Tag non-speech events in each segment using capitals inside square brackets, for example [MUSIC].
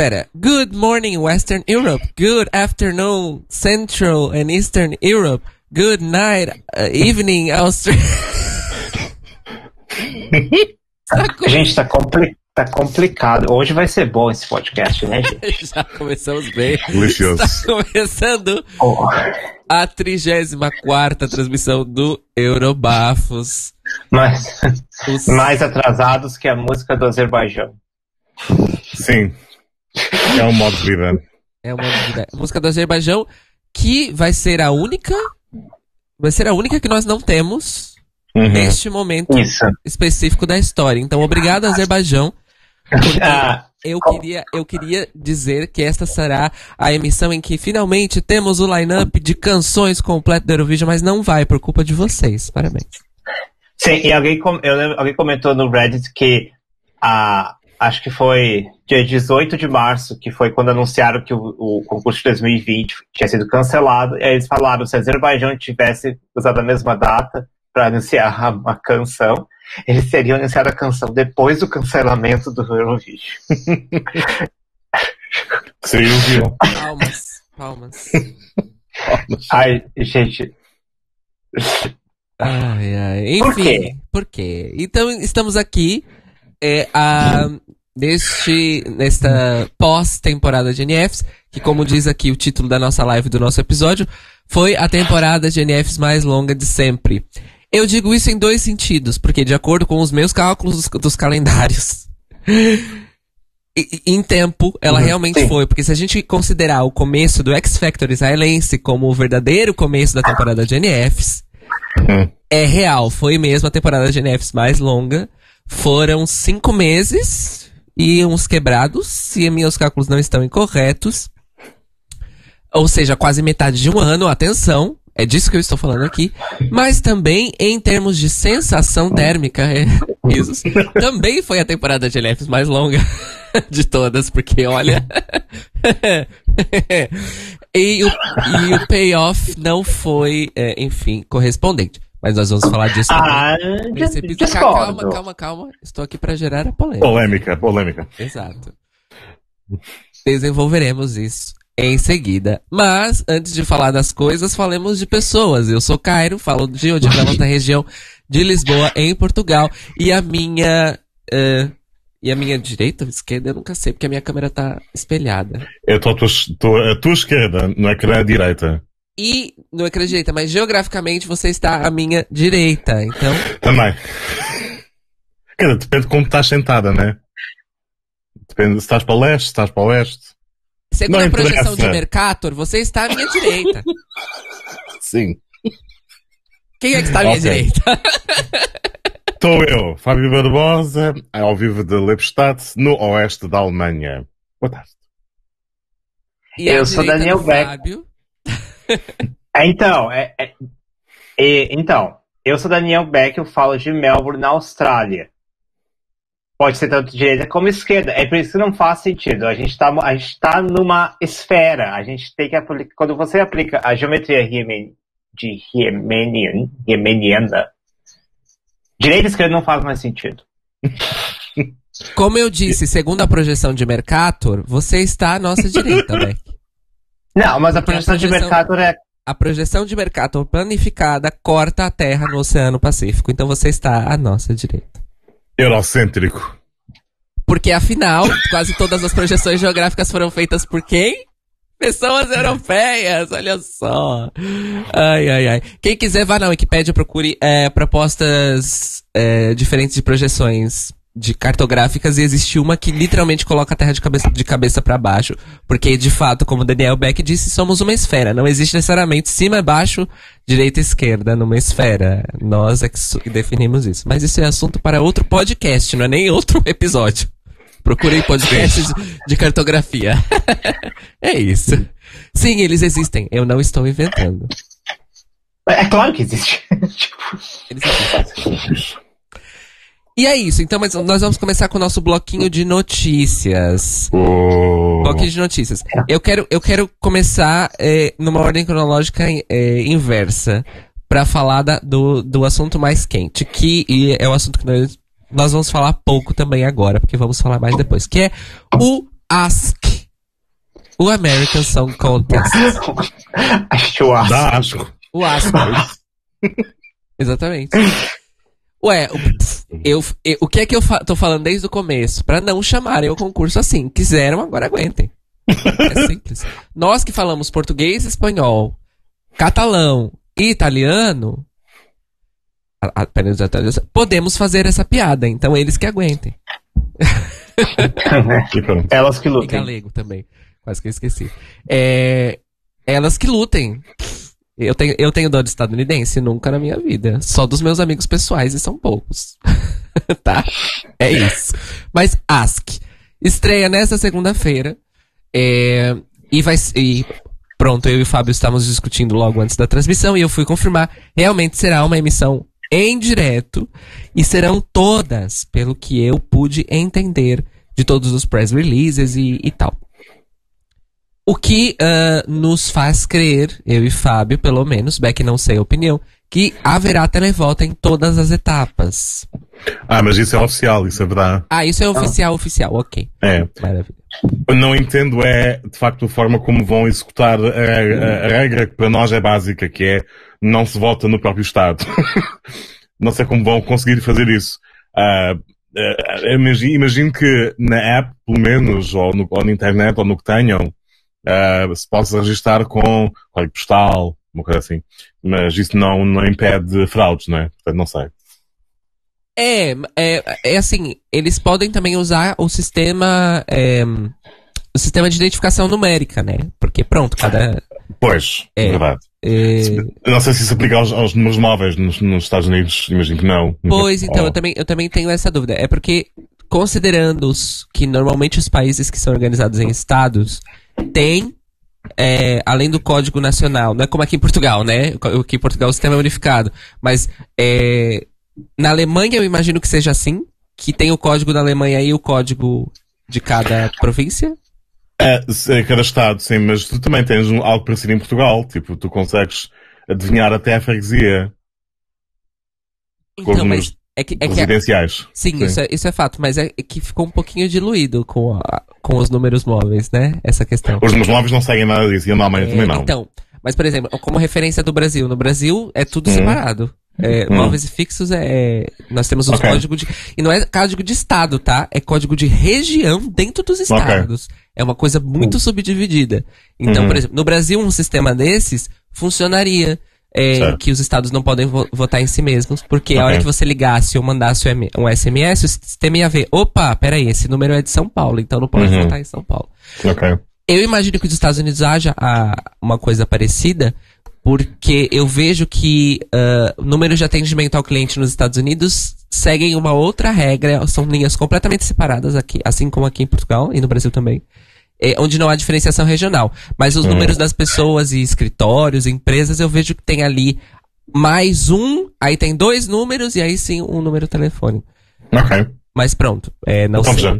Espera. Good morning, Western Europe. Good afternoon, Central and Eastern Europe. Good night, uh, evening, Australia. [LAUGHS] Gente, tá, compli tá complicado. Hoje vai ser bom esse podcast, né, gente? [LAUGHS] Já começamos bem. Delicioso. Está começando Oh, a 34 transmissão do Eurobafos. mas Os- mais atrasados que a música do Azerbaijão. Sim. É um modo de vida. É uma música- música do Azerbaijão que vai ser a única. Vai ser a única que nós não temos Uhum. neste momento Isso. específico da história. Então, obrigado, Azerbaijão. [LAUGHS] Eu queria, eu queria dizer que esta será a emissão em que finalmente temos o line-up de canções completo do Eurovision, mas não vai por culpa de vocês. Parabéns. sim, e alguém, com- eu lembro- alguém comentou no Reddit que a, acho que foi dia 18 de março, que foi quando anunciaram que o, o concurso de 2020 tinha sido cancelado. E aí eles falaram se o Azerbaijão tivesse usado a mesma data para anunciar a- uma canção, eles teriam anunciado a canção depois do cancelamento do Eurovision. [LAUGHS] O viu. Palmas, palmas. Ai, gente, Ai, ai. Enfim, Por quê? por quê? Então, estamos aqui é, a, neste, nesta pós-temporada de NFs, que como diz aqui o título da nossa live, do nosso episódio, foi a temporada de NFs mais longa de sempre. Eu digo isso em dois sentidos, porque de acordo com os meus cálculos dos, dos calendários, [LAUGHS] em tempo, ela Uhum, realmente sim. foi, porque se a gente considerar o começo do X Factor israelense como o verdadeiro começo da temporada de NFs, é real, foi mesmo a temporada de NFs mais longa. Foram cinco meses e uns quebrados, se meus cálculos não estão incorretos. Ou seja, quase metade de um ano, atenção, é disso que eu estou falando aqui. Mas também em termos de sensação térmica, [LAUGHS] também foi a temporada de NFs mais longa [LAUGHS] de todas, porque olha. [LAUGHS] e, o, e o payoff não foi, é, enfim, correspondente. Mas nós vamos falar disso ah, nesse episódio. Calma, calma, calma. Estou aqui para gerar a polêmica. Polêmica, polêmica. Exato. Desenvolveremos isso em seguida. Mas, antes de falar das coisas, falemos de pessoas. Eu sou Cairo, falo de Odivelas [LAUGHS] da região de Lisboa, em Portugal. E a minha. eh, e a minha direita ou esquerda, eu nunca sei, porque a minha câmera tá espelhada. Eu estou à tua, tô à tua esquerda, no ecrã direita. E ecrã direita, mas geograficamente você está à minha direita. Então, Também. Dizer, depende de como estás sentada, né? Depende se estás para o leste, se estás para o oeste. segundo Não a projeção de. Mercator, você está à minha direita. [LAUGHS] Sim. Quem é que está à minha Ok. direita? [LAUGHS] Estou eu, Fábio Barbosa, ao vivo de Lippstadt, no oeste da Alemanha. Boa tarde. E Eu sou Daniel Beck. Fábio. [LAUGHS] É, Então, é, é- então, eu sou Daniel Beck, eu falo de Melbourne, na Austrália. Pode ser tanto direita como esquerda. É por isso que não faz sentido. A gente está a gente tá numa esfera. A gente tem que aplicar. Quando você aplica a geometria Riemann- de Riemannian, Riemanniana, direita e esquerda não faz mais sentido. [LAUGHS] Como eu disse, segundo a projeção de Mercator, você está à nossa direita, [LAUGHS] Beck. Não, mas a Porque a projeção de projeção- mercado é. A projeção de Mercator planificada corta a Terra no Oceano Pacífico. Então você está à nossa direita. Eurocêntrico. Porque afinal, quase todas as projeções geográficas foram feitas por quem? Pessoas europeias, olha só. Ai, ai, ai. Quem quiser, vá na Wikipédia, procure é, propostas é, diferentes de projeções de cartográficas e existe uma que literalmente coloca a Terra de cabeça, de cabeça para baixo. Porque, de fato, como Daniel Beck disse, somos uma esfera. Não existe necessariamente cima e baixo, direita e esquerda numa esfera. Nós é que definimos isso. Mas isso é assunto para outro podcast, não é nem outro [LAUGHS] episódio. Procurei podcasts de, de cartografia. [LAUGHS] é isso. Sim, eles existem. Eu não estou inventando. É claro que existe. [LAUGHS] Tipo, Eles existem. E é isso. Então, mas nós vamos começar com o nosso bloquinho de notícias. Oh. Bloquinho de notícias. Eu quero, eu quero começar eh, numa ordem cronológica eh, inversa para falar da- do, do assunto mais quente, que e é o assunto que nós nós vamos falar pouco também agora, porque vamos falar mais depois, que é o Ask. O American Song Contest. [LAUGHS] Acho o asco. O Ask. [LAUGHS] Exatamente. Ué, o, eu, eu- o que é que eu fa- tô falando desde o começo? Pra não chamarem o concurso assim. Quiseram, agora aguentem. [LAUGHS] É simples. Nós que falamos português, espanhol, catalão e italiano, a- italiano, podemos fazer essa piada. Então eles que aguentem. [LAUGHS] E. Elas que E lutem. galego também. Quase que eu esqueci. É, elas que lutem. Eu tenho, eu tenho dó de estadunidense? Nunca na minha vida. Só dos meus amigos pessoais e são poucos. [LAUGHS] tá? É isso. Mas Ask. Estreia nesta segunda-feira. É, e vai e Pronto, eu e o Fábio estávamos discutindo logo antes da transmissão e eu fui confirmar. Realmente será uma emissão em direto e serão todas, pelo que eu pude entender, de todos os press releases e, e tal. O que ah, nos faz crer, eu e Fábio, pelo menos, Beck não sei a opinião, que haverá televoto em todas as etapas. Ah, mas isso é oficial, isso é verdade. Ah, isso é oficial, oficial, ok. É. Maravilha. Não entendo é, de facto, a forma como vão executar a, a- a regra que para nós é básica, que é não se vota no próprio Estado. [LAUGHS] não sei como vão conseguir fazer isso. Ah, ah, imagino, imagino que na app, pelo menos, ou, no, ou na internet, ou no que tenham, ah, se possa registrar com código postal, uma coisa assim. Mas isso não, não impede fraudes, não é? Portanto, não sei. É, é, é assim, eles podem também usar o sistema, é, o sistema de identificação numérica, né? Porque pronto, cada, Pois, É. verdade. é, Não sei se isso aplica aos, aos números móveis nos, nos Estados Unidos, imagino que não. Pois, então, Oh. eu também, eu também tenho essa dúvida. É porque, considerando os, que normalmente os países que são organizados em estados têm, é, além do Código Nacional, não é como aqui em Portugal, né? Aqui em Portugal o sistema é unificado. Mas é, na Alemanha eu imagino que seja assim, que tem o código da Alemanha e o código de cada província. É, é cada estado, sim, mas tu também tens um, algo parecido em Portugal. Tipo, tu consegues adivinhar até a freguesia Então, mas é que, é que residenciais. Sim, Sim. Isso, é, isso é fato, mas é que ficou um pouquinho diluído com, a- com os números móveis, né? Essa questão. Os números móveis não seguem nada disso, e na Alemanha É, também não. Então, mas por exemplo, como referência do Brasil, no Brasil é tudo Uhum. separado. É, Uhum. Móveis e fixos é. Nós temos os Ok. códigos de. E não é código de estado, tá? É código de região dentro dos estados. É uma coisa muito subdividida. Então, Uhum. por exemplo, no Brasil, um sistema desses funcionaria. É, que os estados não podem vo- votar em si mesmos, porque a Ok. hora que você ligasse ou mandasse um SMS, o sistema ia ver, opa, peraí, esse número é de São Paulo, então não pode Uhum. votar em São Paulo. Ok. Eu imagino que nos Estados Unidos haja a- uma coisa parecida, porque eu vejo que ah, números de atendimento ao cliente nos Estados Unidos seguem uma outra regra, são linhas completamente separadas aqui, assim como aqui em Portugal e no Brasil também. É, onde não há diferenciação regional. Mas os Hum. números das pessoas e escritórios, empresas, eu vejo que tem ali mais um, aí tem dois números e aí sim um número telefônico. Ok. Mas pronto, é, não Então, sei. já.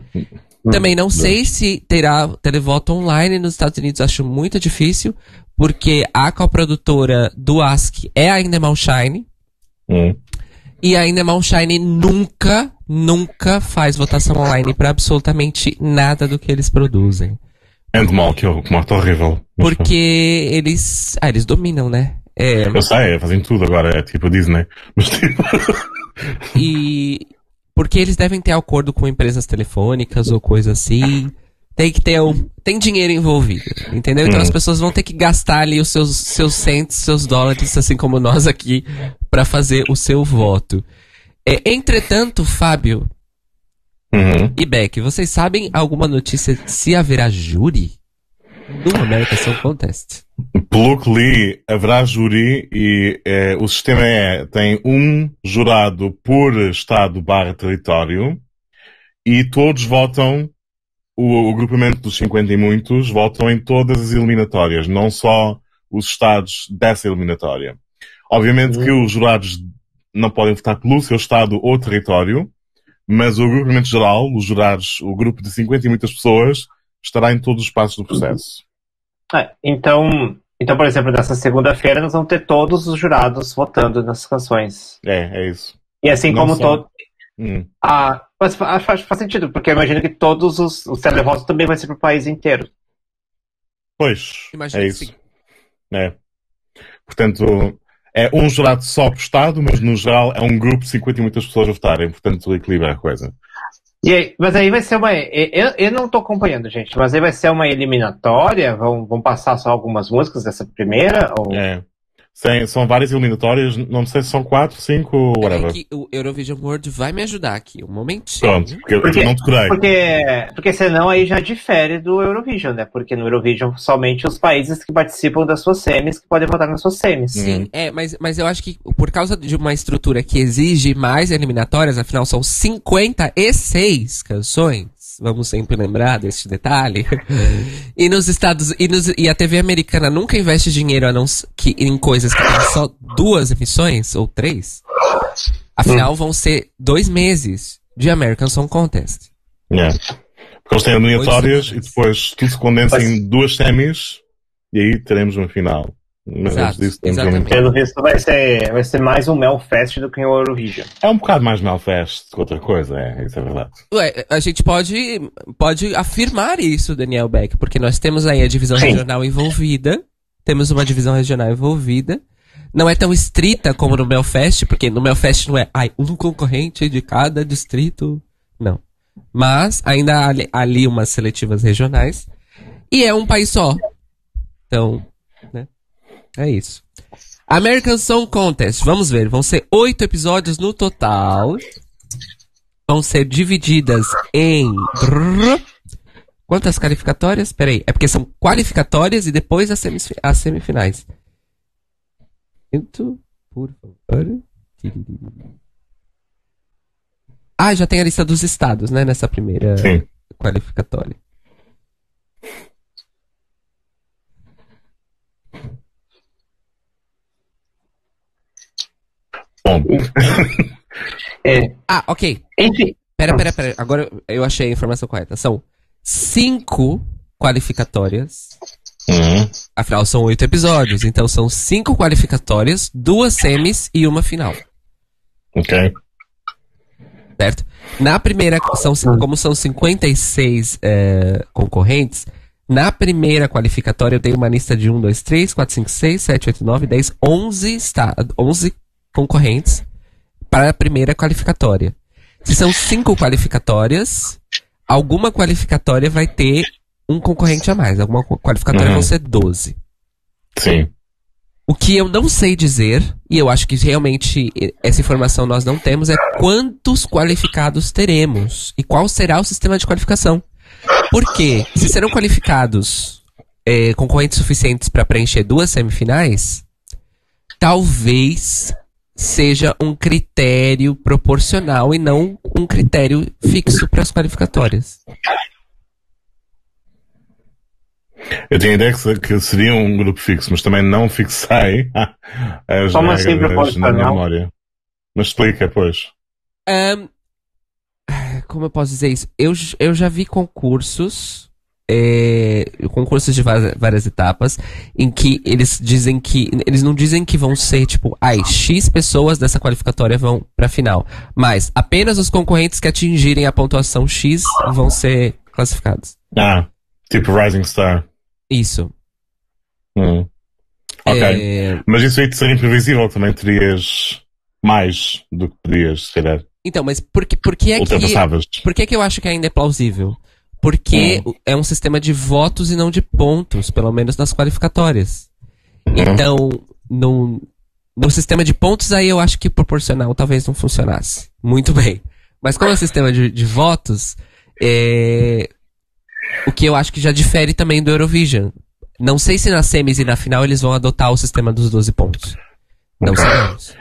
Também não sei se terá televoto online nos Estados Unidos, acho muito difícil, porque a coprodutora do Ask é a Endemol Shine, Hum. e a Endemol Shine nunca, nunca faz votação online para absolutamente nada do que eles produzem. Que é que morte horrível. Porque eles, ah, eles dominam, né? É, Eu sei, fazem tudo agora, é tipo Disney. Mas tipo. E porque eles devem ter acordo com empresas telefônicas ou coisa assim. Tem que ter um, tem dinheiro envolvido, entendeu? Então Hum. as pessoas vão ter que gastar ali os seus seus cents, seus dólares, assim como nós aqui, pra fazer o seu voto. É, entretanto, Fábio Uhum. e Beck, vocês sabem alguma notícia se haverá júri no American Song Contest? Pelo que li, haverá júri e eh, o sistema é, tem um jurado por estado barra território e todos votam, o, o grupamento dos 50 e muitos votam em todas as eliminatórias, não só os estados dessa eliminatória. Obviamente que os jurados não podem votar pelo seu estado ou território, mas o grupamento geral, os jurados, o grupo de 50 e muitas pessoas, estará em todos os passos do processo. Ah, então, então, por exemplo, nessa segunda-feira nós vamos ter todos os jurados votando nas canções. É, é isso. E assim Não como só. todo. Hum. Ah, mas fa- faz, faz sentido, porque eu imagino que todos os, os televotos também vai ser pro país inteiro. Pois, Imagino é que isso. sim. É. Portanto, é um jurado só pro Estado, mas no geral é um grupo de 50 e muitas pessoas a votarem. Portanto, equilibra a coisa. E aí, mas aí vai ser uma. Eu, eu não tô acompanhando, gente, mas aí vai ser uma eliminatória? Vão, vão passar só algumas músicas dessa primeira? Ou... É. Sem- são várias eliminatórias, não sei se são quatro, cinco, whatever. que o Eurovision World vai me ajudar aqui, um momentinho. Pronto, porque eu, Por quê? eu não decorei. Porque, porque senão aí já difere do Eurovision, né? Porque no Eurovision somente os países que participam das suas semis que podem votar nas suas semis. Sim, Uhum. é, mas, mas eu acho que por causa de uma estrutura que exige mais eliminatórias, afinal são 56 canções, vamos sempre lembrar deste detalhe. [LAUGHS] e nos Estados e, nos- e a TV americana nunca investe dinheiro a não, que, em coisas que tem só duas emissões, ou três. Afinal, vão ser dois meses de American Song Contest. É. Porque eles têm eliminatórias e depois tudo se condensa Mas- em duas semis e aí teremos uma final. Mas Exato, antes disso, exatamente. um- Pelo visto vai ser, vai ser mais um Melfest do que um Eurovision. É um bocado mais Melfest que outra coisa, é, isso é verdade. Ué, a gente pode, pode afirmar isso, Daniel Beck, porque nós temos aí a divisão Sim. regional envolvida, temos uma divisão regional envolvida, não é tão estrita como no Melfest, porque no Melfest não é, ai, um concorrente de cada distrito, não. Mas ainda há ali, ali umas seletivas regionais, e é um país só. Então, né, é isso. American Song Contest, vamos ver, vão ser oito episódios no total vão ser divididas em. Quantas qualificatórias? Peraí, é porque são qualificatórias e depois as, semis- as semifinais. Então, por favor. Ah, já tem a lista dos estados, né? Nessa primeira Sim. qualificatória. Bom, [LAUGHS] É, Ah, ok. enfim, Pera, pera, pera. Agora eu achei a informação correta. São cinco qualificatórias hum, Afinal, são oito episódios, então são cinco qualificatórias, duas semis e uma final, ok. certo? Na primeira, são, como são 56 é, concorrentes, na primeira qualificatória eu tenho uma lista de 1, 2, 3, 4, 5, 6, 7, 8, 9, 10, 11, está, 11 concorrentes para a primeira qualificatória. Se são cinco qualificatórias, alguma qualificatória vai ter um concorrente a mais. Alguma qualificatória Uhum. vão ser 12. Sim. O que eu não sei dizer, e eu acho que realmente essa informação nós não temos, é quantos qualificados teremos e qual será o sistema de qualificação. Porque se serão qualificados eh, concorrentes suficientes para preencher duas semifinais, talvez seja um critério proporcional e não um critério fixo para as qualificatórias. Eu tinha a ideia que se- que seria um grupo fixo, mas também não fixei [LAUGHS] as Como assim, regras na minha memória. Mas explica, pois. Ahn, como eu posso dizer isso? Eu, eu já vi concursos, é, concursos de várias, várias etapas, em que eles dizem que. Eles não dizem que vão ser, tipo, ai, X pessoas dessa qualificatória vão pra final. Mas apenas os concorrentes que atingirem a pontuação X vão ser classificados. Ah, tipo Rising Star. Isso. Hum. Ok. É, Mas isso aí de ser imprevisível também terias mais do que podias, se calhar. então, mas por que, por que é que. Por que, que eu acho que ainda é plausível? Porque é um sistema de votos e não de pontos, pelo menos nas qualificatórias. Então, no, no sistema de pontos, aí eu acho que proporcional talvez não funcionasse. Muito bem. Mas como é um sistema de, de votos, é, o que eu acho que já difere também do Eurovision. Não sei se na semis e na final eles vão adotar o sistema dos 12 pontos. Não sabemos.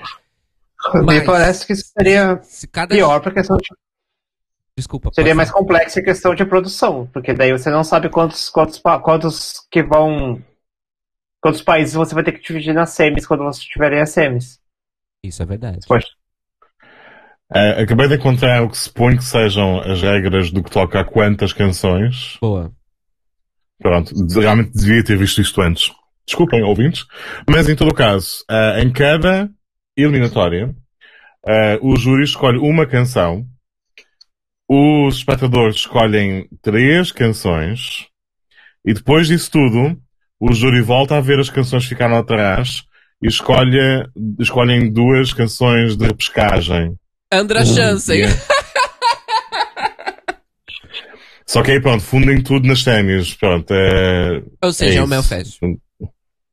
me Mas- parece que isso seria Se cada. pior pra questão de Desculpa. Seria mais complexo em questão de produção, porque daí você não sabe quantos, quantos, quantos que vão. Quantos países você vai ter que dividir nas semis quando você tiverem as semis. Isso é verdade. Poxa, Ah, acabei de encontrar o que suponho que sejam as regras do que toca a quantas canções. Boa. Pronto, realmente devia ter visto isto antes. Desculpem, ouvintes. Mas em todo o caso, ah, em cada eliminatória, Uh, o júri escolhe uma canção, os espectadores escolhem três canções, e depois disso tudo, o júri volta a ver as canções que ficaram atrás e escolhe, escolhem duas canções de pescagem. Andra Chance. Yeah. Só que aí pronto, fundem tudo nas ténis, pronto. É, Ou seja, é, é o Melfest.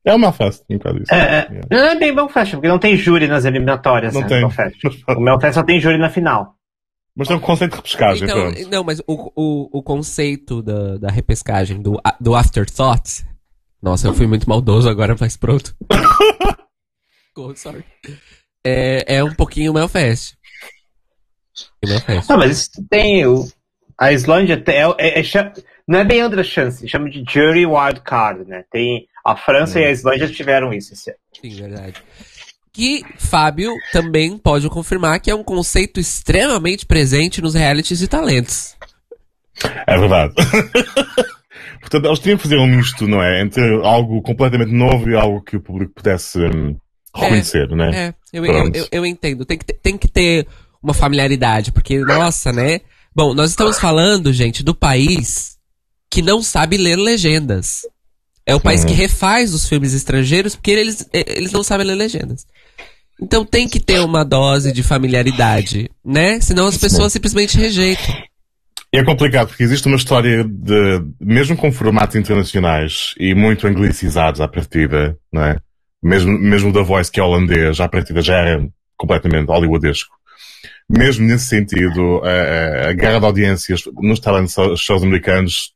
É o Melfest, um bocado isso. É, é. Não é bem Melfest, porque não tem júri nas eliminatórias. Não né, tem. Melfest. O Melfest só tem júri na final. Mas tem um conceito de repescagem, então, pronto. Não, mas o, o, o conceito da, da repescagem, do, do afterthought. Nossa, eu fui muito maldoso agora, mas pronto. [LAUGHS] oh, sorry. É, é um pouquinho Melfest. Melfest. Não, mas tem o, a Islândia tem, é, é, é, não é bem outra chance, chama de Jury Wild Card, né? Tem, a França hum. e a Islândia tiveram isso esse ano. Sim, verdade. Que Fábio também pode confirmar que é um conceito extremamente presente nos realities de talentos. É verdade. [LAUGHS] Portanto, eles tinham que fazer um misto, não é? Entre algo completamente novo e algo que o público pudesse hum, reconhecer, é, né? É, eu, eu, eu, eu, entendo. Tem que, ter, tem que ter uma familiaridade, porque, nossa, né? Bom, nós estamos falando, gente, do país que não sabe ler legendas. É o país que uhum. refaz os filmes estrangeiros porque eles, eles não sabem ler legendas. Então tem que ter uma dose de familiaridade, né? Senão as pessoas simplesmente rejeitam. É complicado porque existe uma história de, mesmo com formatos internacionais e muito anglicizados à partida, não é? Mesmo, mesmo da Voice que é holandês, à partida já era completamente hollywoodesco mesmo nesse sentido, a, a guerra de audiências nos talent shows americanos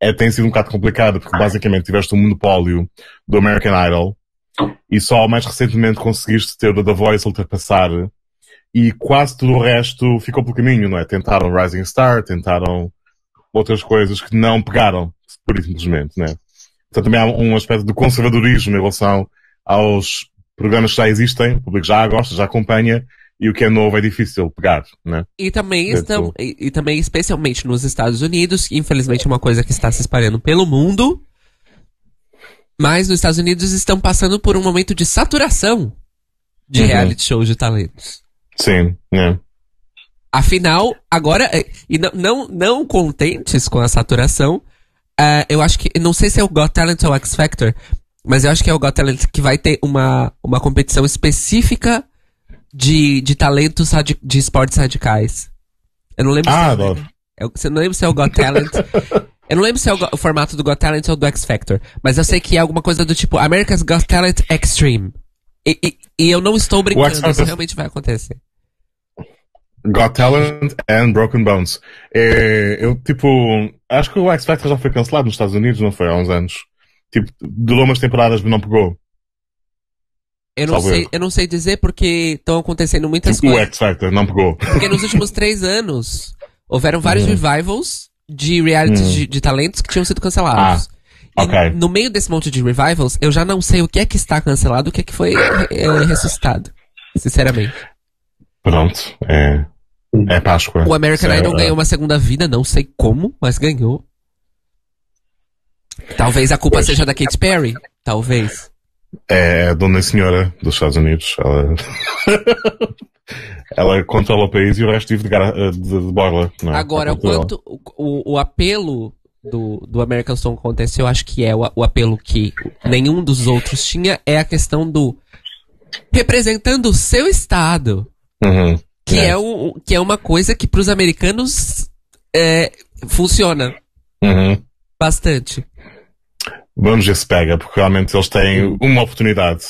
é, tem sido um bocado complicada, porque basicamente tiveste um monopólio do American Idol e só mais recentemente conseguiste ter o The Voice ultrapassar e quase tudo o resto ficou pelo caminho, não é? Tentaram Rising Star, tentaram outras coisas que não pegaram, por simplesmente, né? Então também há um aspecto de conservadorismo em relação aos programas que já existem, o público já gosta, já acompanha, e o que é novo é difícil pegar, né? E também estão, e, e, também especialmente nos Estados Unidos, que infelizmente é uma coisa que está se espalhando pelo mundo, mas nos Estados Unidos estão passando por um momento de saturação de uhum. reality shows de talentos. Sim, né? Afinal, agora, é, e não, não, não contentes com a saturação, uh, eu acho que, não sei se é o Got Talent ou o X Factor, mas eu acho que é o Got Talent que vai ter uma, uma competição específica de, de talentos de esportes radicais. Eu não lembro ah, se é, eu não lembro se é o Got Talent. [LAUGHS] eu não lembro se é o, o, formato do Got Talent ou do X Factor. Mas eu sei que é alguma coisa do tipo America's Got Talent Extreme. E, e, e eu não estou brincando, isso realmente vai acontecer. Got Talent and Broken Bones. É, eu, tipo, acho que o X Factor já foi cancelado nos Estados Unidos, não foi? Há uns anos. Tipo, durou umas temporadas, mas não pegou. Eu não, sei, eu não sei dizer porque estão acontecendo muitas tipo coisas. O X Factor não pegou. Porque nos últimos três anos houveram vários uhum. [LAUGHS] revivals de realities uhum. de, de, talentos que tinham sido cancelados. Ah, ok. no meio desse monte de revivals, eu já não sei o que é que está cancelado, o que é que foi é, ressuscitado. Sinceramente. Pronto. É, é Páscoa. O American é, Idol ganhou uma segunda vida, não sei como, mas ganhou. Talvez a culpa pois. seja da Katy Perry. Talvez. É a dona senhora dos Estados Unidos. Ela, [LAUGHS] ela controla o país e o resto vive de, de, de borla. É? Agora, o quanto o, o apelo do, do American Song Contest, eu acho que é o, o apelo que nenhum dos outros tinha, é a questão do representando o seu estado. Uhum, que, é. é. o, que é uma coisa que para os americanos é, funciona uhum. bastante. Vamos ver se pega, porque realmente eles têm uma oportunidade,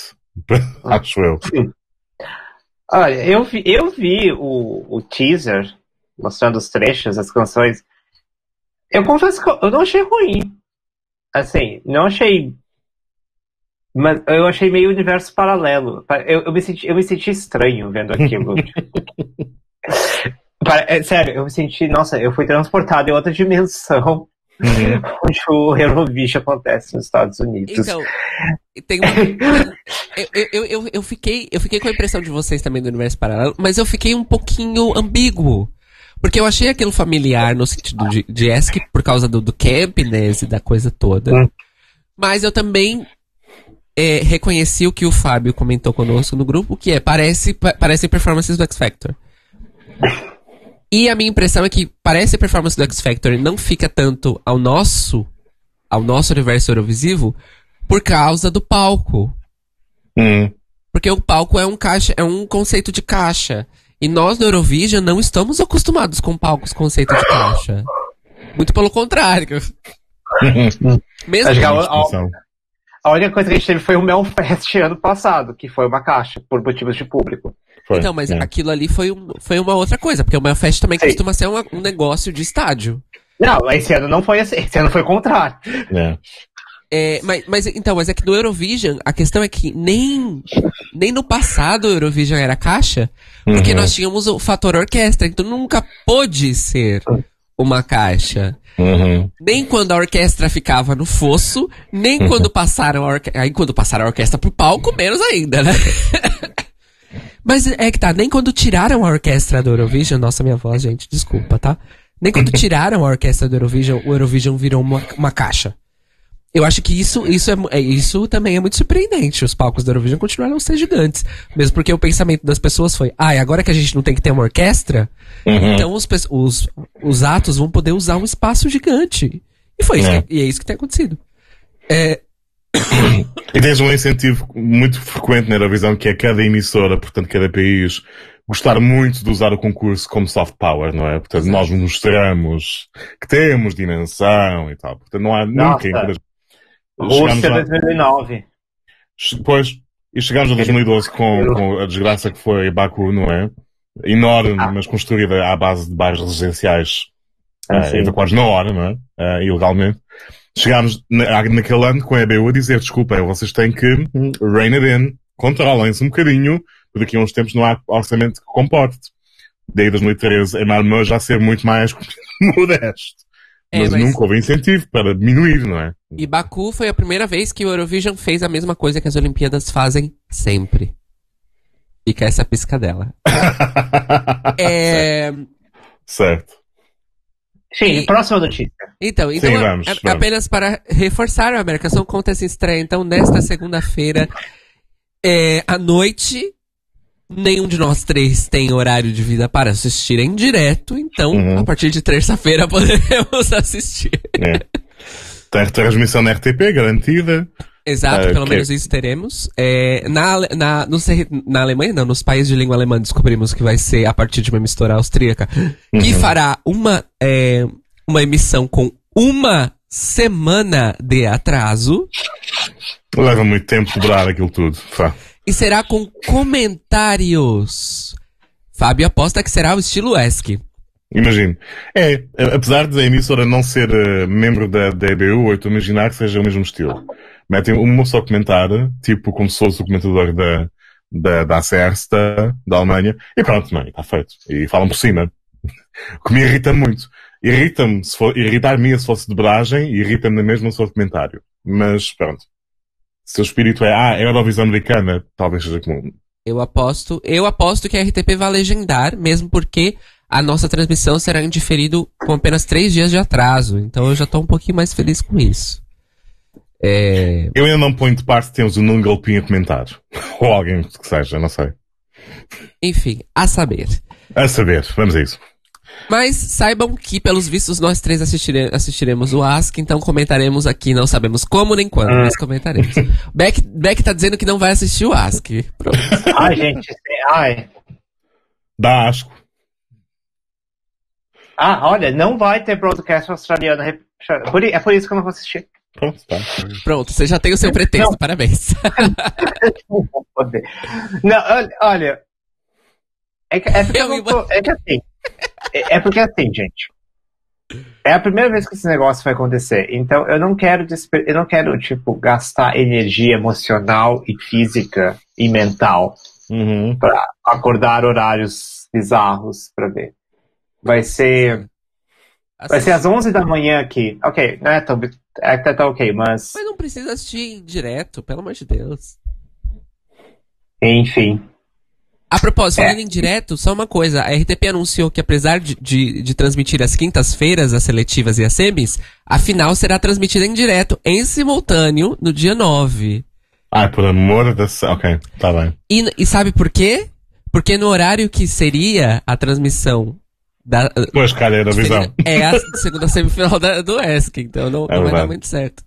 [LAUGHS] acho eu. Olha, eu vi, eu vi o, o teaser mostrando os trechos, as canções. Eu confesso que eu não achei ruim. Assim, não achei. Mas eu achei meio universo paralelo. Eu, eu, me, senti, eu me senti estranho vendo aquilo. [LAUGHS] [LAUGHS] É, sério, eu me senti. Nossa, eu fui transportado em outra dimensão. Uhum. onde o Eurovision acontece nos Estados Unidos. Então, tem uma... [LAUGHS] eu, eu, eu, eu, fiquei, eu fiquei com a impressão de vocês também do universo paralelo, mas eu fiquei um pouquinho ambíguo. Porque eu achei aquilo familiar no sentido de, de ESC por causa do, do campiness e da coisa toda. Uhum. Mas eu também é, reconheci o que o Fábio comentou conosco no grupo, que é, parece, pa- parece performances do X Factor. [LAUGHS] E a minha impressão é que parece performance do X Factor não fica tanto ao nosso, ao nosso universo Eurovisivo, por causa do palco. Hum. Porque o palco é um caixa, é um conceito de caixa. E nós no Eurovision não estamos acostumados com palcos conceito de caixa. Muito pelo contrário. [LAUGHS] Mesmo Acho que a, a- a única coisa que a gente teve foi o Melfest ano passado, que foi uma caixa, por motivos de público. Foi. Então, mas É. aquilo ali foi, um- foi uma outra coisa, porque o Melfest também Sim. costuma ser uma- um negócio de estádio. Não, esse ano não foi assim, esse ano foi o contrário. É. É, mas, mas então, mas é que no Eurovision, a questão é que nem, nem no passado o Eurovision era caixa, porque Uhum. nós tínhamos o fator orquestra, então nunca pôde ser uma caixa. Uhum. Nem quando a orquestra ficava no fosso, nem quando passaram a orquestra. Aí quando passaram a orquestra pro palco, menos ainda, né? [LAUGHS] Mas é que tá, nem quando tiraram a orquestra do Eurovision, nossa, minha voz, gente, desculpa, tá? Nem quando [LAUGHS] tiraram a orquestra do Eurovision, o Eurovision virou uma, uma caixa. Eu acho que isso, isso, é, é- isso também é muito surpreendente. Os palcos do Eurovision continuaram a ser gigantes. Mesmo porque o pensamento das pessoas foi, ah, e agora que a gente não tem que ter uma orquestra, Uhum. então os, os, os atos vão poder usar um espaço gigante. E foi isso, É. que- e é isso que tem acontecido. É, E tens um incentivo muito frequente na Eurovisão, que é cada emissora, portanto, cada país, gostar muito de usar o concurso como soft power, não é? Portanto, nós mostramos que temos dimensão e tal. Portanto, não há Nossa. nunca Rússia lá- 2009. Depois, e chegamos a 2012 com, com a desgraça que foi Baku, não é? Enorme, Ah. mas construída à base de bairros residenciais Ah, eh, sim. evacuados na hora, não é? Eh, ilegalmente. Chegámos na, naquele ano com a EBU a dizer, desculpem, vocês têm que rein it in, controlem-se um bocadinho, porque daqui a uns tempos não há orçamento que comporte. Daí 2013 a Malmö já ser muito mais [LAUGHS] modesto. É, mas, mas- nunca houve incentivo para diminuir, não é? e Baku foi a primeira vez que o Eurovision fez a mesma coisa que as Olimpíadas fazem sempre. Fica essa piscadela. [LAUGHS] É, certo. Sim, E- próxima notícia. Então, então Sim, vamos, a- vamos. apenas para reforçar, a Americação conta essa estreia, então, nesta segunda-feira, é, à noite, nenhum de nós três tem horário de vida para assistir em direto, então, Uhum. a partir de terça-feira [LAUGHS] poderemos assistir. É. Tem transmissão na RTP, garantida. Exato, Ah, pelo ok. menos isso teremos. É, na, na, sei, na Alemanha, não, nos países de língua alemã descobrimos que vai ser a partir de uma emissora austríaca, que Uhum. fará uma, é, uma emissão com uma semana de atraso Leva muito tempo dobrar aquilo tudo. E será com comentários. Fábio aposta que será o estilo ESC. Imagino. É, apesar de a emissora não ser eh, membro da, da EBU, eu estou a imaginar que seja o mesmo estilo. Metem uma só comentar, tipo como se fosse o comentador da, da, da da, Alemanha, e pronto, não, está feito. E falam por cima. [LAUGHS] O que me irrita muito. Irrita-me, se for, irritar-me se fosse dobragem, irrita-me na mesma se for comentário. Mas pronto. Se o espírito é, ah, é Eurovisão americana, talvez seja comum. Eu aposto, eu aposto que a RTP vai legendar, mesmo porque a nossa transmissão será em diferido com apenas três dias de atraso. Então eu já tô um pouquinho mais feliz com isso. É, Eu ainda não ponho de parte que temos o Nuno Galpim a comentar. [LAUGHS] Ou alguém que seja, não sei. enfim, a saber. A saber, vamos a isso. Mas saibam que, pelos vistos, nós três assistire- assistiremos o Ask, então comentaremos aqui, não sabemos como nem quando, mas comentaremos. [LAUGHS] Beck, Beck tá dizendo que não vai assistir o Ask. Pronto. Ai, gente, sim, ai. Dá asco. Ah, olha, não vai ter broadcast australiano. rep- por i- É por isso que eu não vou assistir. Pronto, tá. Pronto, você já tem o seu pretexto, Não. parabéns. Não vou poder. Não, olha- olha. É que, é porque, eu Eu não tô- é que assim. É, é porque assim, gente. É a primeira vez que esse negócio vai acontecer. Então eu não quero desper- eu não quero, tipo, gastar energia emocional e física e mental Uhum. pra acordar horários bizarros pra ver. Vai ser. Vai ser às 11 da manhã aqui. Ok, não é tão. É, tá, tá ok, mas. Mas não precisa assistir em direto, pelo amor de Deus. Enfim. A propósito, É. falando em direto, só uma coisa. A RTP anunciou que apesar de, de, de transmitir as quintas-feiras, as seletivas e as semis, a final será transmitida em direto, em simultâneo, no dia 9. Ah, por amor da... Ok, tá bem. E, e sabe por quê? Porque no horário que seria a transmissão da, Pois, cara, era a visão. é a segunda semifinal da, do ESC, então não, É não vai dar muito certo.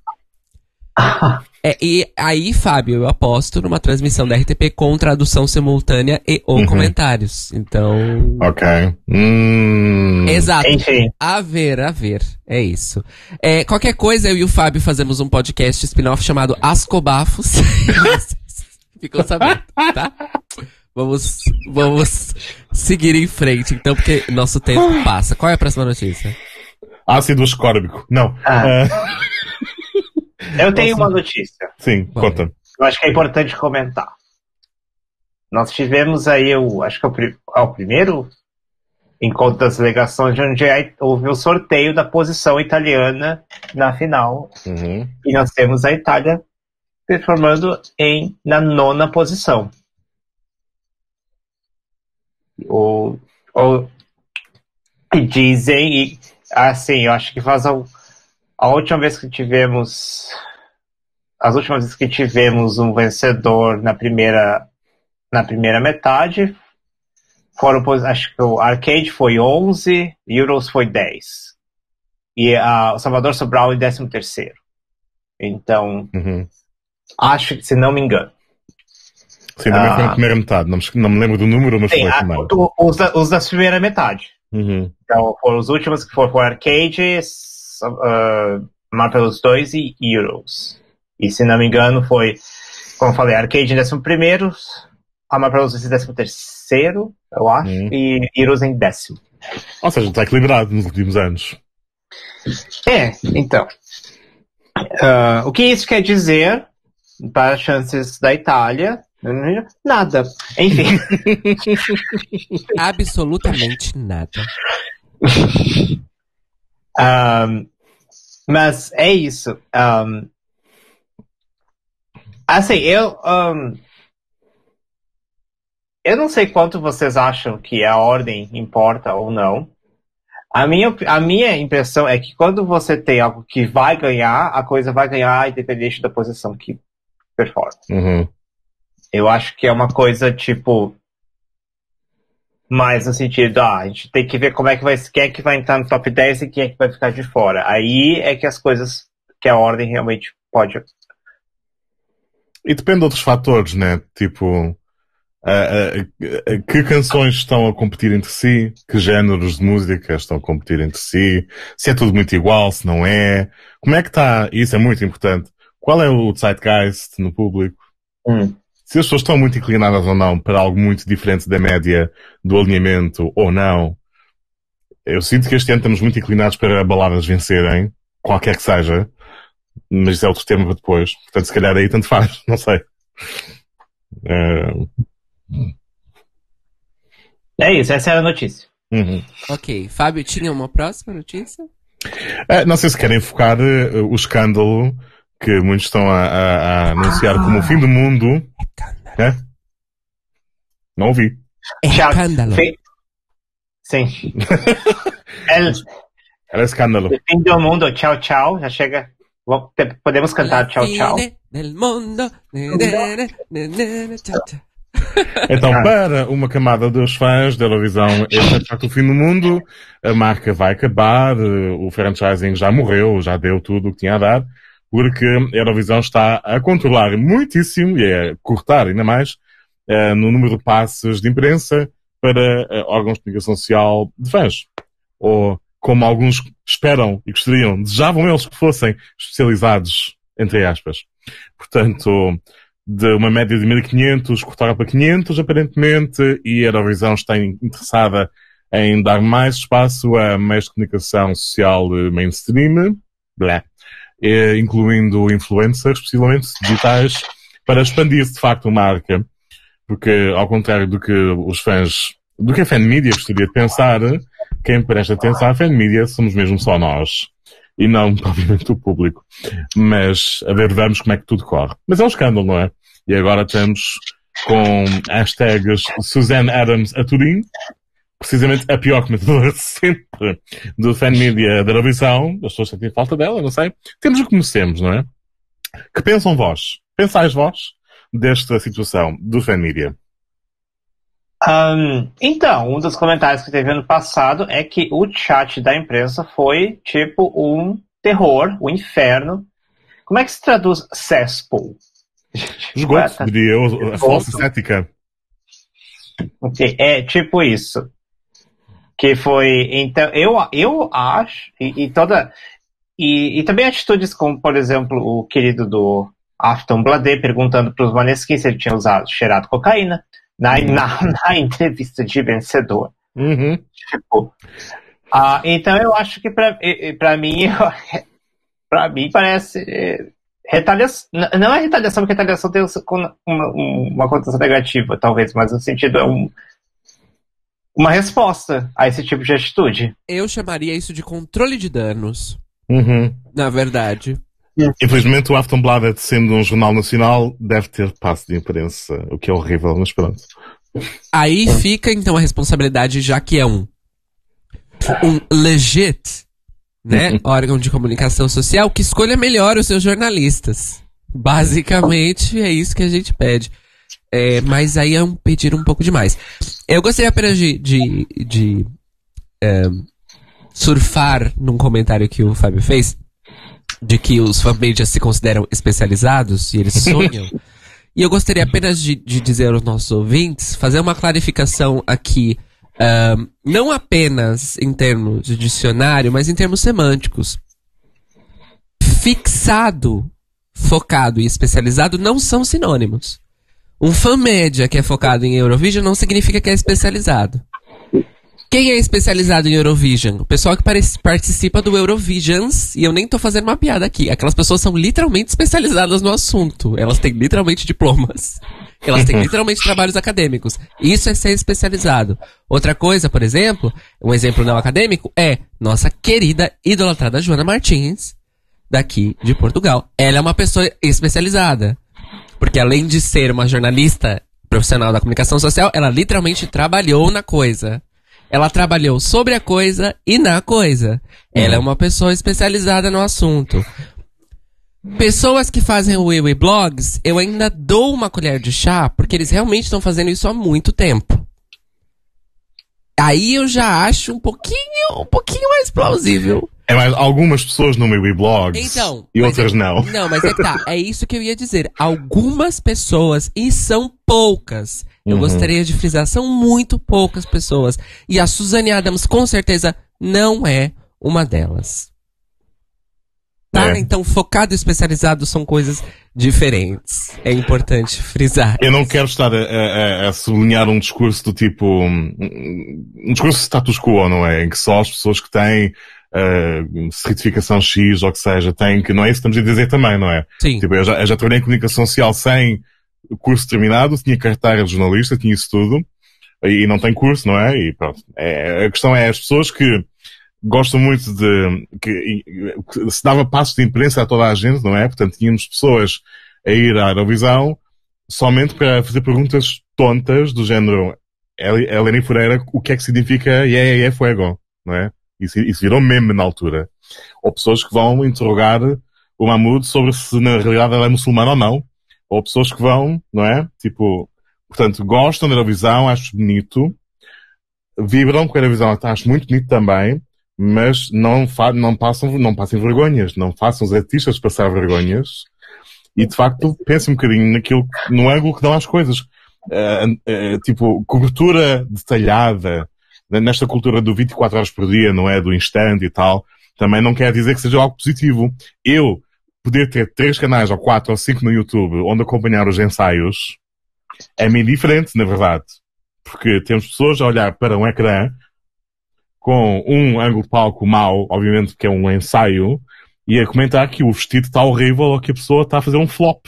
É, e aí, Fábio, eu aposto numa transmissão da RTP com tradução simultânea e ou Uhum. comentários. Então. Ok. Hum. Exato. Enfim. A ver, a ver. É isso. É, qualquer coisa, eu e o Fábio fazemos um podcast spin-off chamado Ascobafos. [LAUGHS] Ficou sabendo, tá? Vamos, vamos seguir em frente, então, porque nosso tempo passa. Qual é a próxima notícia? Ácido ascórbico. Não. Ah. Ah, [LAUGHS] Eu tenho Nossa. uma notícia. sim, conta. Eu acho que é importante comentar. Nós tivemos aí o, acho que é o, é o primeiro encontro das delegações onde houve o sorteio da posição italiana na final. Uhum. E nós temos a Itália performando em, na nona posição. O, o, e dizem, e, assim, eu acho que faz a, a última vez que tivemos. As últimas vezes que tivemos um vencedor na primeira, na primeira metade foram, acho que o Arcade foi 11, Euros foi 10. E a, o Salvador Sobral em 13 terceiro. Então, Uhum. acho que, se não me engano. Sim, também foi Ah. na primeira metade. Não me, não me lembro do número, mas Sim, foi a primeira. o- os, da, os da primeira metade. Uhum. Então, foram os últimos que foram, foram Arcade, uh, Marvelous 2 e Heroes. E se não me engano, foi, como eu falei, Arcade em 11, a Marvelous 2 em 13, eu acho, Hum. e Heroes em décimo. Ou seja, está equilibrado nos últimos anos. É, então. Ah, o que isso quer dizer para as chances da Itália? Nada. Enfim. [LAUGHS] Absolutamente nada. Um, mas é isso. Um, assim, eu. um, eu não sei quanto vocês acham que a ordem importa ou não. A minha, a minha impressão é que quando você tem algo que vai ganhar, a coisa vai ganhar independente da posição que performa. Uhum. Eu acho que é uma coisa tipo. Mais no sentido, ah, a gente tem que ver como é que vai, quem é que vai entrar no top 10 e quem é que vai ficar de fora. Aí é que as coisas, que a ordem realmente pode. E depende de outros fatores, né? Tipo, que canções estão a competir entre si, que géneros de música estão a competir entre si, se é tudo muito igual, se não é. Como é que está? Isso é muito importante. Qual é o zeitgeist no público? Hum. Se as pessoas estão muito inclinadas ou não para algo muito diferente da média do alinhamento ou não. Eu sinto que este ano estamos muito inclinados para baladas vencerem, qualquer que seja, mas isso é outro tema para depois. Portanto, se calhar aí tanto faz, [LAUGHS] não sei. Eh, É isso, essa era a notícia. uhum. Ok. Fábio, tinha uma próxima notícia? Eh, não sei se querem focar eh, o escândalo que muitos estão a, a- a anunciar como o fim do mundo. É? Não ouvi. É Tchau. escândalo. Fe- Sim. El, [LAUGHS] Era escândalo. fim do mundo, tchau, tchau. Já chega. Podemos cantar tchau, tchau. Del mundo. Tchau, [LAUGHS] tchau. Então, Ah. para uma camada dos fãs da Eurovisão, este é de facto o fim do mundo, a marca vai acabar, o franchising já morreu, já deu tudo o que tinha a dar, porque a Eurovisão está a controlar muitíssimo, e a cortar ainda mais, eh, no número de passes de imprensa para eh, órgãos de comunicação social de fãs. Ou, como alguns esperam e gostariam, desejavam eles que fossem especializados, entre aspas. Portanto, de uma média de 1500 cortaram para 500 aparentemente e a Eurovisão está in- interessada em dar mais espaço a meios de comunicação social mainstream, blá, eh, incluindo influencers, possivelmente digitais, para expandir-se de facto a marca. Porque, ao contrário do que os fãs, do que a fan media gostaria de pensar, quem presta atenção à fan media somos mesmo só nós. E não, [LAUGHS] propriamente, o público. Mas, a ver, vamos como é que tudo corre. Mas é um escândalo, não é? E agora estamos com hashtags Suzanne Adams a Turim, precisamente a pior comentadora [LAUGHS] sempre do fan media da Eurovisão. As pessoas sentem falta dela, não sei. Temos o que conhecemos, não é? Que pensam vós? Pensais vós? desta situação do fan media? Um, então, um dos comentários que teve ano passado é que o chat da empresa foi tipo um terror, um inferno. Como é que se traduz cesspool? [LAUGHS] Esgoto, diria eu, a falsa cética. Ok, é tipo isso. Que foi, então, eu, eu acho, e, e toda, e, e, também atitudes como, por exemplo, o querido do Afton Bladé perguntando para os Maneskin se ele tinha usado, cheirado cocaína na, uhum. na, [LAUGHS] na, entrevista de vencedor. Uhum. Tipo, uh, então eu acho que para mim, [LAUGHS] para mim parece é, retaliação. Não é retaliação, porque retaliação tem uma, uma conotação negativa, talvez, mas no sentido é um, uma resposta a esse tipo de atitude. Eu chamaria isso de controle de danos. Uhum. Na verdade. Infelizmente, o Aftonbladet, sendo um jornal nacional, deve ter passo de imprensa, o que é horrível, mas pronto. Aí fica, então, a responsabilidade, já que é um, um legit, né, uhum. órgão de comunicação social, que escolha melhor os seus jornalistas. Basicamente, é isso que a gente pede. É, mas aí é um pedir um pouco demais. Eu gostaria apenas de, de, de é, surfar num comentário que o Fábio fez de que os fanpages se consideram especializados e eles sonham. [LAUGHS] e eu gostaria apenas de, de, dizer aos nossos ouvintes, fazer uma clarificação aqui, um, não apenas em termos de dicionário, mas em termos semânticos. Fixado, focado e especializado não são sinônimos. Um fan média que é focado em Eurovision não significa que é especializado. Quem é especializado em Eurovision? O pessoal que participa do Eurovisions, e eu nem tô fazendo uma piada aqui. Aquelas pessoas são literalmente especializadas no assunto. Elas têm literalmente diplomas. Elas têm [LAUGHS] literalmente trabalhos acadêmicos. Isso é ser especializado. Outra coisa, por exemplo, um exemplo não acadêmico, é nossa querida idolatrada Joana Martins, daqui de Portugal. Ela é uma pessoa especializada. Porque além de ser uma jornalista profissional da comunicação social, ela literalmente trabalhou na coisa. Ela trabalhou sobre a coisa e na coisa. Ela é uhum. uma pessoa especializada no assunto. Pessoas que fazem o Wiwi Blogs, eu ainda dou uma colher de chá, porque eles realmente estão fazendo isso há muito tempo. Aí eu já acho um pouquinho, um pouquinho mais plausível. É, mas algumas pessoas no Wiwi Blogs então, e outras é, não. Não, mas é que tá. É isso que eu ia dizer. Algumas pessoas, e são poucas, eu uhum. gostaria de frisar, são muito poucas pessoas. E a Suzane Adams, com certeza, não é uma delas. Tá? É. Então, focado e especializado são coisas diferentes. É importante frisar. Eu não quero estar a, a, a sublinhar um discurso do tipo. Um, um discurso de status quo, não é? Em que só as pessoas que têm uh, certificação X ou que seja têm que. Não é isso que estamos a dizer também, não é? Sim. Tipo, eu já, eu já trabalhei em comunicação social sem curso terminado, tinha carteira de jornalista, tinha isso tudo, e não tem curso, não é? E pronto. É, a questão é as pessoas que gostam muito de, que, que, se dava passos de imprensa a toda a gente, não é? Portanto, tínhamos pessoas a ir à Eurovisão somente para fazer perguntas tontas do género Helene Fureira, o que é que significa yeah, yeah, fuego, não é? Isso, isso virou meme na altura. Ou pessoas que vão interrogar o Mahmoud sobre se na realidade ela é muçulmana ou não ou pessoas que vão, não é? Tipo, portanto, gostam da Eurovisão, acho bonito, vibram com a Eurovisão, acho muito bonito também, mas não, fa não passam, não passem vergonhas, não façam os artistas passar vergonhas, e de facto pensem um bocadinho naquilo, no ângulo que dão às coisas. Uh, uh, tipo, cobertura detalhada, nesta cultura do 24 horas por dia, não é? Do instante e tal, também não quer dizer que seja algo positivo. Eu, poder ter três canais, ou quatro, ou cinco no YouTube, onde acompanhar os ensaios, é meio diferente, na verdade. Porque temos pessoas a olhar para um ecrã com um ângulo de palco mau, obviamente que é um ensaio, e a comentar que o vestido está horrível ou que a pessoa está a fazer um flop.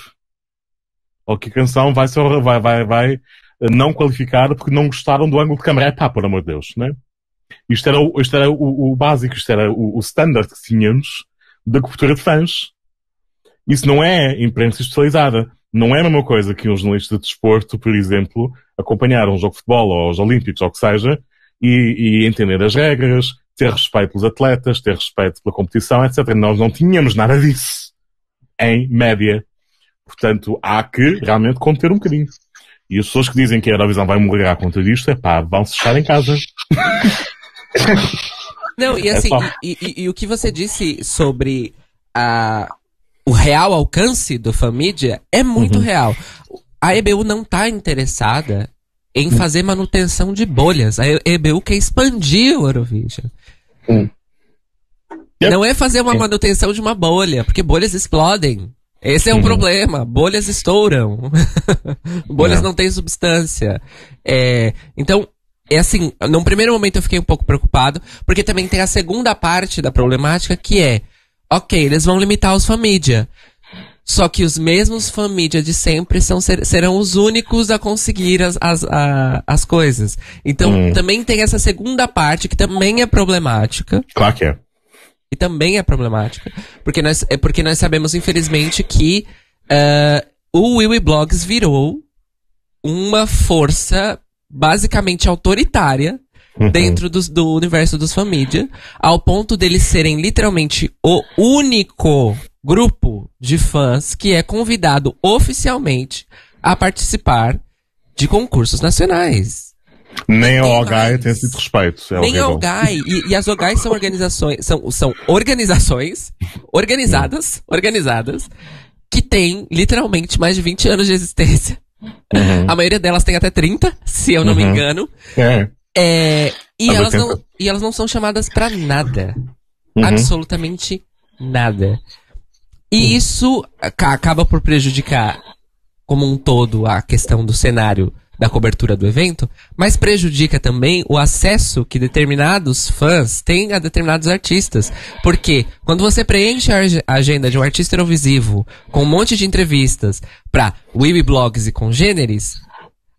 Ou que a canção vai ser, vai, vai, vai não qualificada porque não gostaram do ângulo de câmera. É pá, por amor de Deus, né? Isto era, o, isto era o, o básico, isto era o, o standard que tínhamos da cobertura de fãs. Isso não é imprensa especializada. Não é a mesma coisa que um jornalista de desporto, por exemplo, acompanhar um jogo de futebol ou os Olímpicos ou o que seja e, e entender as regras, ter respeito pelos atletas, ter respeito pela competição, etc. Nós não tínhamos nada disso. Em média. Portanto, há que realmente conter um bocadinho. E as pessoas que dizem que a Eurovisão vai morrer à conta disto, é pá, vão-se fechar em casa. [LAUGHS] Não, e assim, só. e, e- e o que você disse sobre a, o real alcance do Famídia é muito Uhum. real. A EBU não tá interessada em fazer manutenção de bolhas. A EBU quer expandir o Eurovision. Hum. Não é fazer uma manutenção de uma bolha, porque bolhas explodem. Esse é o Uhum. problema. Bolhas estouram. [LAUGHS] bolhas É. não têm substância. É, então, é assim, num primeiro momento eu fiquei um pouco preocupado, porque também tem a segunda parte da problemática que é, ok, eles vão limitar os famídia. Só que os mesmos famídia de sempre são, ser- serão os únicos a conseguir as, as, a- as coisas. Então, Hum. também tem essa segunda parte que também é problemática Claro que é. E também é problemática, porque nós, é porque nós sabemos, infelizmente, que ah, o Wiwi Blogs virou uma força basicamente autoritária Uhum. dentro dos- do universo dos família, ao ponto deles serem literalmente o único grupo de fãs que é convidado oficialmente a participar de concursos nacionais. Nem a OGAI tem esse respeito. É Nem a. OGAI. E, e as OGAI são organizações, são, são organizações organizadas, organizadas, que têm literalmente mais de 20 anos de existência. Uhum. A maioria delas tem até 30, se eu não me Uhum. engano. É. É, e, elas 80. não, e elas não são chamadas pra nada. Uhum. Absolutamente nada. E isso aca- acaba por prejudicar como um todo a questão do cenário da cobertura do evento, mas prejudica também o acesso que determinados fãs têm a determinados artistas. Porque quando você preenche a ag- a agenda de um artista Eurovisivo com um monte de entrevistas pra Wiwi Blogs e congêneres,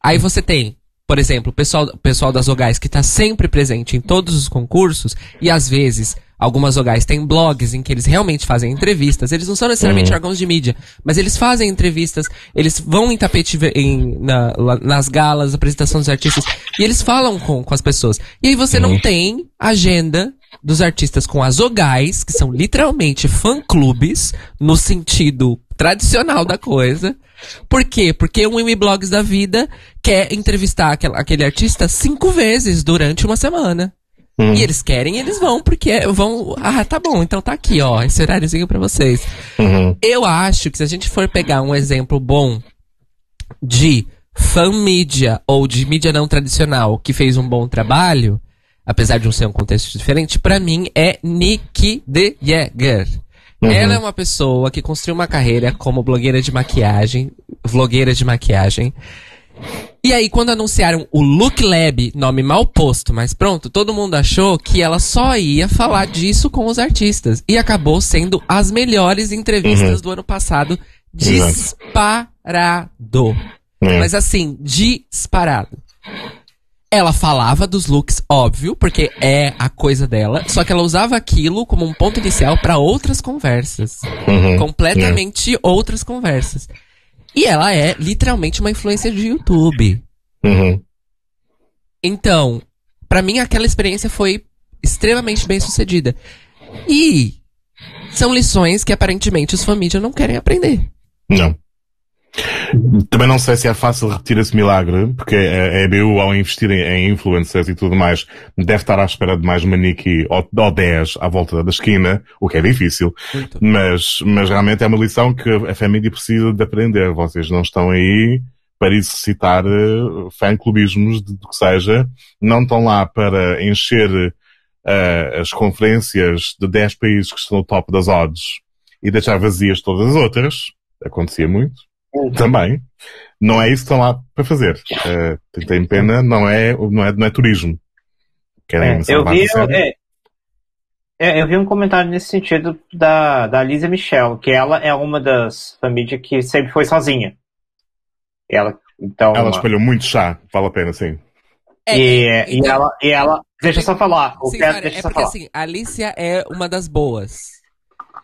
aí você tem, por exemplo, o pessoal, pessoal das Ogais que está sempre presente em todos os concursos e às vezes algumas Ogais têm blogs em que eles realmente fazem entrevistas. Eles não são necessariamente órgãos de mídia, mas eles fazem entrevistas, eles vão em tapete em, na- nas galas, apresentação dos artistas e eles falam com, com as pessoas. E aí você não tem agenda dos artistas com as Ogais, que são literalmente fã-clubes, no sentido tradicional da coisa. Por quê? Porque um Blogs da vida quer entrevistar aquele artista cinco vezes durante uma semana. Hum. E eles querem, eles vão, porque vão. Ah, tá bom, então tá aqui, ó, esse horáriozinho pra vocês. Uhum. Eu acho que se a gente for pegar um exemplo bom de fan mídia ou de mídia não tradicional que fez um bom trabalho, apesar de um ser um contexto diferente, pra mim é Nikki de Jäger. Uhum. Ela é uma pessoa que construiu uma carreira como blogueira de maquiagem, vlogueira de maquiagem. E aí, quando anunciaram o Look Lab, nome mal posto, mas pronto, todo mundo achou que ela só ia falar disso com os artistas. E acabou sendo as melhores entrevistas Uhum. do ano passado, disparado. É. Mas assim, disparado. Ela falava dos looks, óbvio, porque é a coisa dela, só que ela usava aquilo como um ponto inicial pra outras conversas. Uhum. Completamente outras conversas. E ela é literalmente uma influência de YouTube. Uhum. Então, pra mim aquela experiência foi extremamente bem sucedida. E são lições que aparentemente os família não querem aprender. Não. Também não sei se é fácil repetir esse milagre, porque a EBU, ao investir em, influencers e tudo mais, deve estar à espera de mais manique ou, ou 10 à volta da esquina, o que é difícil. Muito. Mas, mas realmente é uma lição que a família precisa de aprender. Vocês não estão aí para exercitar uh, fã-clubismos de- do que seja. Não estão lá para encher uh, as conferências de 10 países que estão no top das odds e deixar vazias todas as outras. Acontecia muito. Também. Não é isso que estão lá para fazer. Uh, tem- pena, não é, não é, não é turismo. Querem É, eu, vi, é, é, eu vi um comentário nesse sentido da, da Lisa Michelle, que ela é uma das famílias que sempre foi sozinha. Ela, então, Ela espalhou muito chá, vale a pena, sim. É, e, e ela, e ela, deixa eu só falar, o Sim, Pedro, cara, deixa é só porque falar. assim, a Alicia é uma das boas.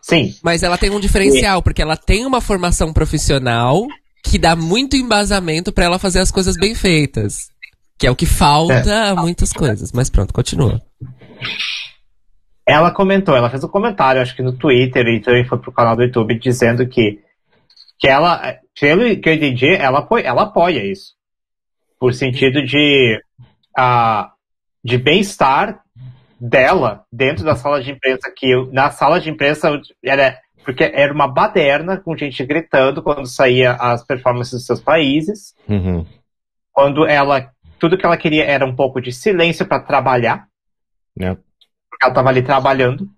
Sim, Mas ela tem um diferencial, porque ela tem uma formação profissional que dá muito embasamento pra ela fazer as coisas bem feitas. Que é o que falta a muitas coisas. Mas pronto, continua. ela comentou, ela fez um comentário, acho que no Twitter e também foi pro canal do YouTube, dizendo que que ela, pelo que eu entendi, ela apoia, ela apoia isso. Por sentido de, uh, de bem-estar dela dentro da sala de imprensa, que eu, na sala de imprensa era, porque era uma baderna com gente gritando quando saía as performances dos seus países. Uhum. Quando ela, tudo que ela queria era um pouco de silêncio para trabalhar. É. Porque ela estava ali trabalhando.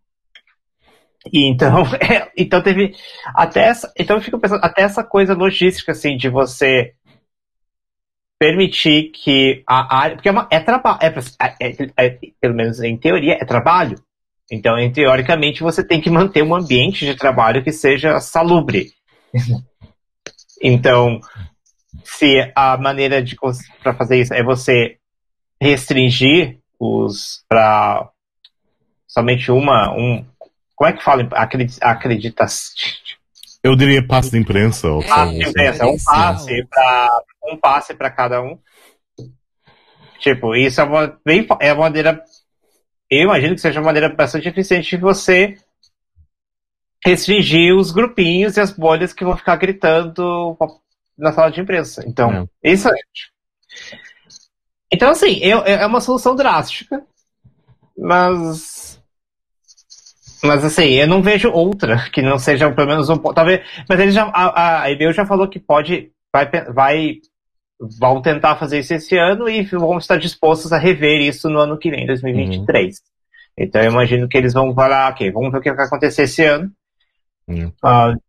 E então, [LAUGHS] é, então teve até essa, então eu fico pensando até essa coisa logística assim de você permitir que a área, porque é, uma, é trabalho, é, é, é, pelo menos em teoria é trabalho. Então, teoricamente, você tem que manter um ambiente de trabalho que seja salubre. [LAUGHS] então, se a maneira de para fazer isso é você restringir os para somente uma um como é que fala acredita eu diria passe de imprensa ou passe de imprensa um passe para um passe para cada um tipo isso é uma bem é uma maneira eu imagino que seja uma maneira bastante eficiente de você restringir os grupinhos e as bolhas que vão ficar gritando na sala de imprensa. Então, é. isso é. Então, assim, é, é uma solução drástica, mas. Mas assim, eu não vejo outra que não seja pelo menos um talvez, mas ele já a, a EBU já falou que pode vai vai vão tentar fazer isso esse ano e vão estar dispostos a rever isso no ano que vem, 2023. Uhum. Então eu imagino que eles vão falar, ok, vamos ver o que vai acontecer esse ano. Uhum. Uh,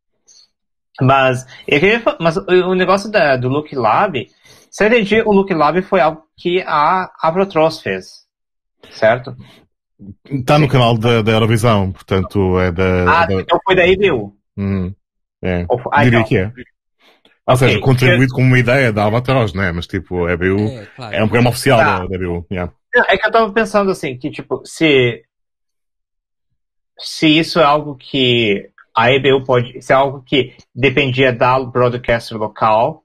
mas, queria, mas o negócio da, do Look Lab, se eu entendi, o Look Lab foi algo que a Avrotros fez, certo? Está no canal da, da Eurovisão, portanto é da. Ah, da... então foi da IBU. Hum, é. ah, Diria então. que é. Ou okay, seja, contribuído com uma ideia da Albatross, né? Mas tipo, a EBU é, claro. é um programa oficial tá. da, EBU. Yeah. É que eu tava pensando assim, que tipo, se. Se isso é algo que a EBU pode. Se é algo que dependia da broadcaster local,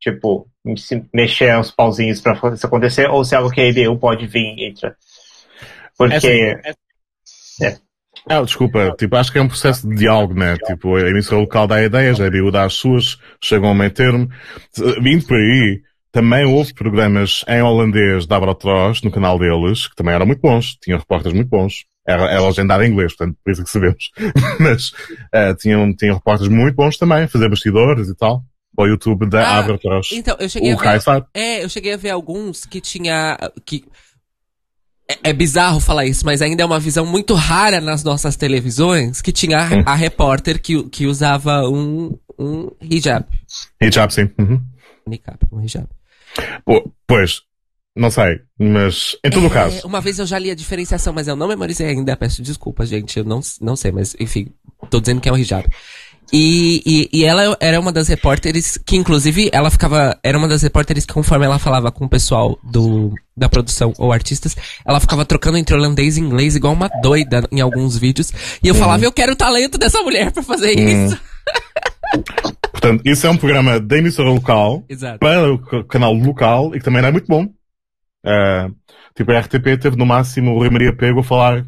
tipo, se mexer os pauzinhos para isso acontecer, ou se é algo que a EBU pode vir e entra. Porque. É, assim, é. Ah, desculpa, tipo, acho que é um processo de diálogo, né? Tipo, a emissora local dá ideias, a EBU dá as suas, chegam ao meio termo. Vindo por aí, também houve programas em holandês da Abrotros, no canal deles, que também eram muito bons, tinham repórteres muito bons. Era, era legendado em inglês, portanto, por isso que sabemos. [LAUGHS] Mas uh, tinham, tinham repórteres muito bons também, fazer bastidores e tal. Para o YouTube da ah, Abrotros. Então, eu cheguei o a ver. É, eu cheguei a ver alguns que tinha. que é, é, bizarro falar isso, mas ainda é uma visão muito rara nas nossas televisões que tinha a, a repórter que, que usava um, um hijab. Hijab, sim. Uhum. Niqab, um hijab. Pô, pois, não sei, mas em todo é, caso. Uma vez eu já li a diferenciação, mas eu não memorizei ainda. Peço desculpas, gente. Eu não, não sei, mas enfim, tô dizendo que é um hijab. E, e, e, ela era uma das repórteres que, inclusive, ela ficava. Era uma das repórteres que, conforme ela falava com o pessoal do, da produção ou artistas, ela ficava trocando entre holandês e inglês igual uma doida em alguns vídeos. E eu uhum. falava, eu quero o talento dessa mulher para fazer uhum. isso. [LAUGHS] Portanto, isso é um programa da emissora local Exato. para o canal local e que também não é muito bom. Uh, tipo, a RTP teve no máximo o Rui Maria Pego a falar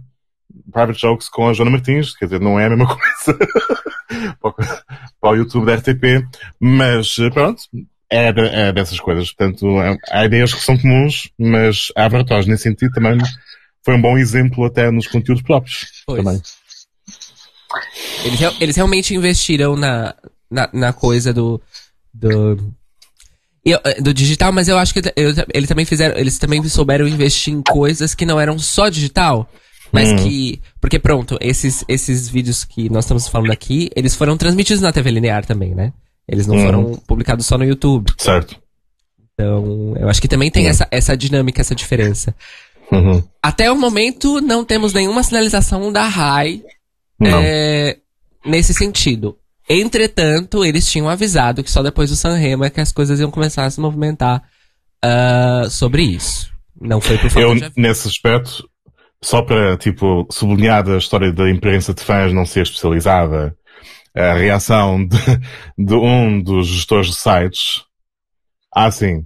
private jokes com a Joana Martins, quer dizer, não é a mesma [LAUGHS] coisa para o YouTube da RTP, mas pronto, é, é dessas coisas. Portanto, há ideias que são comuns, mas a Abratos, nesse sentido, também foi um bom exemplo até nos conteúdos próprios. Pois. Também. Eles, eles realmente investiram na, na, na coisa do, do eu, eh, do digital, mas eu acho que eu, eles também fizeram, eles também souberam investir em coisas que não eram só digital, mas hum. que, porque pronto, esses, esses vídeos que nós estamos falando aqui, eles foram transmitidos na TV linear também, né? Eles não hum. foram publicados só no YouTube. Certo. Então, eu acho que também tem hum. essa, essa dinâmica, essa diferença. Uhum. Até o momento, não temos nenhuma sinalização da RAI é, nesse sentido. Entretanto, eles tinham avisado que só depois do Sanremo é que as coisas iam começar a se movimentar uh, sobre isso. Não foi por favor. Eu, nesse aspecto, só para, tipo, sublinhar a história da imprensa de fãs não ser especializada, a reação de, de um dos gestores de sites, ah, sim,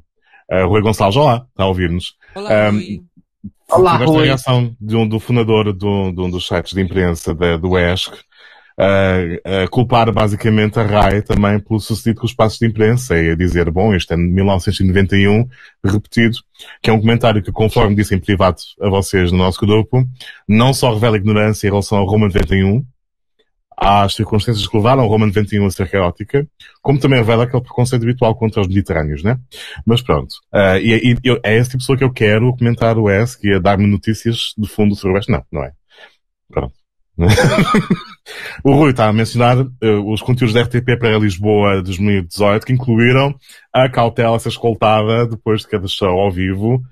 uh, Rui Gonçalves, olá, está a ouvir-nos. Olá, um, Rui. Olá, Rui. a reação de um, do fundador de um, de um dos sites de imprensa da, do ESC, uh, uh, culpar basicamente a RAI também pelo sucedido com os passos de imprensa e a dizer, bom, este é de 1991 repetido, que é um comentário que, conforme disse em privado a vocês no nosso grupo, não só revela ignorância em relação ao Roma 91, às circunstâncias que levaram Roma 91 a ser caótica, como também revela aquele preconceito habitual contra os mediterrâneos, né? Mas pronto. Uh, e, e eu, é esse tipo de pessoa que eu quero comentar o ESC e a dar-me notícias de fundo sobre o Oeste. Não, não é. Pronto. [LAUGHS] o Rui está a mencionar uh, os conteúdos da RTP para Lisboa de 2018 que incluíram a cautela ser escoltada depois de cada show ao vivo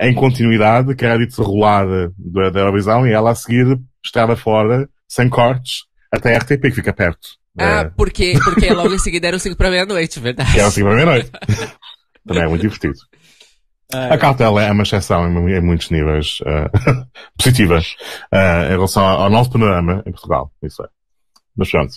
em continuidade, que era dito rolar da, da Eurovisão e ela a seguir estava fora, sem cortes, até a RTP que fica perto. Ah, é. porque, porque logo em seguida era o 5 para meia-noite, verdade. Era o 5 para meia-noite. [LAUGHS] Também é muito divertido. A cautela é uma exceção em, em muitos níveis [LAUGHS] uh, uh, em relação ao nosso panorama em Portugal. Isso é. Mas pronto.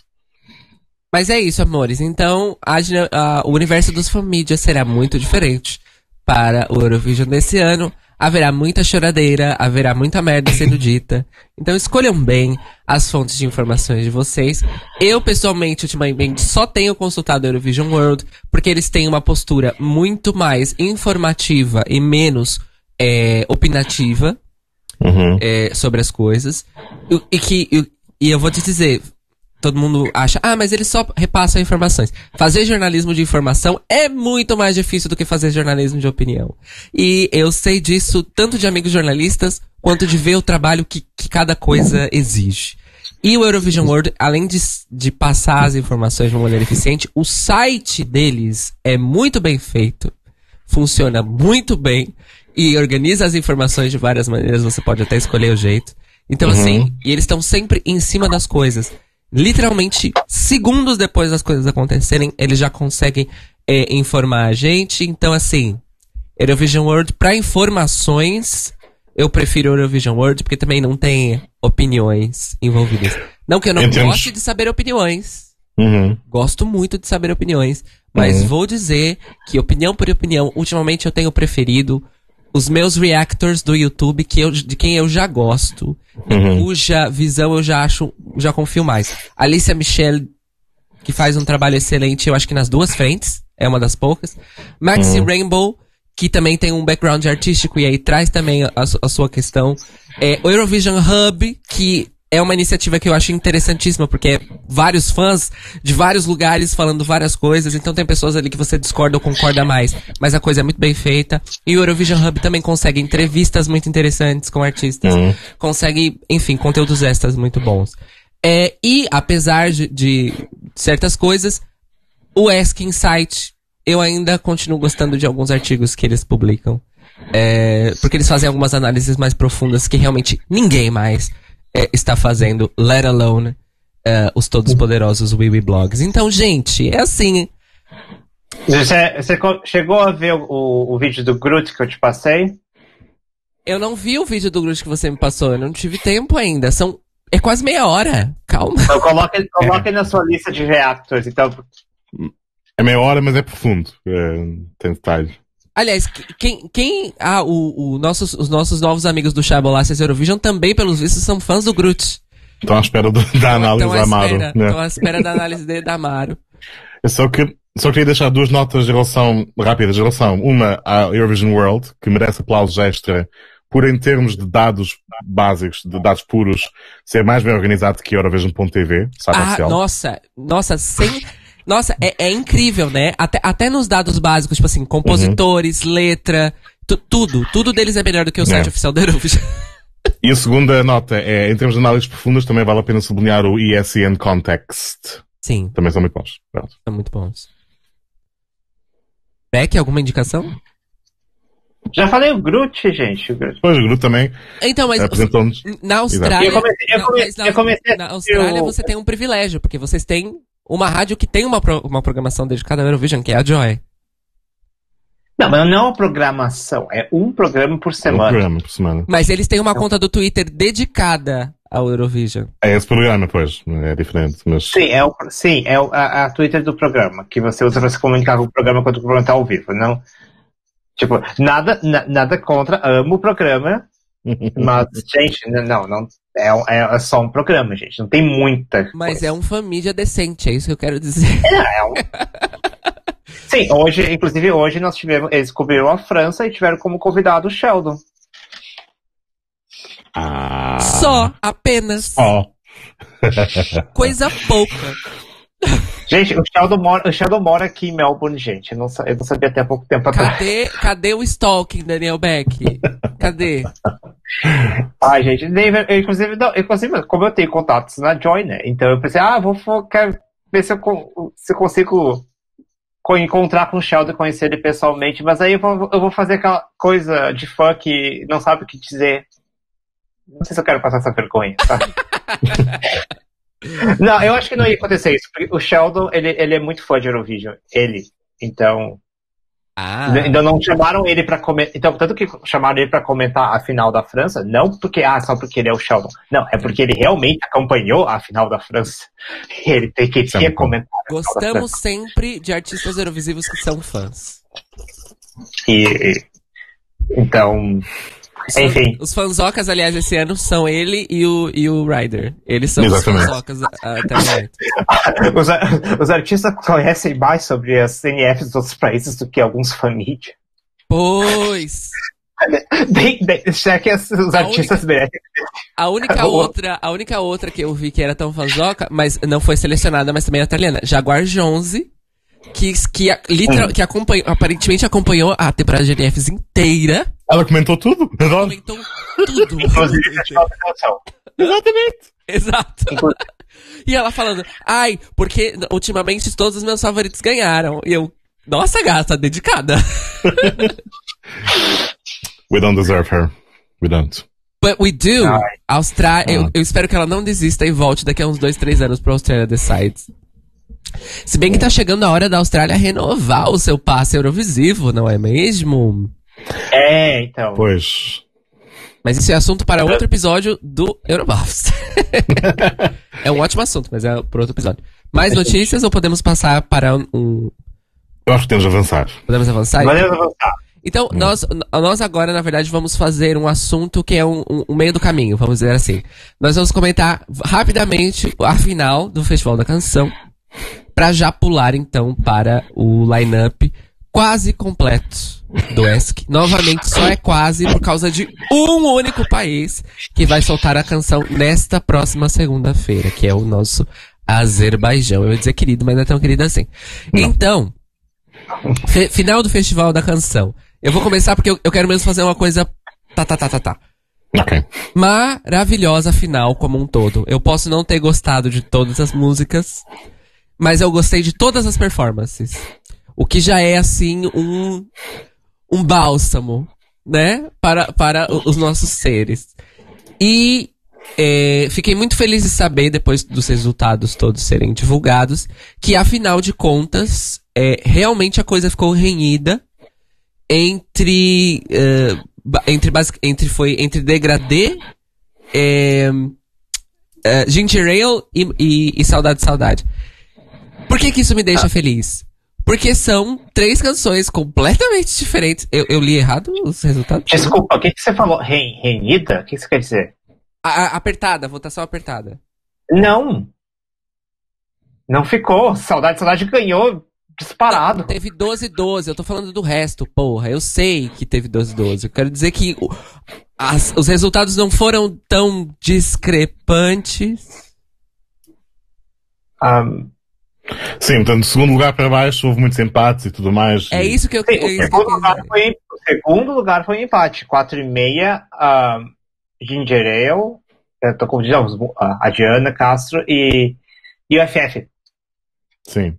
Mas é isso, amores. Então, a, a, o universo dos famílias será muito diferente para o Eurovision desse ano haverá muita choradeira, haverá muita merda sendo [LAUGHS] dita. Então escolham bem as fontes de informações de vocês. Eu, pessoalmente, ultimamente, só tenho consultado a Eurovision World, porque eles têm uma postura muito mais informativa e menos é, opinativa uhum. é, sobre as coisas. E, e que, e, e eu vou te dizer, todo mundo acha, ah, mas eles só repassam informações. Fazer jornalismo de informação é muito mais difícil do que fazer jornalismo de opinião. E eu sei disso tanto de amigos jornalistas, quanto de ver o trabalho que, que cada coisa exige. E o Eurovision World, além de, de passar as informações de uma maneira eficiente, o site deles é muito bem feito, funciona muito bem e organiza as informações de várias maneiras, você pode até escolher o jeito. Então, uhum. assim, e eles estão sempre em cima das coisas literalmente segundos depois das coisas acontecerem, eles já conseguem é, informar a gente. Então, assim, Eurovision World, para informações, eu prefiro Eurovision World, porque também não tem opiniões envolvidas. Não que eu não Entendo. goste de saber opiniões. Uhum. Gosto muito de saber opiniões. Mas uhum. vou dizer que, opinião por opinião, ultimamente eu tenho preferido os meus reactors do YouTube, que eu, de quem eu já gosto, uhum. cuja visão eu já acho, já confio mais. Alicia Michelle, que faz um trabalho excelente, eu acho que nas duas frentes, é uma das poucas. Maxi uhum. Rainbow, que também tem um background artístico e aí traz também a, a sua questão. É, o Eurovision Hub, que é uma iniciativa que eu acho interessantíssima, porque é vários fãs de vários lugares falando várias coisas, então tem pessoas ali que você discorda ou concorda mais, mas a coisa é muito bem feita. E o Eurovision Hub também consegue entrevistas muito interessantes com artistas, uhum. consegue, enfim, conteúdos extras muito bons. É, e, apesar de, de certas coisas, o Ask Insight, eu ainda continuo gostando de alguns artigos que eles publicam. É, porque eles fazem algumas análises mais profundas que realmente ninguém mais é, está fazendo, let alone uh, os todos poderosos Wiwi Blogs. Então, gente, é assim. Você, você chegou a ver o, o, vídeo do Groot que eu te passei? Eu não vi o vídeo do Groot que você me passou, eu não tive tempo ainda. São é quase meia hora. Calma. Então coloque, coloque é. na sua lista de reactors, então. É meia hora, mas é profundo. É, tem detalhe. Aliás, quem. quem ah, o, o nossos, os nossos novos amigos do Chabolasses Eurovision também, pelos vistos, são fãs do Groot. Estão à espera do, da análise da Amaro. Estão né? à espera da análise dele da Amaro. Eu só, que, só queria deixar duas notas de relação, rápidas de relação. Uma à Eurovision World, que merece aplausos extra por em termos de dados básicos, de dados puros, ser mais bem organizado que Eurovision.tv, sabe ah, oficial. Nossa, nossa, sem, nossa, é, é incrível, né? Até, até nos dados básicos, tipo assim, compositores, uhum. letra, tudo. Tudo deles é melhor do que o site é. oficial da Eurovision. E a segunda nota é, em termos de análises profundas, também vale a pena sublinhar o ESN Context. Sim. Também são muito bons. Pronto. São muito bons. Beck, alguma indicação? Já falei o Groot, gente. O Groot. Pois, o Groot também. Então, mas na Austrália. Eu comecei, eu comecei, eu comecei na, Austrália você tem um privilégio, porque vocês têm uma rádio que tem uma, pro, uma programação dedicada ao Eurovision, que é a Joy. Não, mas não é uma programação, é um programa por semana. Um programa por semana. Mas eles têm uma conta do Twitter dedicada ao Eurovision. É esse programa, pois, é diferente. Mas... Sim, é, o, sim, é a, a Twitter do programa, que você usa para se comunicar com o programa quando o programa está ao vivo. Não, tipo, nada, na, nada contra, amo o programa, [LAUGHS] Mas, gente, não, não. É, é, é só um programa, gente. Não tem muita. Mas coisa. é um família decente, é isso que eu quero dizer. É um- [LAUGHS] Sim, hoje, inclusive hoje nós tivemos. Eles cobriram a França e tiveram como convidado o Sheldon. Ah. Só, apenas. Ó. Coisa pouca. [LAUGHS] Gente, o Sheldon mora, o Sheldon mora aqui em Melbourne, gente. Eu não, eu não sabia até pouco tempo atrás. Cadê, cadê o stalking, Daniel Beck? Cadê? [LAUGHS] Ai, gente, eu, inclusive, não, inclusive, como eu tenho contatos na Joy, né? Então eu pensei, ah, vou quero ver se eu, se eu consigo co- encontrar com o Sheldon e conhecer ele pessoalmente, mas aí eu vou, eu vou fazer aquela coisa de fã que não sabe o que dizer. Não sei se eu quero passar essa vergonha, sabe? [LAUGHS] não, eu acho que não ia acontecer isso, porque o Sheldon, ele, ele é muito fã de Eurovision. Ele. Então, Ah, Ainda não chamaram ele pra comentar. Então, tanto que chamaram ele pra comentar a final da França, não porque, ah, só porque ele é o Sheldon. Não, é porque ele realmente acompanhou a final da França. [LAUGHS] Ele tem que é final da gostamos sempre de artistas eurovisivos que são fãs. E, então, Os fãs- Enfim. Os fanzocas, aliás, esse ano são ele e o, e o Ryder. Eles são Exatamente. os fanzocas ah, até o momento. [LAUGHS] os, os artistas conhecem mais sobre as CNFs dos outros países do que alguns família. Pois! [LAUGHS] Bem, bem, já que as- os A artistas merecem. A única [LAUGHS] outra, a única outra que eu vi que era tão fanzoca, mas não foi selecionada, mas também é italiana. Jaguar Jonze, que, que, a- literal, Hum. que acompanhou, aparentemente acompanhou a temporada de NFs inteira. Ela comentou tudo? Adoro. Comentou tudo. [LAUGHS] Inclusive. Exatamente. Exato. E ela falando, ai, porque ultimamente todos os meus favoritos ganharam. E eu, nossa gata, dedicada. [LAUGHS] We don't deserve her. We don't. But we do. Austrália. Eu, Ah. eu espero que ela não desista e volte daqui a uns dois, três anos pra Australia Decides. Se bem que tá chegando a hora da Austrália renovar o seu passe Eurovisivo, não é mesmo? É, então. Pois. Mas isso é assunto para outro episódio do Eurobuffs. [LAUGHS] é um ótimo assunto, mas é para outro episódio. Mais notícias ou podemos passar para um. Eu acho que temos avançar. podemos avançar? Valeu avançar. Então, nós, nós agora, na verdade, vamos fazer um assunto que é um, um- um meio do caminho, vamos dizer assim. Nós vamos comentar rapidamente a final do Festival da Canção, pra já pular, então, para o line-up quase completo do ESC. Novamente, só é quase por causa de um único país que vai soltar a canção nesta próxima segunda-feira, que é o nosso Azerbaijão. Eu ia dizer querido, mas não é tão querido assim. Então, Fe- final do Festival da Canção. Eu vou começar porque eu, eu quero mesmo fazer uma coisa. Tá, tá, tá, tá, tá. Ok. Maravilhosa final como um todo. Eu posso não ter gostado de todas as músicas, mas eu gostei de todas as performances. O que já é, assim, um. Um bálsamo, né? Para, para os nossos seres. E é, fiquei muito feliz de saber, depois dos resultados todos serem divulgados, que afinal de contas, é, realmente a coisa ficou renhida entre. ba- entre, entre foi entre degradê, é, é, Ginger Ale e, e, e Saudade Saudade. Por que, que isso me deixa feliz? Porque são três canções completamente diferentes. Eu, eu li errado os resultados? Desculpa, o que, que você falou? Renhida? O que você quer dizer? A- a- apertada, votação apertada. Não. Não ficou. Saudade, saudade ganhou disparado. Teve 12-12, eu tô falando do resto, porra. Eu sei que teve 12-12. Eu quero dizer que as- os resultados não foram tão discrepantes. Ah, Sim, portanto, segundo lugar para baixo, houve muitos empates e tudo mais. É e- isso que eu, sim, é o, isso que eu segundo quis lugar dizer. foi, o segundo lugar foi um empate. 4,5 uh, Ginger Ale, eu tô confundindo a Diana Castro e, e o FF. Sim.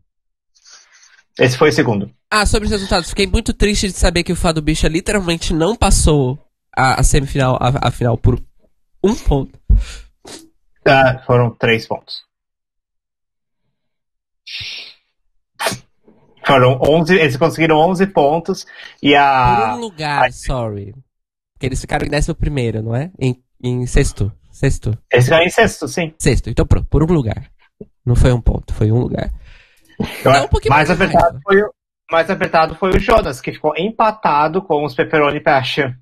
Esse foi o segundo. Ah, sobre os resultados, fiquei muito triste de saber que o Fado Bicha literalmente não passou a, a semifinal, a, a final por um ponto. Ah, foram três pontos. Foram 11, eles conseguiram 11 pontos e Por a um lugar, sorry. Porque eles ficaram em décimo primeiro, não é? Em, em sexto. Sexto. eles ganharam em sexto, sim. Sexto. Então pronto, por um lugar. Não foi um ponto, foi um lugar. Acho- um pouquinho mais apertado foi o mais apertado foi o Jonas, que ficou empatado com os Pepperoni Passion.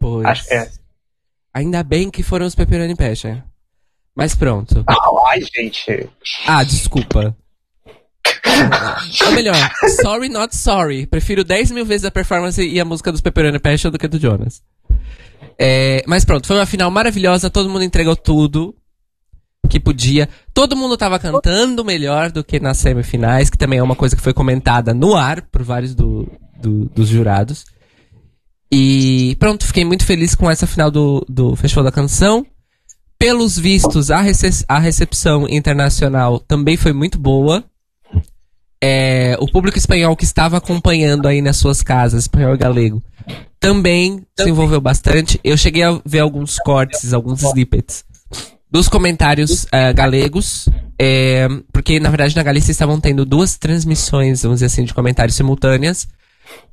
Pois. Acho que é. Ainda bem que foram os Pepperoni Passion. Mas pronto. [LAUGHS] Ai, gente. Ah, desculpa. Ou melhor, sorry not sorry. Prefiro 10 mil vezes a performance e a música dos Pepperoni Passion do que do Jonas. É, mas pronto, foi uma final maravilhosa, todo mundo entregou tudo que podia. Todo mundo tava cantando melhor do que nas semifinais, que também é uma coisa que foi comentada no ar por vários do, do- dos jurados. E pronto, fiquei muito feliz com essa final do, do Festival da Canção. Pelos vistos, a, rece- a recepção internacional também foi muito boa. É, o público espanhol que estava acompanhando aí nas suas casas, espanhol e galego, também se envolveu bastante. Eu cheguei a ver alguns cortes, alguns snippets dos comentários eh, galegos, é, porque na verdade na Galícia estavam tendo duas transmissões, vamos dizer assim, de comentários simultâneas.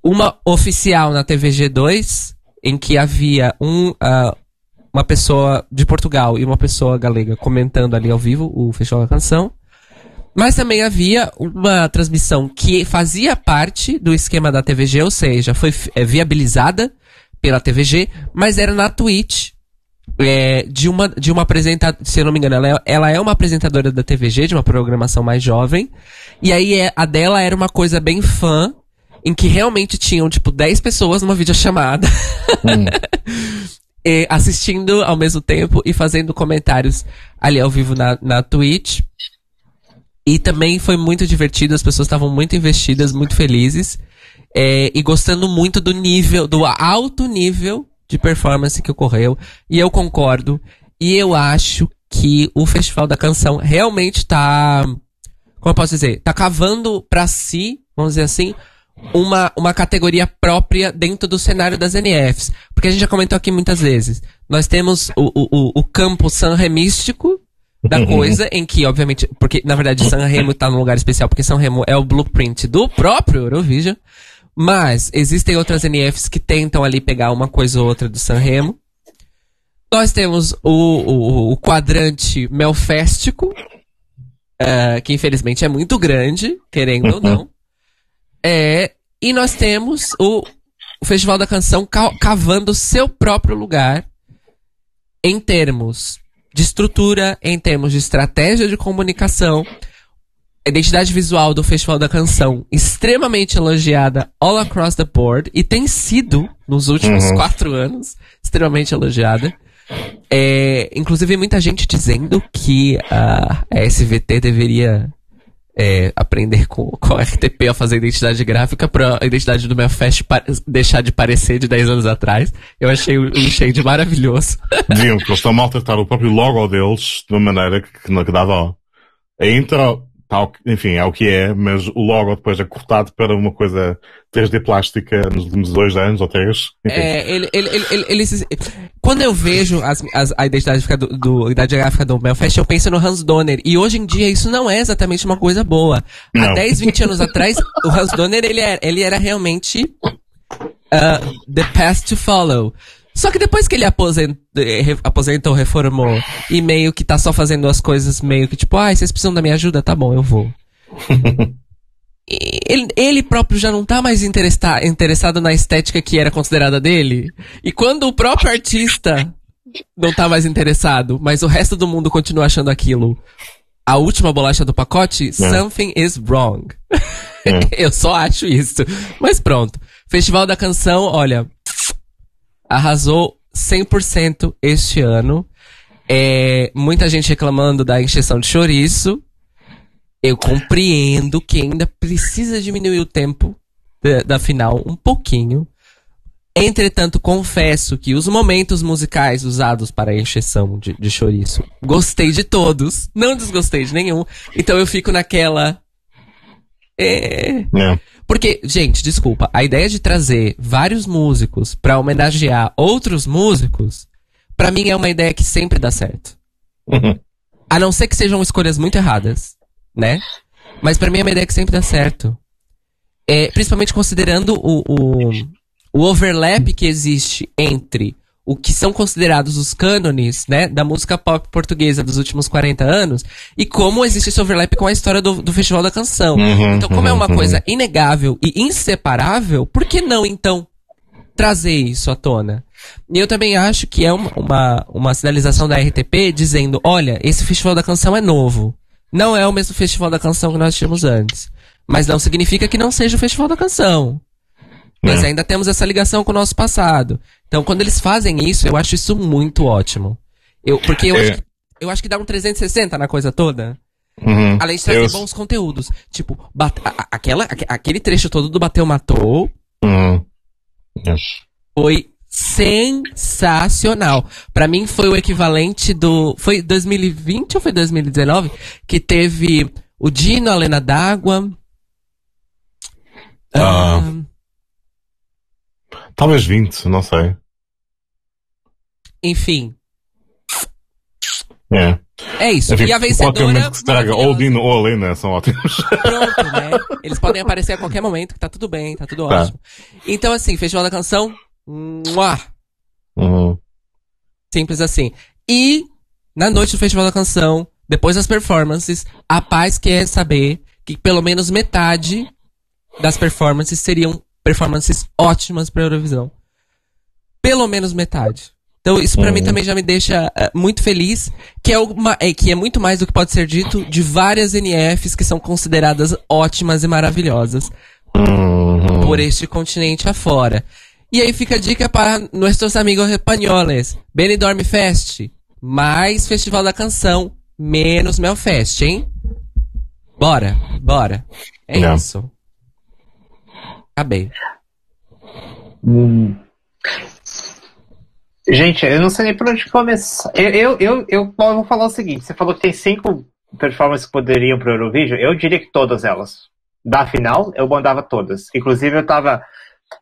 Uma oficial na TVG2, em que havia um, ah, uma pessoa de Portugal e uma pessoa galega comentando ali ao vivo o Festival da Canção. Mas também havia uma transmissão que fazia parte do esquema da TVG, ou seja, foi eh, viabilizada pela TVG, mas era na Twitch é, de uma de uma apresentadora, se eu não me engano, ela é, ela é uma apresentadora da TVG, de uma programação mais jovem. E aí é, a dela era uma coisa bem fã, em que realmente tinham, tipo, 10 pessoas numa videochamada. [LAUGHS] e assistindo ao mesmo tempo e fazendo comentários ali ao vivo na, na Twitch. E também foi muito divertido, as pessoas estavam muito investidas, muito felizes. é, e gostando muito do nível, do alto nível de performance que ocorreu. E eu concordo. E eu acho que o Festival da Canção realmente tá. Como eu posso dizer? Tá cavando pra si, vamos dizer assim, uma, uma categoria própria dentro do cenário das NFs. Porque a gente já comentou aqui muitas vezes. Nós temos o, o- o campo sanremístico da [LAUGHS] coisa, em que, obviamente, porque na verdade San Remo tá num lugar especial, porque San Remo é o blueprint do próprio Eurovision. Mas existem outras NFs que tentam ali pegar uma coisa ou outra do San Remo. Nós temos o, o, o quadrante melféstico, eh, que infelizmente é muito grande, querendo ou [LAUGHS] não. É, e nós temos o, o Festival da Canção ca- cavando seu próprio lugar em termos de estrutura, em termos de estratégia de comunicação, a identidade visual do Festival da Canção extremamente elogiada all across the board e tem sido, nos últimos Uhum. quatro anos, extremamente elogiada. É, inclusive, muita gente dizendo que a, a SVT deveria é, aprender com, com RTP a fazer identidade gráfica pra a identidade do Melfest pa- deixar de parecer de 10 anos atrás. Eu achei o, o shade maravilhoso. [LAUGHS] Diziam que eles estão a maltratar o próprio logo deles de uma maneira que, que que dá dó. A intro, enfim, é o que é, mas logo depois é cortado para uma coisa 3D plástica nos últimos dois anos ou três. Enfim. É, ele, ele, ele, ele, se- quando eu vejo as, as- a identidade gráfica do, do, a identidade gráfica do Melfest, eu penso no Hans Donner. E hoje em dia isso não é exatamente uma coisa boa. Há Não. 10, 20 anos atrás, o Hans Donner, ele era, ele era realmente ah, the path to follow. Só que depois que ele aposent, eh, aposentou, reformou, e meio que tá só fazendo as coisas meio que tipo, ah, vocês precisam da minha ajuda? Tá bom, eu vou. [LAUGHS] E ele, ele próprio já não tá mais interessa- interessado na estética que era considerada dele. E quando o próprio artista não tá mais interessado, mas o resto do mundo continua achando aquilo a última bolacha do pacote, something is wrong. [LAUGHS] Eu só acho isso. Mas pronto. Festival da Canção, olha, arrasou 100% este ano. É, muita gente reclamando da encheção de chouriço. Eu compreendo que ainda precisa diminuir o tempo da, da final um pouquinho. Entretanto, confesso que os momentos musicais usados para a encheção de, de chouriço, gostei de todos, não desgostei de nenhum. Então eu fico naquela. É, É. porque, gente, desculpa, a ideia de trazer vários músicos pra homenagear outros músicos, pra mim é uma ideia que sempre dá certo. Uhum. A não ser que sejam escolhas muito erradas, né? Mas pra mim é uma ideia que sempre dá certo. É, principalmente considerando o, o, o overlap que existe entre o que são considerados os cânones, né, da música pop portuguesa dos últimos 40 anos, e como existe esse overlap com a história do, do Festival da Canção. Uhum, então, como é uma uhum, coisa inegável e inseparável, por que não, então, trazer isso à tona. E eu também acho que é uma, uma, uma sinalização da RTP dizendo, olha, esse Festival da Canção é novo. Não é o mesmo Festival da Canção que nós tínhamos antes. Mas não significa que não seja o Festival da Canção. Nós É. ainda temos essa ligação com o nosso passado. Então, quando eles fazem isso, eu acho isso muito ótimo. Eu, porque eu, É. acho que, eu acho que dá um 360 na coisa toda. Uhum. Além de trazer Eu- bons conteúdos. Tipo, bate- a- a- aquela, aque- aquele trecho todo do Bateu Matou Uhum. Yes. foi sensacional. Pra mim foi o equivalente do. Foi 2020 ou foi 2019? Que teve o Dino, a Lena d'Água. Ah. ahn, Talvez 20, não sei. Enfim, É. é isso. Enfim, e a qualquer vencedora. momento que se traga ou. Dino ou a Lena são ótimos. Pronto, né? Eles podem aparecer a qualquer momento, que tá tudo bem, tá tudo Tá. ótimo. Então, assim, Festival da Canção. Mua, Uhum. simples assim. E, na noite do Festival da Canção, depois das performances, a paz quer saber que pelo menos metade das performances seriam performances ótimas pra Eurovisão. Pelo menos metade. Então, isso pra Uhum. mim também já me deixa eh, muito feliz, que é, uma, é, que é muito mais do que pode ser dito de várias NFs que são consideradas ótimas e maravilhosas Uhum. por este continente afora. E aí fica a dica para nossos amigos espanhóis. Benidorm Fest, mais Festival da Canção, menos Melfest, hein? Bora, bora. É Não. isso. Acabei. Hum. Gente, eu não sei nem por onde começar. Eu, eu, eu, eu vou falar o seguinte: você falou que tem cinco performances que poderiam pro Eurovision. Eu diria que todas elas. Da final, eu mandava todas. Inclusive, eu tava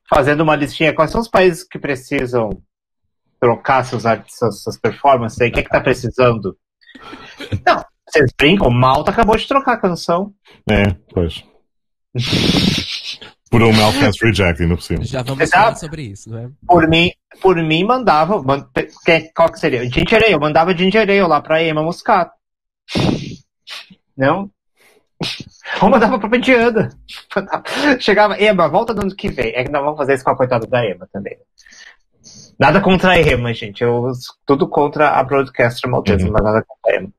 fazendo uma listinha. Quais são os países que precisam trocar seus, art- suas, performances aí? Quem é que tá precisando? Não, vocês brincam? Malta acabou de trocar a canção. É, pois. [LAUGHS] Por um Melfast Reject, ainda por cima. Já vamos falar sobre isso, não é? Por mim, por mim mandava. man- que- Qual que seria? Ginger Ale. Eu mandava Ginger Ale lá pra Emma Muscato. Não? [LAUGHS] Ou mandava pra Diana. [LAUGHS] Chegava, Emma, volta do ano que vem. É que nós vamos fazer isso com a coitada da Emma também. Nada contra a Emma, gente. Eu, tudo contra a broadcaster maltesa, Uhum. mas nada contra a Emma.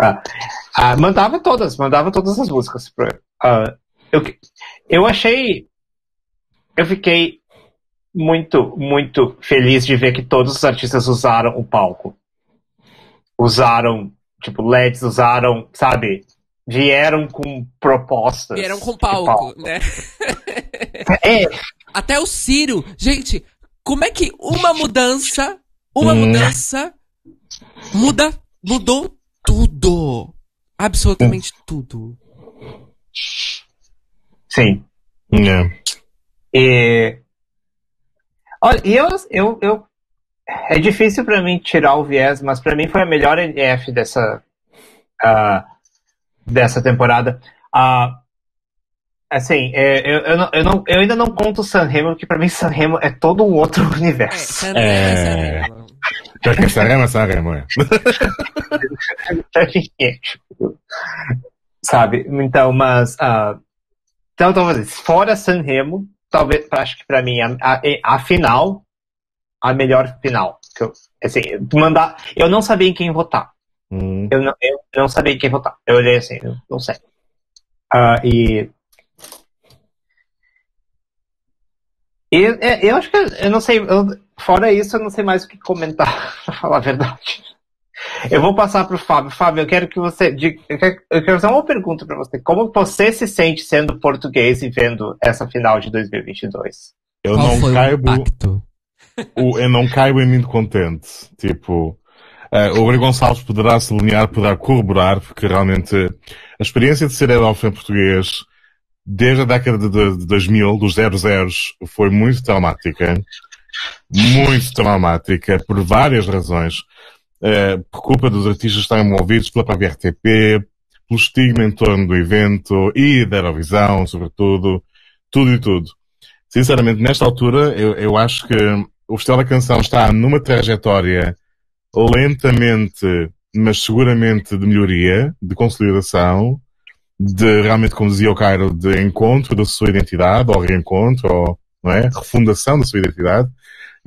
Ah, ah, mandava todas, mandava todas as músicas. Pra, ah, eu, eu achei. Eu fiquei muito, muito feliz de ver que todos os artistas usaram o palco. Usaram, tipo, LEDs, usaram, sabe? Vieram com propostas. Vieram com de palco, né? É, Até o Ciro. Gente, como é que uma mudança, uma Hum. mudança muda, mudou tudo. Absolutamente tudo. sim. É. E. Olha, e eu, eu, eu. É difícil pra mim tirar o viés, mas pra mim foi a melhor NF dessa. ah, dessa temporada. Ah, assim, é, eu, eu, não, eu, não, eu ainda não conto o Sanremo, porque pra mim Sanremo é todo um outro [LAUGHS] É, universo. Sanremo, É. Sanremo. Que Sanremo, é. [LAUGHS] É, Sabe? Então, mas. ah, então, talvez, fora Sanremo, talvez, acho que pra mim, a, a, a final, a melhor final. Que eu, assim, mandar, eu não sabia em quem votar. Hum. Eu não, eu não sabia em quem votar. Eu olhei assim, eu não sei. Ah, e. E é, eu acho que eu não sei. eu- fora isso, eu não sei mais o que comentar, [LAUGHS] pra falar a verdade. Eu vou passar pro Fábio. Fábio, eu quero que você. Eu quero, eu quero fazer uma pergunta pra você. Como você se sente sendo português e vendo essa final de 2022? Eu Qual não foi o caibo. impacto? o- eu não caibo em mim de contente. Tipo, eh, o Rui Gonçalves poderá se alinhar, poderá corroborar, porque realmente a experiência de ser Adolfo em português, desde a década de, de, de 2000, dos 00, foi muito traumática. Muito traumática, por várias razões. Eh, por culpa dos artistas estarem envolvidos pela própria RTP, pelo estigma em torno do evento e da Eurovisão, sobretudo, tudo e tudo. Sinceramente, nesta altura, eu, eu acho que o Festival da Canção está numa trajetória lentamente, mas seguramente de melhoria, de consolidação, de realmente, como dizia o Cairo, de encontro da sua identidade, ou reencontro, ou não é? Refundação da sua identidade.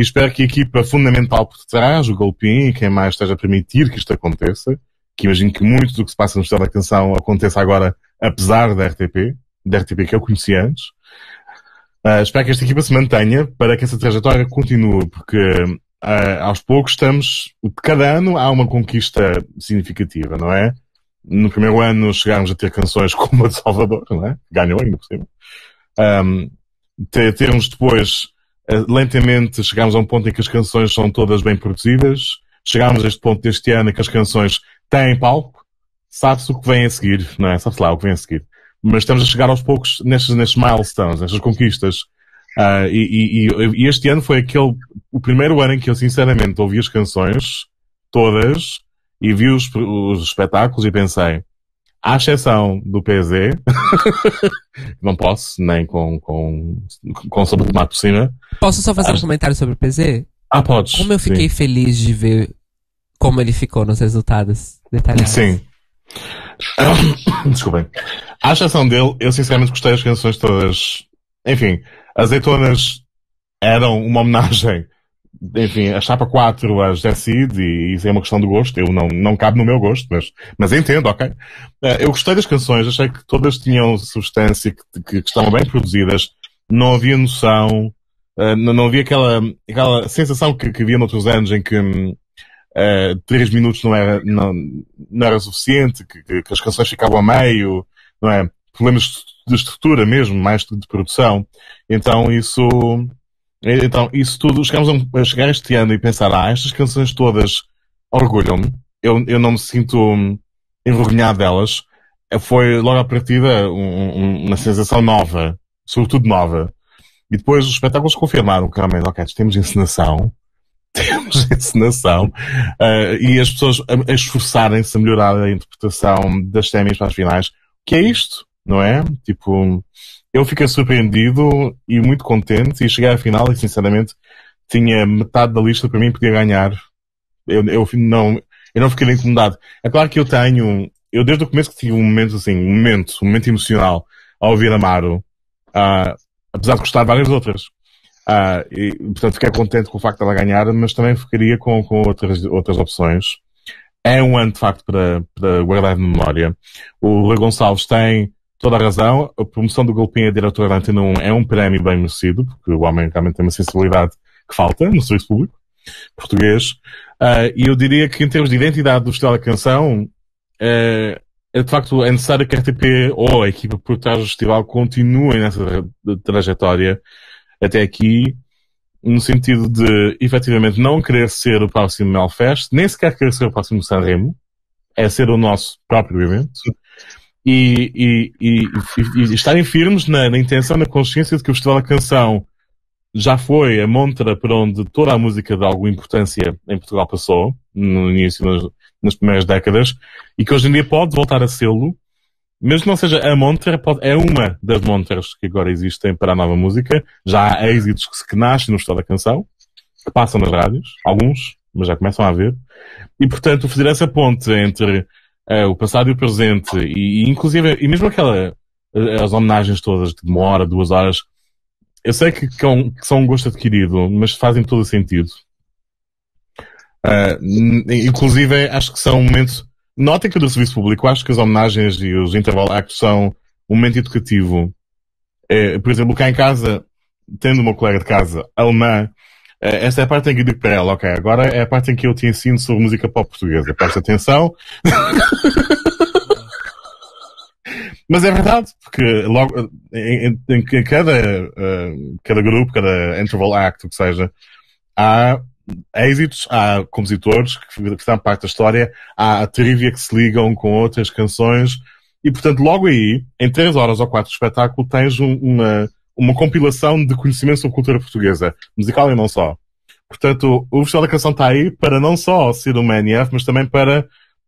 E espero que a equipa fundamental por trás, o Golpin e quem mais esteja a permitir que isto aconteça, que imagino que muito do que se passa no estado da canção aconteça agora, apesar da RTP, da RTP que eu conheci antes. Uh, espero que esta equipa se mantenha para que essa trajetória continue, porque uh, aos poucos estamos, cada ano há uma conquista significativa, não é? No primeiro ano chegámos a ter canções [LAUGHS] como a de Salvador, não é? Ganhou ainda por cima. Um, termos depois, lentamente, chegámos a um ponto em que as canções são todas bem produzidas. Chegámos a este ponto deste ano em que as canções têm palco. Sabe-se o que vem a seguir, não é? Sabe-se lá o que vem a seguir. Mas estamos a chegar aos poucos nestes, nestes milestones, nestas conquistas. Uh, e, e, e, este ano foi aquele, o primeiro ano em que eu sinceramente ouvi as canções, todas, e vi os, os espetáculos e pensei, à exceção do PZ, [LAUGHS] não posso, nem com, com, com sobre tomate por cima. Posso só fazer um comentário sobre o PZ? Ah, podes. Como eu fiquei sim. feliz de ver como ele ficou nos resultados detalhados. Sim. [COUGHS] Desculpem. À exceção dele, eu sinceramente gostei das canções todas. Enfim, Azeitonas eram uma homenagem enfim, a chapa 4 a José Cid, e isso é uma questão de gosto, eu não, não cabe no meu gosto, mas, mas entendo, ok? Eh, eu gostei das canções, achei que todas tinham substância, que, que, que estavam bem produzidas, não havia noção, eh, não, havia aquela, aquela sensação que, que havia noutros anos em que uh, três minutos não era, não, não era suficiente, que, que as canções ficavam a meio, não é? Problemas de estrutura mesmo, mais de produção. Então isso, então, isso tudo, chegamos a, chegar este ano e pensar, ah, estas canções todas orgulham-me, eu, eu não me sinto envergonhado delas. Foi logo à partida um, um, uma sensação nova, sobretudo nova. E depois os espetáculos confirmaram que realmente, ok, temos encenação, [LAUGHS] temos encenação, uh, e as pessoas a, a esforçarem-se a melhorar a interpretação das témis para as finais. Que é isto? Não é? Tipo, eu fiquei surpreendido e muito contente e cheguei à final e sinceramente tinha metade da lista para mim podia ganhar. Eu, eu não, eu não fiquei incomodado. É claro que eu tenho, eu desde o começo que tive um momento assim, um momento, um momento emocional ao ouvir Amaro, uh, apesar de gostar de várias outras. Uh, e, portanto, fiquei contente com o facto de ela ganhar, mas também ficaria com, com outras, outras opções. É um ano, de facto, para, para guardar de memória. O Rui Gonçalves tem toda a razão. A promoção do Golpinho a diretora da Antena 1 é um prémio bem merecido, porque o homem realmente tem uma sensibilidade que falta no serviço público português. Uh, e eu diria que em termos de identidade do Festival da Canção, uh, é de facto é necessário que a RTP ou a equipa por trás do festival continuem nessa trajetória até aqui, no sentido de efetivamente não querer ser o próximo Melfest, nem sequer querer ser o próximo Sanremo, é ser o nosso próprio evento e, e, e, e estarem firmes na, na, intenção, na consciência de que o Festival da Canção já foi a montra por onde toda a música de alguma importância em Portugal passou, no início, nas, nas primeiras décadas, e que hoje em dia pode voltar a sê-lo, mesmo que não seja a montra, pode, é uma das montras que agora existem para a nova música. Já há êxitos que, que nascem no Festival da Canção, que passam nas rádios, alguns, mas já começam a haver. E, portanto, fazer essa ponte entre uh, o passado e o presente, e, e, inclusive, e mesmo aquela, eh, as homenagens todas de uma hora, duas horas, eu sei que, que, é um, que são um gosto adquirido, mas fazem todo o sentido. Uh, inclusive, acho que são um momento, notem que do serviço público, acho que as homenagens e os interval actos são um momento educativo. É, por exemplo, cá em casa, tendo uma colega de casa alemã, essa é a parte em que eu digo para ela, ok, agora é a parte em que eu te ensino sobre música pop portuguesa. Presta atenção. [LAUGHS] Mas é verdade, porque logo, em, em, em cada, uh, cada grupo, cada interval act, o que seja, há êxitos, há compositores que, que estão parte da história, há a trivia que se ligam com outras canções, e portanto logo aí, em três horas ou quatro de espetáculo, tens um, uma, uma compilação de conhecimento sobre cultura portuguesa, musical e não só. Portanto, o Festival da Canção está aí para não só ser uma NF, mas também para,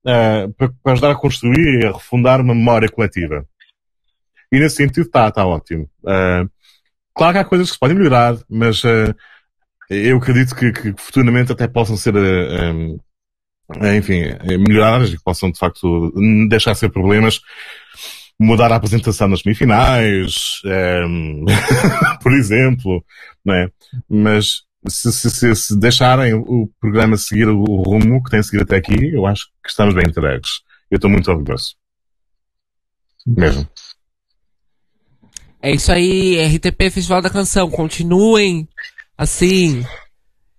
uh, para, ajudar a construir e a refundar uma memória coletiva. E nesse sentido está, está ótimo. Uh, claro que há coisas que se podem melhorar, mas uh, eu acredito que, que, futuramente até possam ser, um, enfim, melhoradas e que possam de facto deixar de ser problemas. Mudar a apresentação nas semifinais, um, [LAUGHS] por exemplo, né? Mas se, se, se, se, deixarem o programa seguir o rumo que tem seguido até aqui, eu acho que estamos bem entregues. Eu estou muito orgulhoso. Mesmo. É isso aí, RTP Festival da Canção. Continuem assim.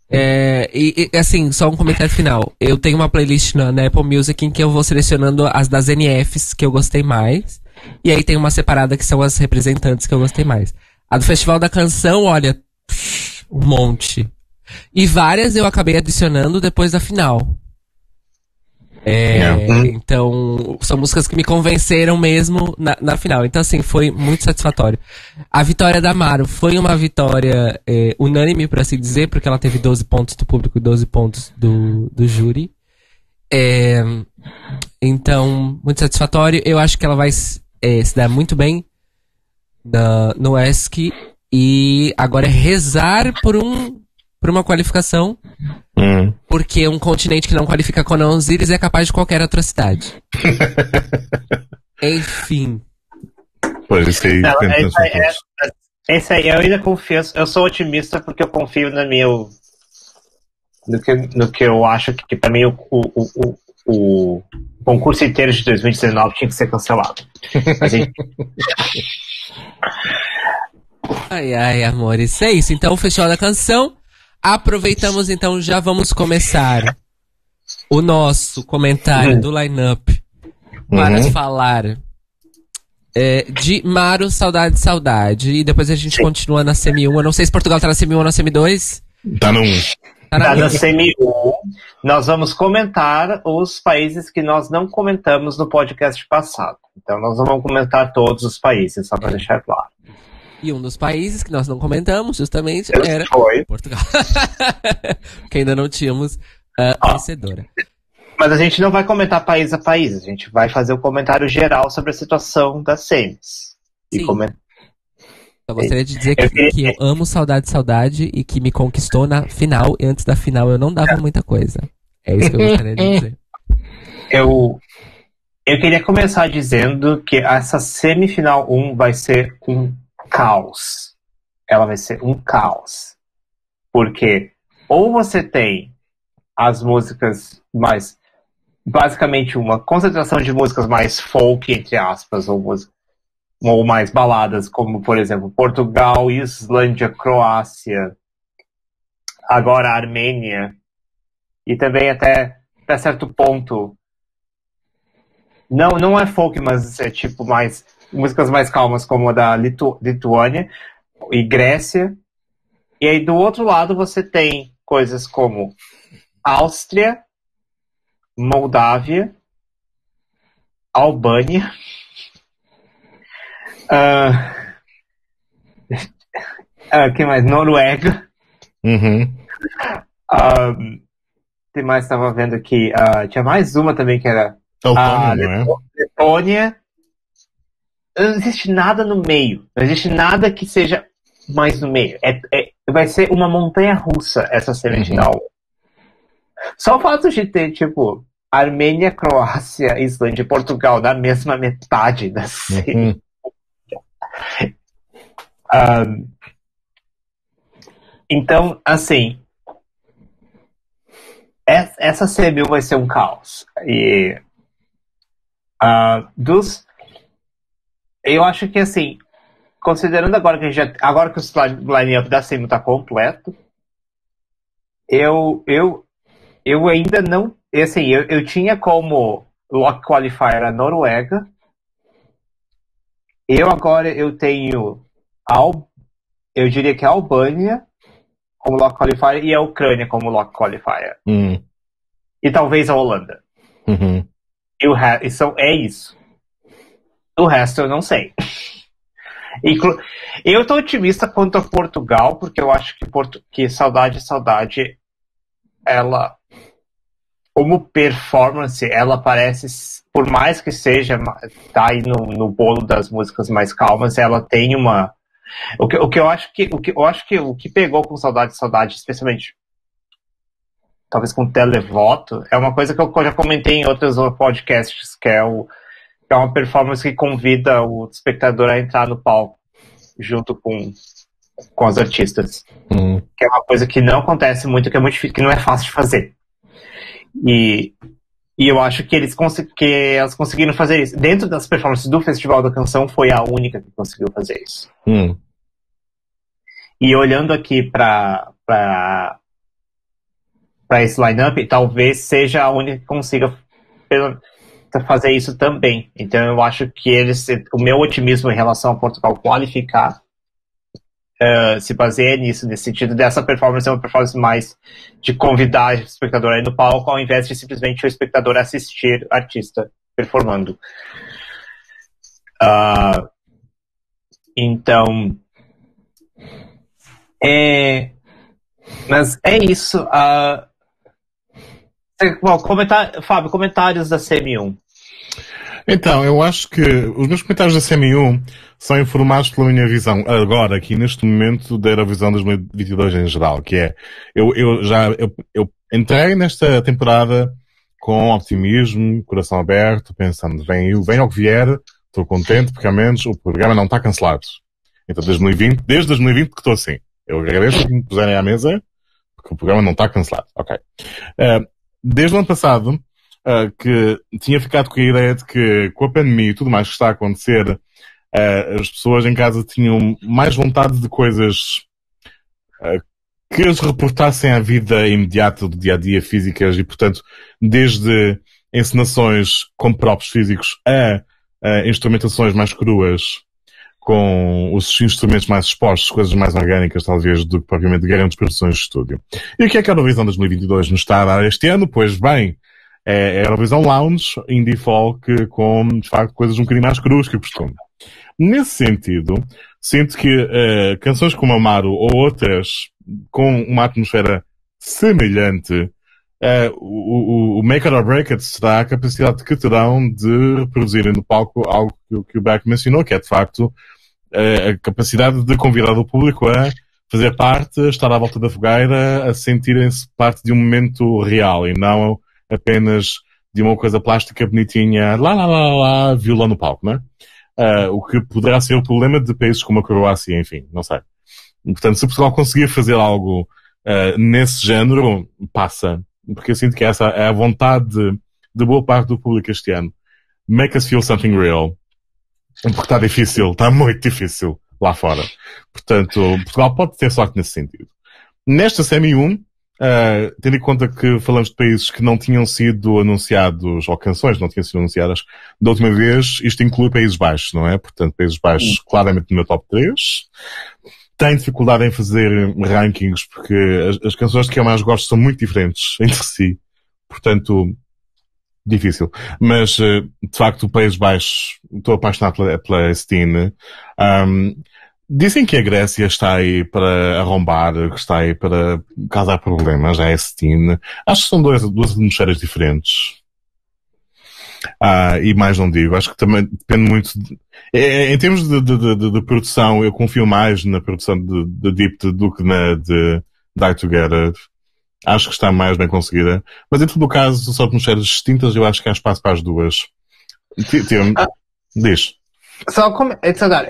É, e, e, assim, só um comentário final. Eu tenho uma playlist na, na, Apple Music em que eu vou selecionando as das NFs que eu gostei mais. E aí tem uma separada que são as representantes que eu gostei mais. A do Festival da Canção, olha, um monte. E várias eu acabei adicionando depois da final. É, é. Então, são músicas que me convenceram mesmo na, na, final. Então, assim, foi muito satisfatório. A vitória da Amaro foi uma vitória é, unânime, por assim dizer, porque ela teve 12 pontos do público e 12 pontos do, do júri. É, então, muito satisfatório. Eu acho que ela vai é, se dar muito bem na, no ESC. E agora é rezar por um por uma qualificação, hum. porque um continente que não qualifica Conan Osiris é capaz de qualquer atrocidade. [LAUGHS] Enfim. Pois, isso aí, não, esse, aí é, esse aí eu ainda confio, eu sou otimista porque eu confio no meu. No que, no que eu acho que, que para mim o, o, o, o concurso inteiro de 2019 tinha que ser cancelado. Gente... ai, ai, amor, isso é isso. Então, fechou a canção. Aproveitamos então, já vamos começar o nosso comentário uhum. do lineup para uhum. falar é, de Maro, Saudade, Saudade. E depois a gente Sim. continua na semi 1. Eu não sei se Portugal tá na semi 1 ou na semi 2. Tá no 1. Na, na semi 1. Nós vamos comentar os países que nós não comentamos no podcast passado. Então nós vamos comentar todos os países, só para deixar claro. E um dos países que nós não comentamos, justamente, era Foi. Portugal. [LAUGHS] que ainda não tínhamos a ah, vencedora. Mas a gente não vai comentar país a país, a gente vai fazer o um comentário geral sobre a situação das semis. Sim. E coment... Eu gostaria de dizer que, que, eu amo Saudade Saudade e que me conquistou na final, e antes da final eu não dava muita coisa. É isso que eu gostaria de dizer. [LAUGHS] Eu, eu queria começar dizendo que essa semifinal 1 vai ser um caos. Ela vai ser um caos. Porque ou você tem as músicas mais. Basicamente, uma concentração de músicas mais folk, entre aspas, ou, ou mais baladas, como, por exemplo, Portugal, Islândia, Croácia, agora Armênia, e também até, até certo ponto. Não, não é folk, mas é tipo mais músicas mais calmas, como a da Litu Lituânia e Grécia. E aí do outro lado você tem coisas como Áustria, Moldávia, Albânia, uh, uh, que mais? Noruega. Uhum. Um, tem mais estava vendo aqui? Uh, tinha mais uma também que era Letônia, a Letônia, não existe nada no meio. Não existe nada que seja mais no meio. É, é vai ser uma montanha russa essa semifinal. Uhum. Só o fato de ter, tipo, Armênia, Croácia, Islândia e Portugal na mesma metade da série. Uhum. Então, assim, essa semi vai ser um caos. E uh, dos eu acho que assim, considerando agora que já, agora que o line-up da Semi está completo, eu, eu, eu ainda não, assim, eu, eu tinha como lock qualifier a Noruega. Eu agora eu tenho Al, eu diria que a Albânia como lock qualifier e a Ucrânia como lock qualifier. Hum. E talvez a Holanda. Uhum. E o resto, é isso. O resto eu não sei. [LAUGHS] Inclu eu estou otimista quanto a Portugal, porque eu acho que, Porto que Saudade, Saudade, ela, como performance, ela parece, por mais que seja, tá aí no, no bolo das músicas mais calmas, ela tem uma. O que, o que eu acho que o que eu acho que o que pegou com Saudade, Saudade, especialmente talvez com televoto, é uma coisa que eu já comentei em outros podcasts, que é o é uma performance que convida o espectador a entrar no palco junto com, com os artistas. Hum. Que é uma coisa que não acontece muito, que é muito difícil, que não é fácil de fazer. E, e eu acho que eles, que elas conseguiram fazer isso. Dentro das performances do Festival da Canção, foi a única que conseguiu fazer isso. Hum. E olhando aqui para para esse lineup, talvez seja a única que consiga fazer isso também. Então eu acho que eles, o meu otimismo em relação a Portugal qualificar uh, se baseia nisso, nesse sentido dessa performance é uma performance mais de convidar o espectador aí no palco, ao invés de simplesmente o espectador assistir artista performando. Uh, então, é, mas é isso. Uh, bom, comentar, Fábio, comentários da CM1. Então, eu acho que os meus comentários da CM1 são informados pela minha visão agora, aqui neste momento, da Eurovisão 2022 em geral, que é, eu, eu já, eu, eu entrei nesta temporada com optimismo, coração aberto, pensando, vem, vem ao que vier, estou contente porque ao menos o programa não está cancelado. Então, desde 2020, desde 2020 que estou assim. Eu agradeço que me puserem à mesa, porque o programa não está cancelado. Ok. Uh, desde o ano passado, uh, que tinha ficado com a ideia de que com a pandemia e tudo mais que está a acontecer, uh, as pessoas em casa tinham mais vontade de coisas uh, que as reportassem à vida imediata do dia a dia físicas e, portanto, desde encenações com próprios físicos a, instrumentações mais cruas com os instrumentos mais expostos, coisas mais orgânicas, talvez, do que propriamente grandes produções de estúdio. E o que é que a Eurovisão 2022 nos está a dar este ano? Pois bem, é, é a Eurovisão Lounge, Indie Folk, com, de facto, coisas um bocadinho mais cruas que o costume. Nesse sentido, sinto que uh, canções como Amaro ou outras com uma atmosfera semelhante, uh, o, o, o Make It or Break It será a capacidade que terão de reproduzirem no palco algo que, que o Beck mencionou, que é de facto uh, a capacidade de convidar o público a fazer parte, estar à volta da fogueira, a sentirem-se parte de um momento real e não apenas de uma coisa plástica bonitinha, lá, lá, lá, lá, violão no palco, não é? Uh, o que poderá ser o problema de países como a Croácia, enfim, não sei. Portanto, se Portugal conseguir fazer algo uh, nesse género, passa. Porque eu sinto que essa é a vontade de, de boa parte do público este ano. Make us feel something real. Porque está difícil, está muito difícil lá fora. Portanto, Portugal pode ter sorte nesse sentido. Nesta semi-1, Uh, tendo em conta que falamos de países que não tinham sido anunciados, ou canções não tinham sido anunciadas da última vez, isto inclui Países Baixos, não é? Portanto, Países Baixos claramente no meu top 3. Tenho dificuldade em fazer rankings porque as, as canções que eu mais gosto são muito diferentes [LAUGHS] entre si. Portanto, difícil. Mas, uh, de facto, Países Baixos, estou apaixonado pela, pela Stine. Um, Dizem que a Grécia está aí para arrombar, que está aí para causar problemas, a Estine. Acho que são duas, duas atmosferas diferentes. Ah, e mais não digo, acho que também depende muito de, é, é em termos de, de, de, produção, eu confio mais na produção de, de Deep do que na de Die Together. Acho que está mais bem conseguida. Mas em todo o caso, são atmosferas distintas, eu acho que há espaço para as duas. Tem, ah. Diz. Só como,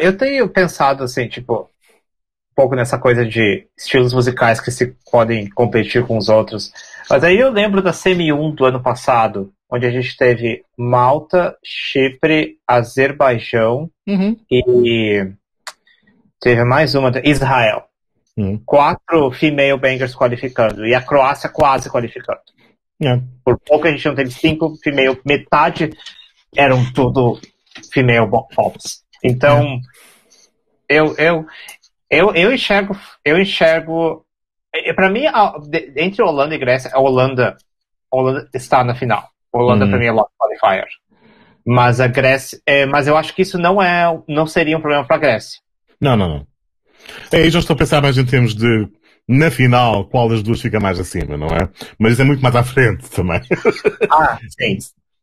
eu tenho pensado assim, tipo, um pouco nessa coisa de estilos musicais que se podem competir com os outros. Mas aí eu lembro da CM1 do ano passado, onde a gente teve Malta, Chipre, Azerbaijão uhum. e teve mais uma, Israel. Uhum. Quatro female bangers qualificando e a Croácia quase qualificando. É. Por pouco a gente não teve cinco female, metade eram tudo female pops. Então, é. eu, eu, eu, eu enxergo, eu enxergo, para mim, entre Holanda e Grécia, a Holanda, a Holanda está na final. A Holanda, uhum. para mim, é lock qualifier. Mas a Grécia, é, mas eu acho que isso não é, não seria um problema para a Grécia. Não, não, não. É, aí já estou a pensar mais em termos de na final, qual das duas fica mais acima, não é? Mas isso é muito mais à frente também. Ah, sim.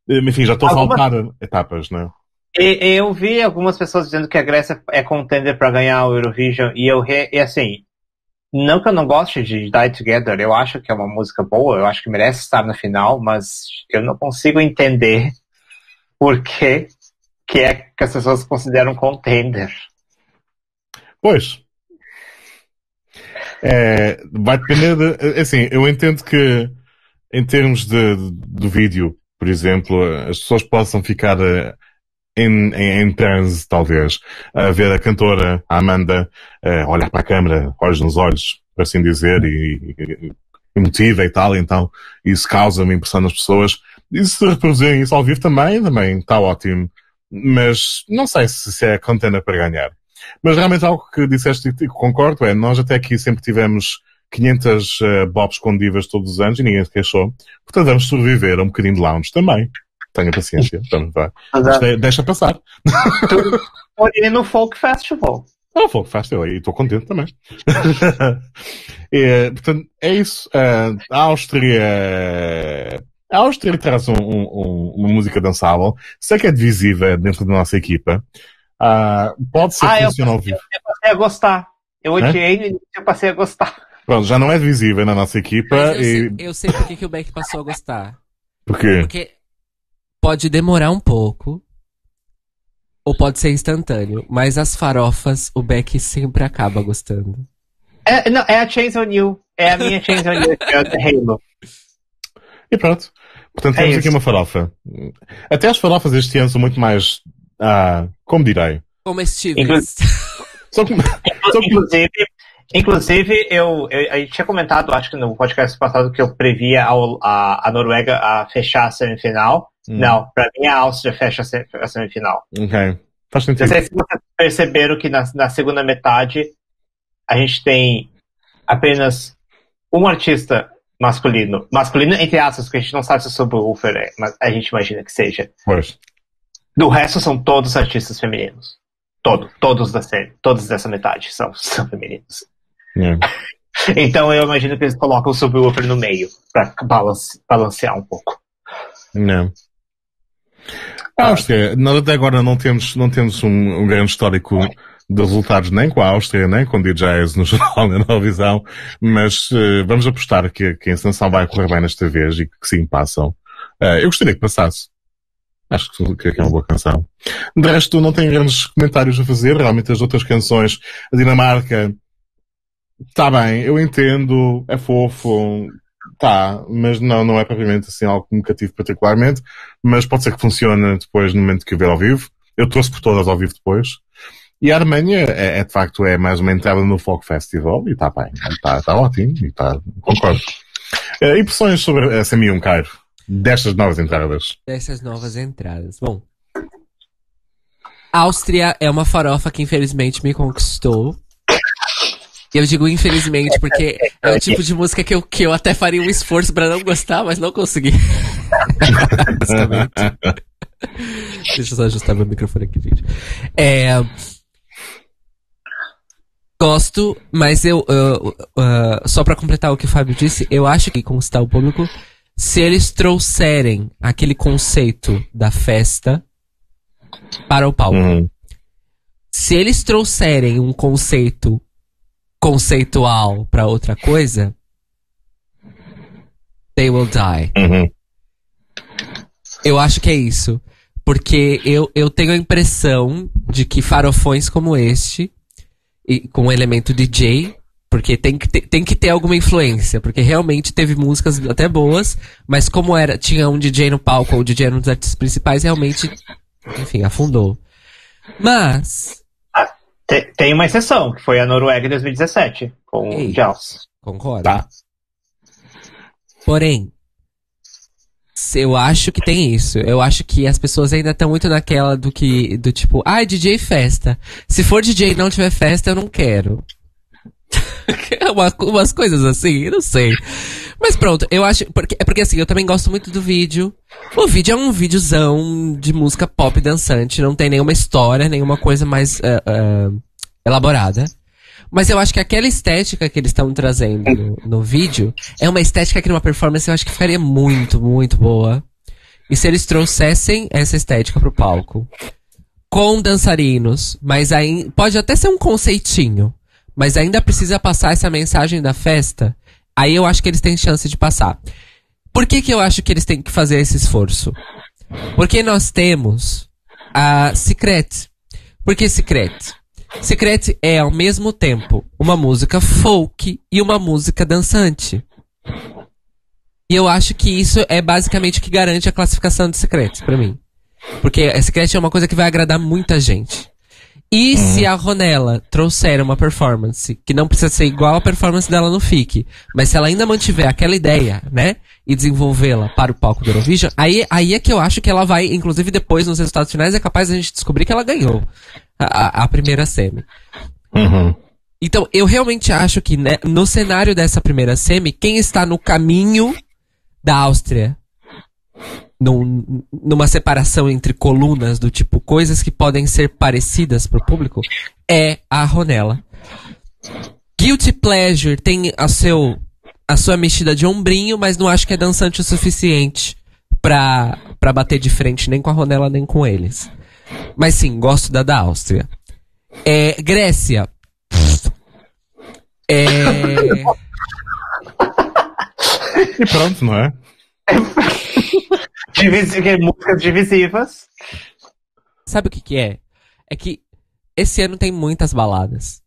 [LAUGHS] Enfim, já estou Alguma... a saltar etapas, não é? Eu vi algumas pessoas dizendo que a Grécia é contender para ganhar o Eurovision e eu re, e assim, não que eu não goste de Die Together, eu acho que é uma música boa, eu acho que merece estar na final, mas eu não consigo entender [LAUGHS] por que que é que as pessoas consideram contender. Pois. É, vai depender de. Assim, eu entendo que em termos de- do vídeo, por exemplo, as pessoas possam ficar eh, em, em, em transe, talvez, a ver a cantora, a Amanda, eh, olhar para a câmera, olhos nos olhos, por assim dizer, e, e emotiva e tal, então isso causa uma impressão nas pessoas. E se reproduzirem isso ao vivo também, também está ótimo. Mas não sei se, se é contender para ganhar. Mas realmente algo que disseste e concordo é, nós até aqui sempre tivemos 500 uh, bobs com divas todos os anos e ninguém se queixou. Portanto, vamos sobreviver a um bocadinho de lounge também. Tenha paciência. [LAUGHS] Vamos, vai. Mas, De- deixa passar. [LAUGHS] Porém, no Folk Festival. Ah, foi fácil e estou contente também. [LAUGHS] É, portanto, é isso. Ah, a Áustria. A Áustria traz um- um- um- uma música dançável. Sei que é divisiva dentro da nossa equipa. Ah, pode ser Ah, que eu- funcione ao vivo. Eu passei a gostar. Eu odiei no início, eu passei a gostar. Pronto, já não é divisiva na nossa equipa. Mas eu, E... sei, eu sei por que que o Beck passou a gostar. Por quê? Porque pode demorar um pouco. Ou pode ser instantâneo. Mas as farofas, o Beck sempre acaba gostando. É, não, é a Chains on You. É a minha Chains on You, que [LAUGHS] é a Halo. E pronto. Portanto, É temos isso. aqui uma farofa. Até as farofas este ano são muito mais, ah, como direi? Comestíveis. [LAUGHS] São, são, Inclusive, inclusive eu, eu, a gente tinha comentado, acho que no podcast passado, que eu previa a, a Noruega a fechar a semifinal. Hum. Não, pra mim a Áustria fecha a se- a semifinal. ok. Faz Não sentido. sei se vocês perceberam que na, na segunda metade a gente tem apenas um artista masculino. Masculino, entre aspas, porque a gente não sabe se o subwoofer é, mas a gente imagina que seja. Pois. Do resto são todos artistas femininos. Todo, todos da série, todos dessa metade são, [LAUGHS] são femininos. É. [LAUGHS] Então eu imagino que eles colocam o subwoofer no meio pra balance, balancear um pouco. Não. A Áustria, nós até agora não temos, não temos um, um grande histórico de resultados nem com a Áustria, nem com DJs no [LAUGHS] geral na Eurovisão, mas eh, vamos apostar que, que a encenação vai correr bem nesta vez e que sim, passam. Eh, eu gostaria que passasse. Acho que, que é uma boa canção. De resto, não tenho grandes comentários a fazer. Realmente as outras canções, a Dinamarca, está bem, eu entendo, é fofo, tá, mas não, não é propriamente assim algo que me cative particularmente, mas pode ser que funcione depois no momento que eu ver ao vivo. Eu trouxe por todas ao vivo depois. E a Alemanha é, é, de facto é mais uma entrada no Folk Festival e está bem, está tá ótimo e está, concordo. Uh, impressões sobre a Semi Cairo, destas novas entradas. Dessas novas entradas. Bom. Áustria é uma farofa que infelizmente me conquistou. E eu digo infelizmente porque [LAUGHS] é o tipo de música que eu, que eu até faria um esforço pra não gostar, mas não consegui. [LAUGHS] Basicamente. Deixa eu só ajustar meu microfone aqui, gente. É. Gosto, mas eu. eu, uh, só pra completar o que o Fábio disse, eu acho que conquistar o público, se eles trouxerem aquele conceito da festa para o palco. Uhum. Se eles trouxerem um conceito conceitual pra outra coisa, they will die. Uhum. Eu acho que é isso. Porque eu, eu tenho a impressão de que farofões como este, e com o elemento DJ, porque tem que, ter, tem que ter alguma influência, porque realmente teve músicas até boas, mas como era tinha um DJ no palco ou o DJ era um dos artistas principais, realmente, enfim, afundou. Mas, Tem, tem uma exceção, que foi a Noruega em 2017, com Ei. o Jaws. concordo. Tá. Porém, eu acho que tem isso. Eu acho que as pessoas ainda estão muito naquela do que, do tipo, ah, DJ festa. Se for DJ e não tiver festa, eu não quero. [LAUGHS] Uma- umas coisas assim, não sei. Mas pronto, eu acho. Porque, é porque assim, eu também gosto muito do vídeo. O vídeo é um videozão de música pop dançante, não tem nenhuma história, nenhuma coisa mais ah, ah, elaborada. Mas eu acho que aquela estética que eles estão trazendo no, no vídeo é uma estética que numa performance eu acho que ficaria muito, muito boa. E se eles trouxessem essa estética pro palco, com dançarinos, mas aí pode até ser um conceitinho, mas ainda precisa passar essa mensagem da festa, aí eu acho que eles têm chance de passar. Por que que eu acho que eles têm que fazer esse esforço? Porque nós temos a Secret. Por que Secret? Secret é ao mesmo tempo uma música folk e uma música dançante. E eu acho que isso é basicamente o que garante a classificação de Secret para mim. Porque a Secret é uma coisa que vai agradar muita gente. E uhum. se a Ronella trouxer uma performance que não precisa ser igual à performance dela no FIC, mas se ela ainda mantiver aquela ideia, né, e desenvolvê-la para o palco do Eurovision, aí, aí é que eu acho que ela vai, inclusive depois nos resultados finais, é capaz a gente descobrir que ela ganhou a, a primeira semi. Uhum. Então, eu realmente acho que né, no cenário dessa primeira semi, quem está no caminho da Áustria num, numa separação entre colunas do tipo coisas que podem ser parecidas pro público é a Ronella. Guilty Pleasure tem a, seu, a sua mexida de ombrinho, mas não acho que é dançante o suficiente pra, pra bater de frente nem com a Ronella nem com eles. Mas sim, gosto da da Áustria. É, Grécia. É... [LAUGHS] E pronto, não é? [LAUGHS] Divis... Músicas divisivas. Sabe o que que é? É que esse ano tem muitas baladas.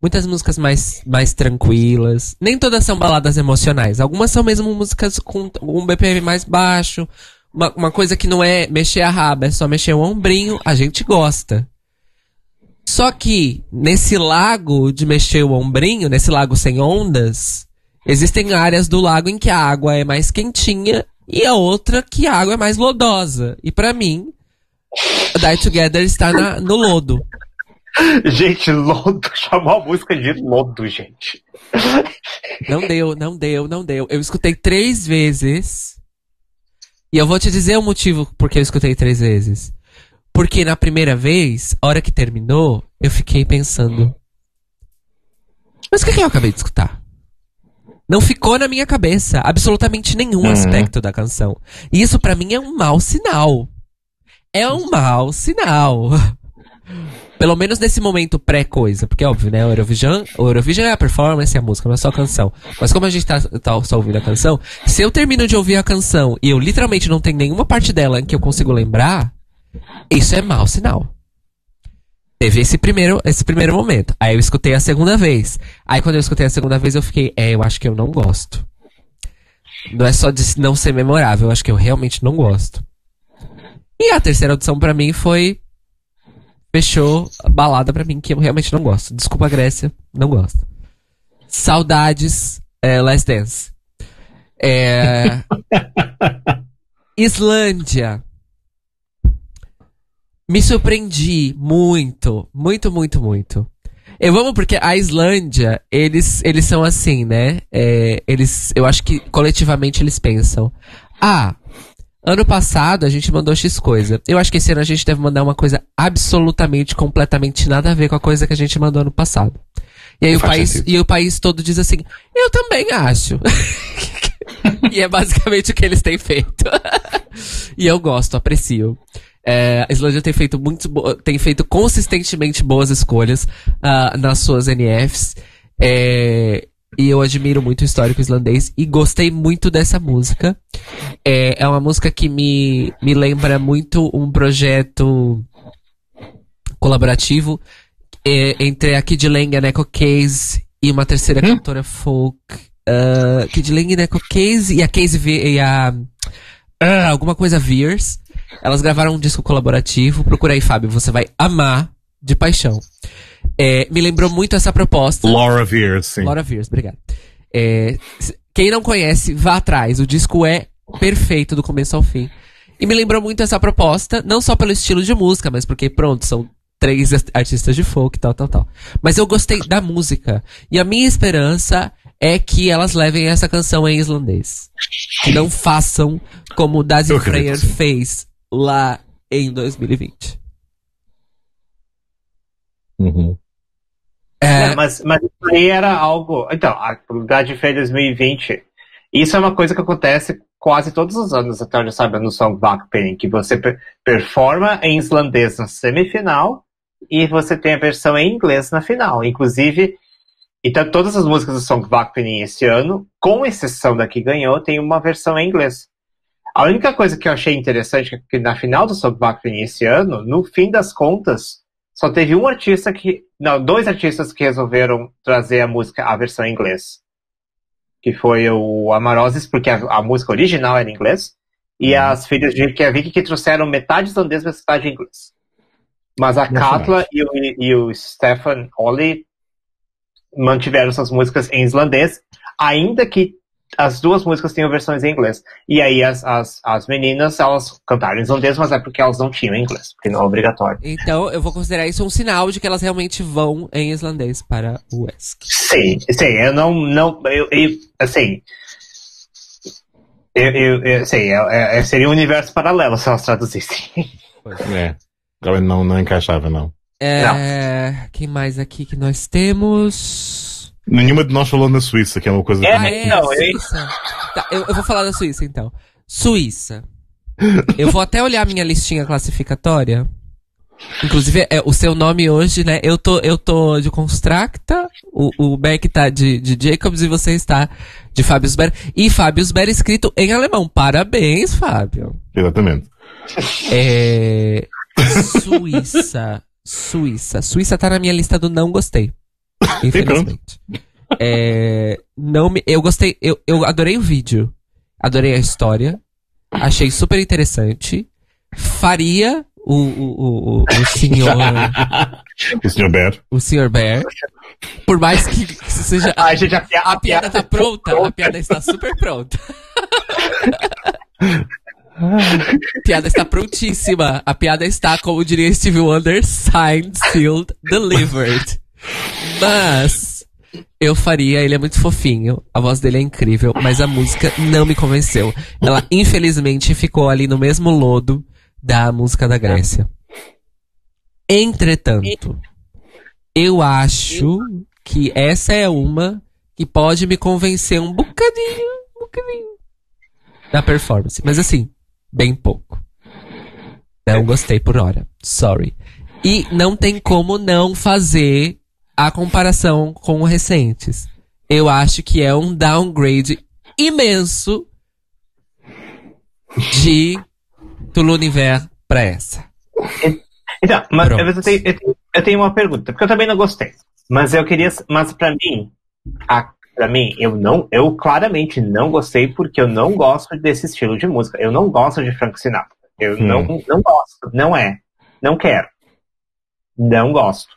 Muitas músicas mais, mais tranquilas. Nem todas são baladas emocionais. Algumas são mesmo músicas com um BPM mais baixo. Uma, uma coisa que não é mexer a raba, é só mexer o ombrinho. A gente gosta. Só que, nesse lago de mexer o ombrinho, nesse lago sem ondas, existem áreas do lago em que a água é mais quentinha e a outra que a água é mais lodosa. E para mim, Die Together está na, no lodo. Gente, lodo, [LAUGHS] chamou a música de lodo, gente. Não deu, não deu, não deu. Eu escutei três vezes. E eu vou te dizer o motivo por que eu escutei três vezes. Porque na primeira vez, a hora que terminou, eu fiquei pensando. Mas o que, que eu acabei de escutar? Não ficou na minha cabeça absolutamente nenhum uhum. aspecto da canção. E isso para mim é um mau sinal. É um mau sinal. [LAUGHS] Pelo menos nesse momento pré-coisa. Porque, óbvio, né? O Eurovision, o Eurovision é a performance, é a música, não é só a canção. Mas como a gente tá, tá só ouvindo a canção, se eu termino de ouvir a canção e eu literalmente não tenho nenhuma parte dela que eu consigo lembrar, isso é mau sinal. Teve esse primeiro, esse primeiro momento. Aí eu escutei a segunda vez. Aí quando eu escutei a segunda vez, eu fiquei, é, eu acho que eu não gosto. Não é só de não ser memorável, eu acho que eu realmente não gosto. E a terceira audição para mim foi. Fechou a balada para mim, que eu realmente não gosto. Desculpa, Grécia, não gosto. Saudades, é, Last Dance. É... [LAUGHS] Islândia. Me surpreendi muito, muito, muito, muito. Eu vamos porque a Islândia, eles, eles são assim, né? É, eles, eu acho que coletivamente eles pensam: ah, ano passado a gente mandou X coisa. Eu acho que esse ano a gente deve mandar uma coisa absolutamente, completamente nada a ver com a coisa que a gente mandou ano passado. E aí o país, e o país todo diz assim: eu também acho. [LAUGHS] e é basicamente o que eles têm feito. [LAUGHS] e eu gosto, aprecio. É, a Islândia tem feito muito, tem feito consistentemente boas escolhas uh, nas suas NFs. É, e eu admiro muito o histórico islandês e gostei muito dessa música. É, é uma música que me, me lembra muito um projeto colaborativo é, entre a Kid Lang a Neko Case e uma terceira hum? cantora folk. Uh, Kid Lang e Neko Case e a Case v, e a. Uh, alguma coisa Veers. Elas gravaram um disco colaborativo. Procura aí, Fábio, você vai amar de paixão. É, me lembrou muito essa proposta. Laura Veers, sim. Laura Veers, obrigado. É, quem não conhece, vá atrás. O disco é perfeito do começo ao fim. E me lembrou muito essa proposta, não só pelo estilo de música, mas porque, pronto, são três artistas de folk, tal, tal, tal. Mas eu gostei da música. E a minha esperança é que elas levem essa canção em islandês. Que não façam como o Dazi Freyer fez lá em 2020. Uhum. É... mas, mas isso aí era algo. Então, a Dazi Freyer 2020. Isso é uma coisa que acontece quase todos os anos, até onde eu sabe, no Song Backpenning, que você performa em islandês na semifinal e você tem a versão em inglês na final. Inclusive, então todas as músicas do Song Backpenning esse ano, com exceção da que ganhou, tem uma versão em inglês. A única coisa que eu achei interessante é que na final do Soundbackling esse ano, no fim das contas, só teve um artista que. Não, dois artistas que resolveram trazer a música, a versão em inglês. Que foi o Amaroses, porque a, a música original era em inglês, e Uhum. as filhas de Reykjavik que trouxeram metade islandês e metade inglês. Mas a. Katla e o, e o Stefan Olli mantiveram suas músicas em islandês, ainda que as duas músicas tenham versões em inglês. E aí as, as, as meninas, elas cantaram em islandês, mas é porque elas não tinham inglês, porque não é obrigatório. Então, eu vou considerar isso um sinal de que elas realmente vão em islandês para o ESC. Sim, sim, eu não, não, eu, eu assim, eu, eu, eu sim, é, é- seria um universo paralelo se elas traduzissem. É. Não, não encaixava, não. É, quem mais aqui que nós temos? Nenhuma de nós falou na Suíça, que é uma coisa É, que é, não, eu- Suíça. Tá, eu, eu vou falar da Suíça, então. Suíça. Eu vou até olhar a minha listinha classificatória. Inclusive, é, o seu nome hoje, né? Eu tô, eu tô de Constracta, o, o Beck tá de, de Jacobs e você está de Fábio Sber. E Fábio Sber escrito em alemão. Parabéns, Fábio. Exatamente. É... Suíça. Suíça. Suíça tá na minha lista do não gostei. Infelizmente. É... Não me... Eu gostei. Eu, eu adorei o vídeo. Adorei a história. Achei super interessante. Faria o, o, o, o, o senhor. [LAUGHS] o Sr. Bear. o senhor Bear. Por mais que seja. A gente, a, pia- A piada tá pronta, a piada está super pronta. A [LAUGHS] piada está prontíssima. A piada está, como diria Steve Wonder, signed, sealed, delivered. Mas eu faria, ele é muito fofinho, a voz dele é incrível, mas a música não me convenceu. Ela infelizmente ficou ali no mesmo lodo da música da Grécia. Entretanto, eu acho que essa é uma que pode me convencer um bocadinho, um bocadinho da performance. Mas assim, bem pouco. Não gostei por hora. Sorry. E não tem como não fazer a comparação com os recentes. Eu acho que é um downgrade imenso de do L'Univers pra essa. Então, mas Pronto. eu tenho, eu, tenho, uma pergunta, porque eu também não gostei. Mas eu queria. Mas pra mim, a, pra mim, eu não. Eu claramente não gostei porque eu não gosto desse estilo de música. Eu não gosto de Frank Sinatra. Eu Hum. não, não gosto. Não é. Não quero. Não gosto.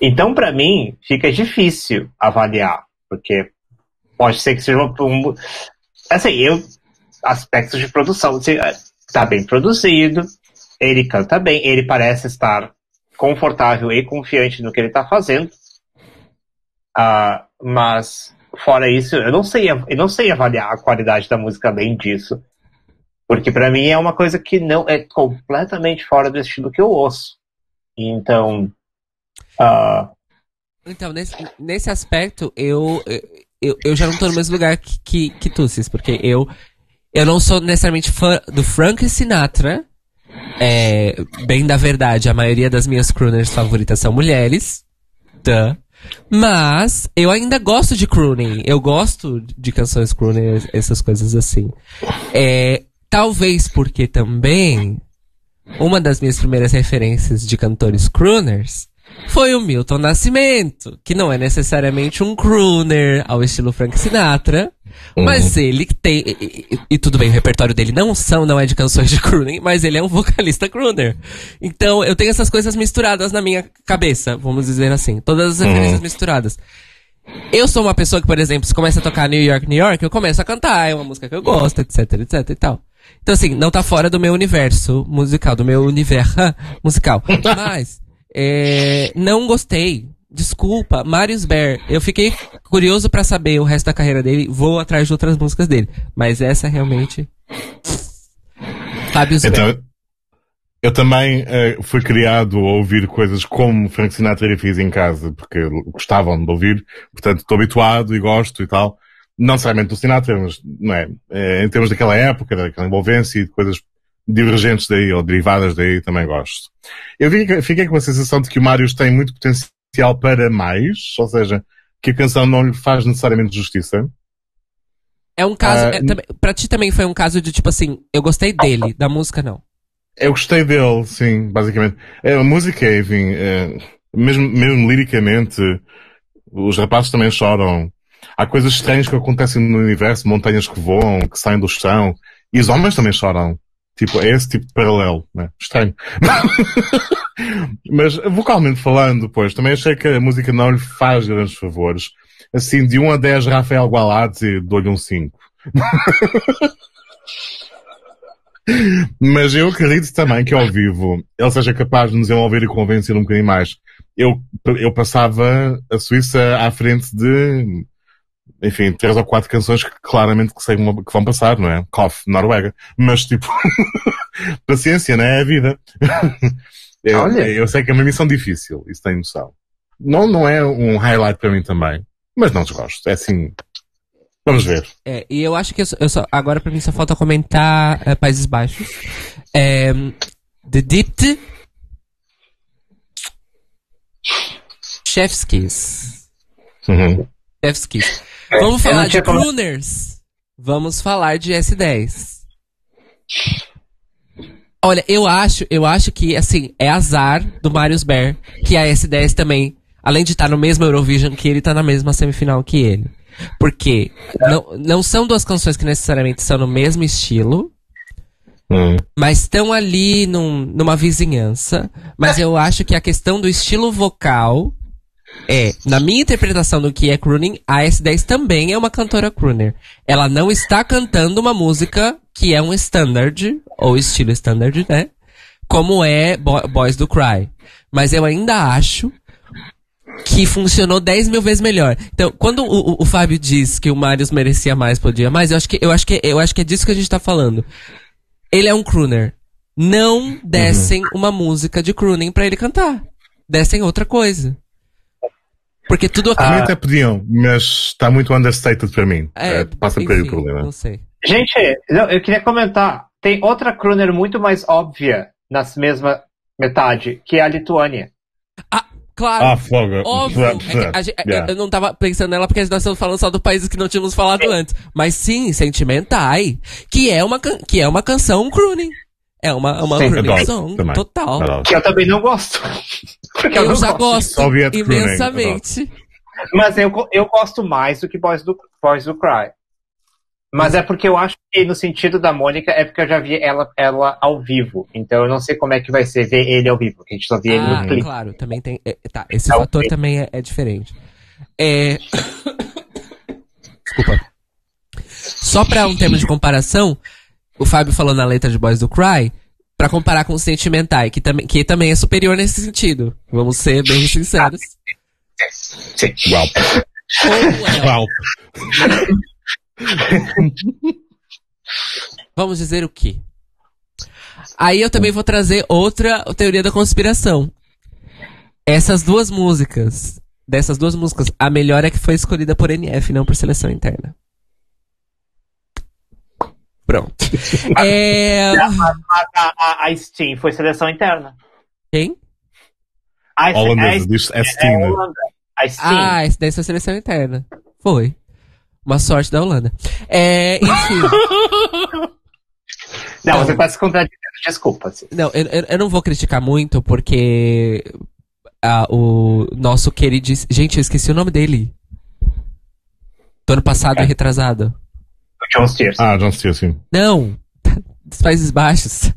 Então, pra mim, fica difícil avaliar, porque pode ser que seja um. assim, eu. Aspectos de produção. se- Tá bem produzido, ele canta bem, ele parece estar confortável e confiante no que ele está fazendo. Ah, mas, fora isso, eu não, sei, eu não sei avaliar a qualidade da música além disso. Porque pra mim é uma coisa que não é completamente fora do estilo que eu ouço. Então, ah, Então, nesse, nesse aspecto, eu, eu, eu já não tô no mesmo lugar que, que, que tu, Cis, porque eu, eu não sou necessariamente fã do Frank Sinatra. É, bem da verdade, a maioria das minhas crooners favoritas são mulheres. Tá? Mas eu ainda gosto de crooning. Eu gosto de canções crooner, essas coisas assim. É, talvez porque também uma das minhas primeiras referências de cantores crooners foi o Milton Nascimento, que não é necessariamente um crooner ao estilo Frank Sinatra, mas ele tem e, e- e tudo bem, o repertório dele não são, não é de canções de crooning, mas ele é um vocalista crooner. Então, eu tenho essas coisas misturadas na minha cabeça, vamos dizer assim, todas as referências misturadas. Eu sou uma pessoa que, por exemplo, se começa a tocar New York, New York, eu começo a cantar, é uma música que eu gosto, etc, etc e tal. Então, assim, não tá fora do meu universo musical, do meu universo [LAUGHS] musical. [LAUGHS] Mas, é, não gostei. Desculpa, Marius Bear. Eu fiquei curioso pra saber o resto da carreira dele, vou atrás de outras músicas dele. Mas essa realmente. Fábio. Então, eu também eh, fui criado a ouvir coisas como Frank Sinatra fiz em casa, porque gostavam de ouvir, portanto estou habituado e gosto e tal. Não necessariamente do Sinatra, mas não é, Eh, em termos daquela época, daquela envolvência e de coisas divergentes daí ou derivadas daí, também gosto. Eu fiquei, fiquei com a sensação de que o Marius tem muito potencial para mais, ou seja, que a canção não lhe faz necessariamente justiça. É um caso. Ah, é, também- pra ti também foi um caso de tipo assim, eu gostei dele, da música não. Eu gostei dele, sim, basicamente. É, A música, enfim, é, mesmo, mesmo liricamente, os rapazes também choram. Há coisas estranhas que acontecem no universo, montanhas que voam, que saem do chão, e os homens também choram. Tipo, é esse tipo de paralelo, né? Estranho. [LAUGHS] Mas, vocalmente falando, pois, também achei que a música não lhe faz grandes favores. Assim, de 1 a 10, Rafael Gualazzi, dou-lhe um 5. [LAUGHS] Mas eu acredito também que ao vivo ele seja capaz de nos envolver e convencer um bocadinho mais. Eu, eu passava a Suíça à frente de, enfim, três ou quatro canções que claramente que, uma- que vão passar, não é? Koff, Noruega. Mas tipo, [LAUGHS] paciência, não é? É a vida. [LAUGHS] Eu, Olha. eu sei que é uma missão difícil, isso tem noção. Não, não é um highlight para mim também, mas não desgosto. É assim, vamos ver. É, e eu acho que eu só, eu só- agora pra mim só falta comentar é, Países Baixos. É, The Dipt. Chef's Kiss. Uhum. Chef's Kiss. É, Vamos falar de crooners. Vamos falar de S10. Olha, eu acho, eu acho que, assim, é azar do Marius Bear que a S10 também, além de estar no mesmo Eurovision que ele, tá na mesma semifinal que ele. Porque não, não são duas canções que necessariamente são no mesmo estilo, Uhum. mas estão ali num- numa vizinhança. Mas eu acho que a questão do estilo vocal é, na minha interpretação do que é crooning, a S10 também é uma cantora crooner. Ela não está cantando uma música que é um standard, ou estilo standard, né? Como é Bo- Boys do Cry. Mas eu ainda acho que funcionou 10 mil vezes melhor. Então, quando o, o, o Fábio diz que o Marius merecia mais, podia mais, eu acho que, eu acho que, eu acho que é disso que a gente tá falando. Ele é um crooner. Não dessem uma música de crooning pra ele cantar. Dessem outra coisa. Porque tudo aqui. Também até podiam, mas está muito understated para mim. É, passa por aí o problema. Não sei. Gente, não, eu queria comentar. Tem outra crooner muito mais óbvia nas mesma metade, que é a Lituânia. Claro. Ah, fogo. Óbvio. É que a Yeah. Eu não tava pensando nela porque nós estamos falando só do países que não tínhamos falado antes. Mas sim, Sentimentai, que é uma, que é uma canção crooning. É uma, uma adoro song, também. total. Adoro. Que eu também não gosto. [LAUGHS] Porque Eu não já gosto crooning, imensamente. Mas eu, eu gosto mais do que Boys do, Boys do Cry. Mas é porque eu acho que no sentido da Mônica é porque eu já vi ela, ela ao vivo. Então eu não sei como é que vai ser ver ele ao vivo, porque a gente só vê ele Ah, no clipe. claro, também tem. é, tá, esse É o fator também é, é diferente. É. [COUGHS] Desculpa. Só pra um termo de comparação, o Fábio falou na letra de Boys do Cry, pra comparar com o Sentimentai, que também, que também é superior nesse sentido. Vamos ser bem sinceros. Sim. Uau. Ou Uau. vamos dizer o quê? Aí eu também vou trazer outra teoria da conspiração. Essas duas músicas, dessas duas músicas, a melhor é que foi escolhida por NF, não por seleção interna. Pronto. [LAUGHS] É... A, a, a Steam foi seleção interna. Quem? A, Holandesa, é Estina. Holanda. A Steam. Ah, esse daí foi seleção interna. Foi. Uma sorte da Holanda. É, enfim. [LAUGHS] não, você tá se contradizendo. Desculpa. sim. Não, eu, eu, eu não vou criticar muito, porque ah, o nosso querido. Gente, eu esqueci o nome dele. Do ano passado e É. retrasado. John Steers. Ah, John Steele, sim. Não! [LAUGHS] Dos Países Baixos.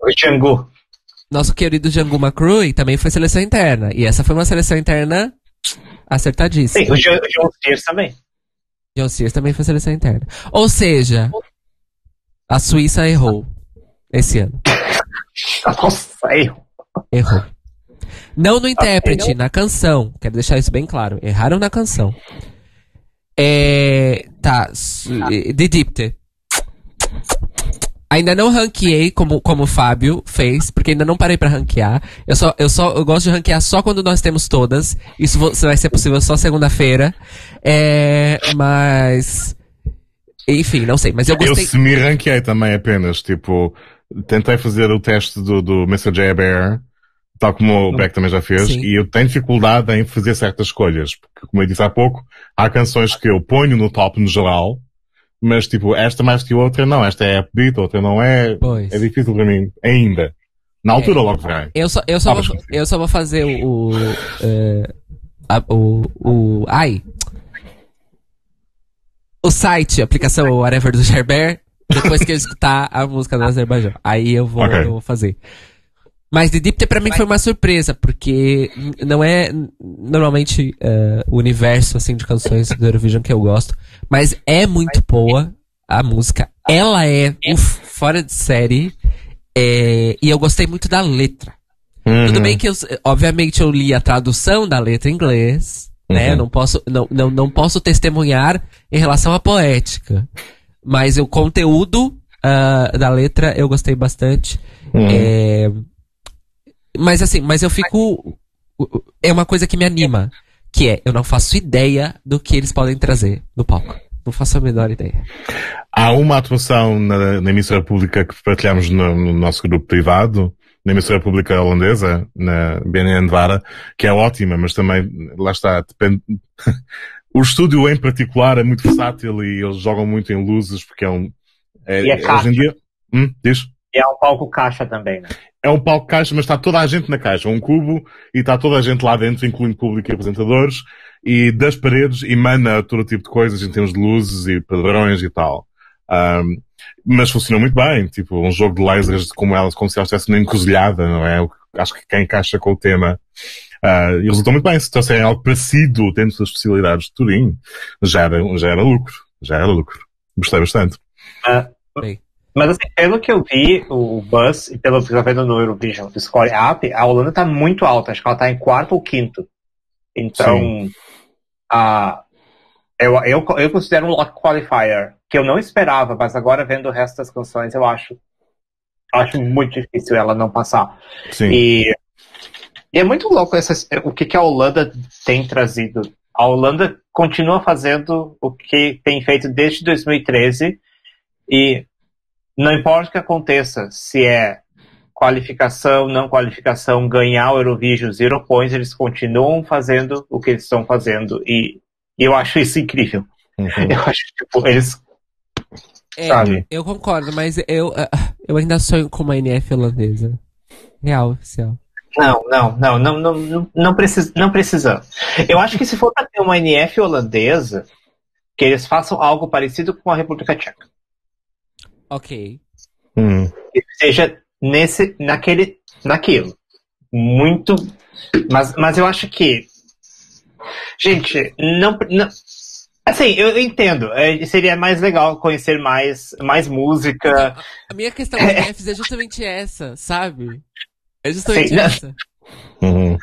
O Django. Nosso querido Django McCroy também foi seleção interna. E essa foi uma seleção interna acertadíssima. Sim, o John, o John Steers também. John Sears também foi seleção interna. Ou seja, a Suíça errou esse ano. [LAUGHS] Nossa, erro. Errou. Não no intérprete, na canção. Quero deixar isso bem claro. Erraram na canção. É. Tá. su- The Dipte. Ainda não ranqueei como, como o Fábio fez, porque ainda não parei pra ranquear. Eu só, eu só, eu gosto de ranquear só quando nós temos todas. Isso vai ser possível só segunda-feira. É, mas, enfim, não sei. Mas eu Eu gostei. semi-ranqueei também apenas. Tipo, tentei fazer o teste do, do Mr. J. Bear, tal como o Beck também já fez, Sim. e eu tenho dificuldade em fazer certas escolhas. Porque, como eu disse há pouco, há canções que eu ponho no top no geral, mas tipo, esta mais que outra, não, esta é upbeat, outra não é. Pois. É difícil para mim, ainda. Na altura É. logo vai. Eu só, eu só, Ah, vou, eu só vou fazer o. o, eh, a- o, o. Ai! O site, a aplicação whatever do Gerber, depois que eu escutar a música do [LAUGHS] Azerbaijão. Aí eu vou, Ok. eu vou fazer. Mas The Deep Ter pra mim foi uma surpresa, porque não é normalmente eh, o universo assim de canções do Eurovision que eu gosto, mas é muito boa a música. Ela é uf, fora de série é, e eu gostei muito da letra. Tudo Uhum. bem que eu, obviamente eu li a tradução da letra em inglês, né? Uhum. Não posso, não, não, não posso testemunhar em relação à poética. Mas o conteúdo ah, da letra eu gostei bastante. Uhum. É, mas assim, mas eu fico. É uma coisa que me anima. Que é, eu não faço ideia do que eles podem trazer no palco. Não faço a menor ideia. Há uma atuação na, na emissora pública que partilhamos no, no nosso grupo privado, na emissora pública holandesa, na BNN Vara, que é ótima, mas também, lá está, depende. [LAUGHS] o estúdio em particular é muito versátil e eles jogam muito em luzes porque é um. É, E é hoje caixa. em dia. Hum, diz? E é um palco caixa também, né? É um palco caixa, mas está toda a gente na caixa, um cubo, e está toda a gente lá dentro, incluindo público e apresentadores, e das paredes emana todo tipo de coisas em termos de luzes e padrões e tal. Ahm, mas funciona muito bem, tipo, um jogo de lasers como elas, como se elas estivessem na encruzilhada, não é? Acho que quem encaixa com o tema. ah, e resultou muito bem, se trouxerem algo parecido dentro das possibilidades de Turim, já era, já era lucro. Já era lucro. Gostei bastante. Mas assim, pelo que eu vi, o Buzz, e pelo que eu tô vendo no Eurovision do Score App, a Holanda tá muito alta. Acho que ela tá em quarto ou quinto. Então, a, eu, eu, eu considero um lock qualifier, que eu não esperava, mas agora vendo o resto das canções, eu acho, acho muito difícil ela não passar. Sim. E, e é muito louco essas, o que, que a Holanda tem trazido. A Holanda continua fazendo o que tem feito desde 2013 e não importa o que aconteça, se é qualificação, não qualificação, ganhar o Eurovision, Zero Points, eles continuam fazendo o que eles estão fazendo e, eu acho isso incrível. Uhum. Eu acho, tipo, eles É, Sabe? eu concordo, mas eu, ah, eu ainda sonho com uma NF holandesa. Real, oficial. Não, não, não, não, não, não, não, precisa, não precisa. Eu acho que se for para ter uma NF holandesa, que eles façam algo parecido com a República Tcheca. Ok. Hum. Que seja nesse, naquele, naquilo. Muito. Mas, mas eu acho que. Gente, não. não assim, eu entendo. é, seria mais legal conhecer mais, mais música. A minha questão com NFs é justamente essa, sabe? É justamente Sim. [LAUGHS] essa. Uhum.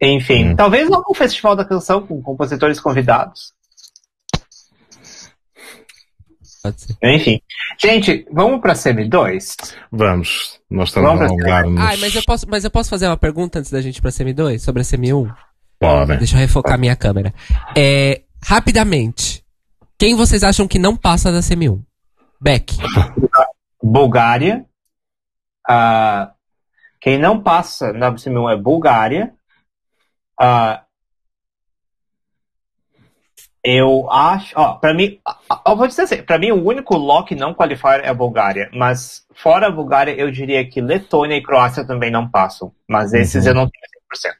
Enfim, Hum. talvez algum festival da canção com compositores convidados. Pode ser. Enfim. Gente, vamos pra Semi 2? Vamos. Nós estamos Vamos a pra- alongar-nos. Ai, mas eu posso, mas eu posso fazer uma pergunta antes da gente ir pra CM2 sobre a CM1? Podem. Deixa eu refocar minha câmera. É, rapidamente. Quem vocês acham que não passa da CM1? Beck. [LAUGHS] Bulgária. Ah, quem não passa na Semi 1 é Bulgária. Ah, eu acho. Ó, pra mim. Eu vou dizer assim, pra mim o único lock não qualifier é a Bulgária. Mas fora a Bulgária, eu diria que Letônia e Croácia também não passam. Mas esses Uhum. eu não tenho 100%.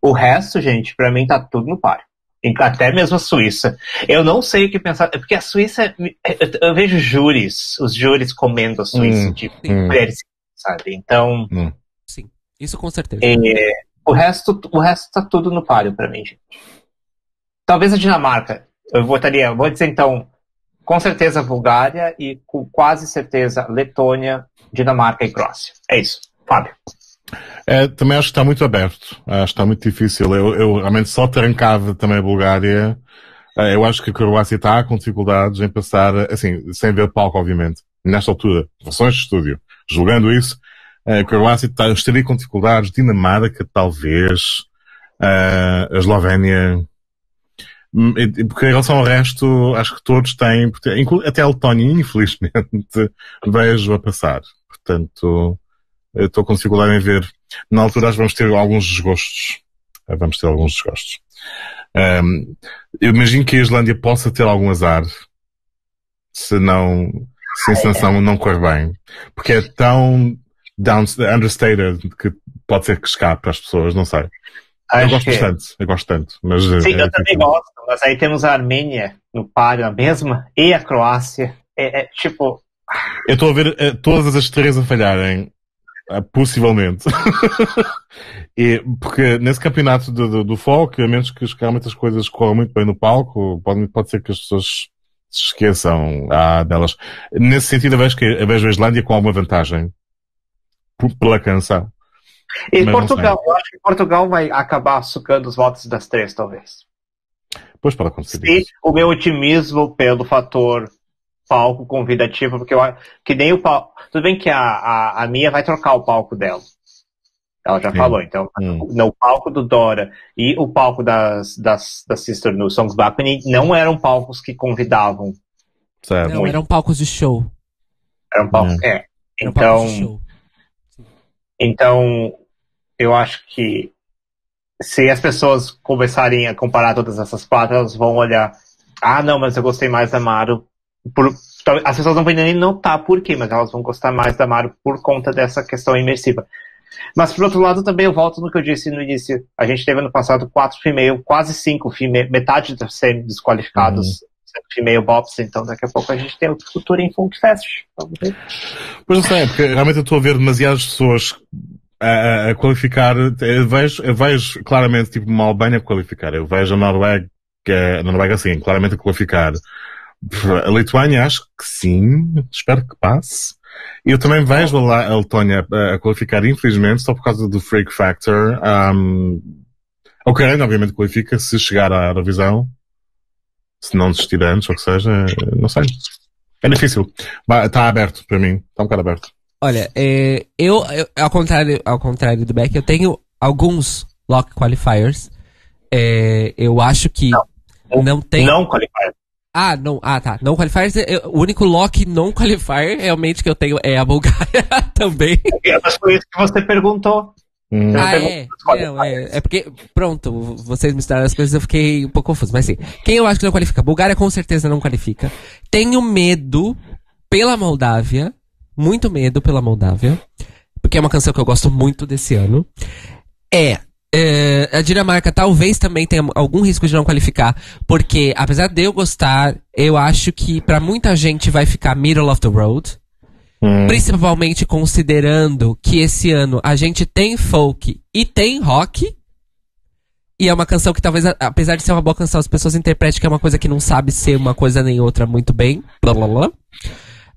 O resto, gente, pra mim tá tudo no páreo. Em- Até mesmo a Suíça. Eu não sei o que pensar, porque a Suíça, eu, vejo júris, os júris comendo a Suíça, Hum, tipo, hum. mulheres, sabe? Então, Sim, isso com certeza. é, o resto, o resto tá tudo no páreo pra mim, gente. Talvez a Dinamarca. Eu votaria, vou dizer então, com certeza Bulgária e com quase certeza Letônia, Dinamarca e Croácia. É isso. Fábio. É, também acho que está muito aberto. Acho que está muito difícil. Eu, eu realmente só trancava também a Bulgária. Eh, Eu acho que a Croácia está com dificuldades em passar, assim, sem ver palco, obviamente. Nesta altura, versões de estúdio. Julgando isso, a Croácia está, estaria com dificuldades. Dinamarca, talvez. Eh, a Eslovénia. Hum, Porque em relação ao resto, acho que todos têm, até a Letónia, infelizmente, [LAUGHS] vejo a passar. Portanto, estou com dificuldade em ver. Na altura, acho que vamos ter alguns desgostos. Eh, Vamos ter alguns desgostos. Ahm, eu imagino que a Islândia possa ter algum azar, se não, se a encenação não correr bem. Porque é tão down, understated que pode ser que escape para as pessoas, não sei. Acho eu gosto que... bastante, eu gosto tanto. Mas, Sim, é, eu também gosto, mas aí temos a Armênia no páreo, a mesma, e a Croácia. É, é tipo. Eu estou a ver é, todas as três a falharem. É, possivelmente. [LAUGHS] e, porque nesse campeonato do, do, do folk, a menos que realmente as coisas corram muito bem no palco, pode, pode ser que as pessoas se esqueçam ah, delas. Nesse sentido, eu vejo, que, eu vejo a Islândia com alguma vantagem. Pela canção. E Mas Portugal, eu acho que Portugal vai acabar sucando os votos das três, talvez. Pois pode acontecer. E o meu otimismo pelo fator palco convidativo, porque eu que nem o palco. Tudo bem que a, a, a Mia vai trocar o palco dela. Ela já Sim. falou, então, hum. no palco do Dora e o palco das, das, das Sister no Songs Balcony não eram palcos que convidavam. Certo. Não, eram palcos de show. Eram palcos, hum. é. Então, então, eu acho que se as pessoas começarem a comparar todas essas quatro, elas vão olhar, ah, não, mas eu gostei mais da Maru. Por, as pessoas não vão nem notar por quê, mas elas vão gostar mais da Maru por conta dessa questão imersiva. Mas, por outro lado, também eu volto no que eu disse no início. A gente teve no passado quatro female, quase cinco female, metade dos semi desqualificados uhum. female bops, então daqui a pouco a gente tem o futuro em Funk Fest. Vamos ver. Pois não sei, porque realmente eu estou a ver demasiadas pessoas a, a, qualificar, eu vejo, eu vejo claramente tipo uma Albânia qualificar, eu vejo a Noruega, a Noruega assim, claramente a qualificar. A Lituânia acho que sim, espero que passe. Eu também vejo a, Letónia a, qualificar, infelizmente, só por causa do Freak Factor. Um, a Ucrânia, obviamente, qualifica se chegar à Eurovisão. Se não desistir antes, ou que seja, não sei. É difícil. Está aberto para mim. Está um bocado aberto. Olha, é, eu, eu, ao, contrário, ao contrário do Beck, eu tenho alguns lock qualifiers. É, eu acho que não, não tem. Não qualifiers. Ah, não, ah, tá. Não qualifiers, eu, o único lock não qualifier realmente que eu tenho é a Bulgária [LAUGHS] também. É, mas foi isso que você perguntou. Hum. Ah, é. Não, é. É porque, pronto, vocês misturaram as coisas eu fiquei um pouco confuso. Mas sim, quem eu acho que não qualifica? Bulgária com certeza não qualifica. Tenho medo pela Moldávia muito medo pela Moldávia, porque é uma canção que eu gosto muito desse ano. É, é, a Dinamarca talvez também tenha algum risco de não qualificar, porque apesar de eu gostar, eu acho que para muita gente vai ficar middle of the road. Hum. Principalmente considerando que esse ano a gente tem folk e tem rock. E é uma canção que talvez, apesar de ser uma boa canção, as pessoas interpretem que é uma coisa que não sabe ser uma coisa nem outra muito bem. Blá blá blá.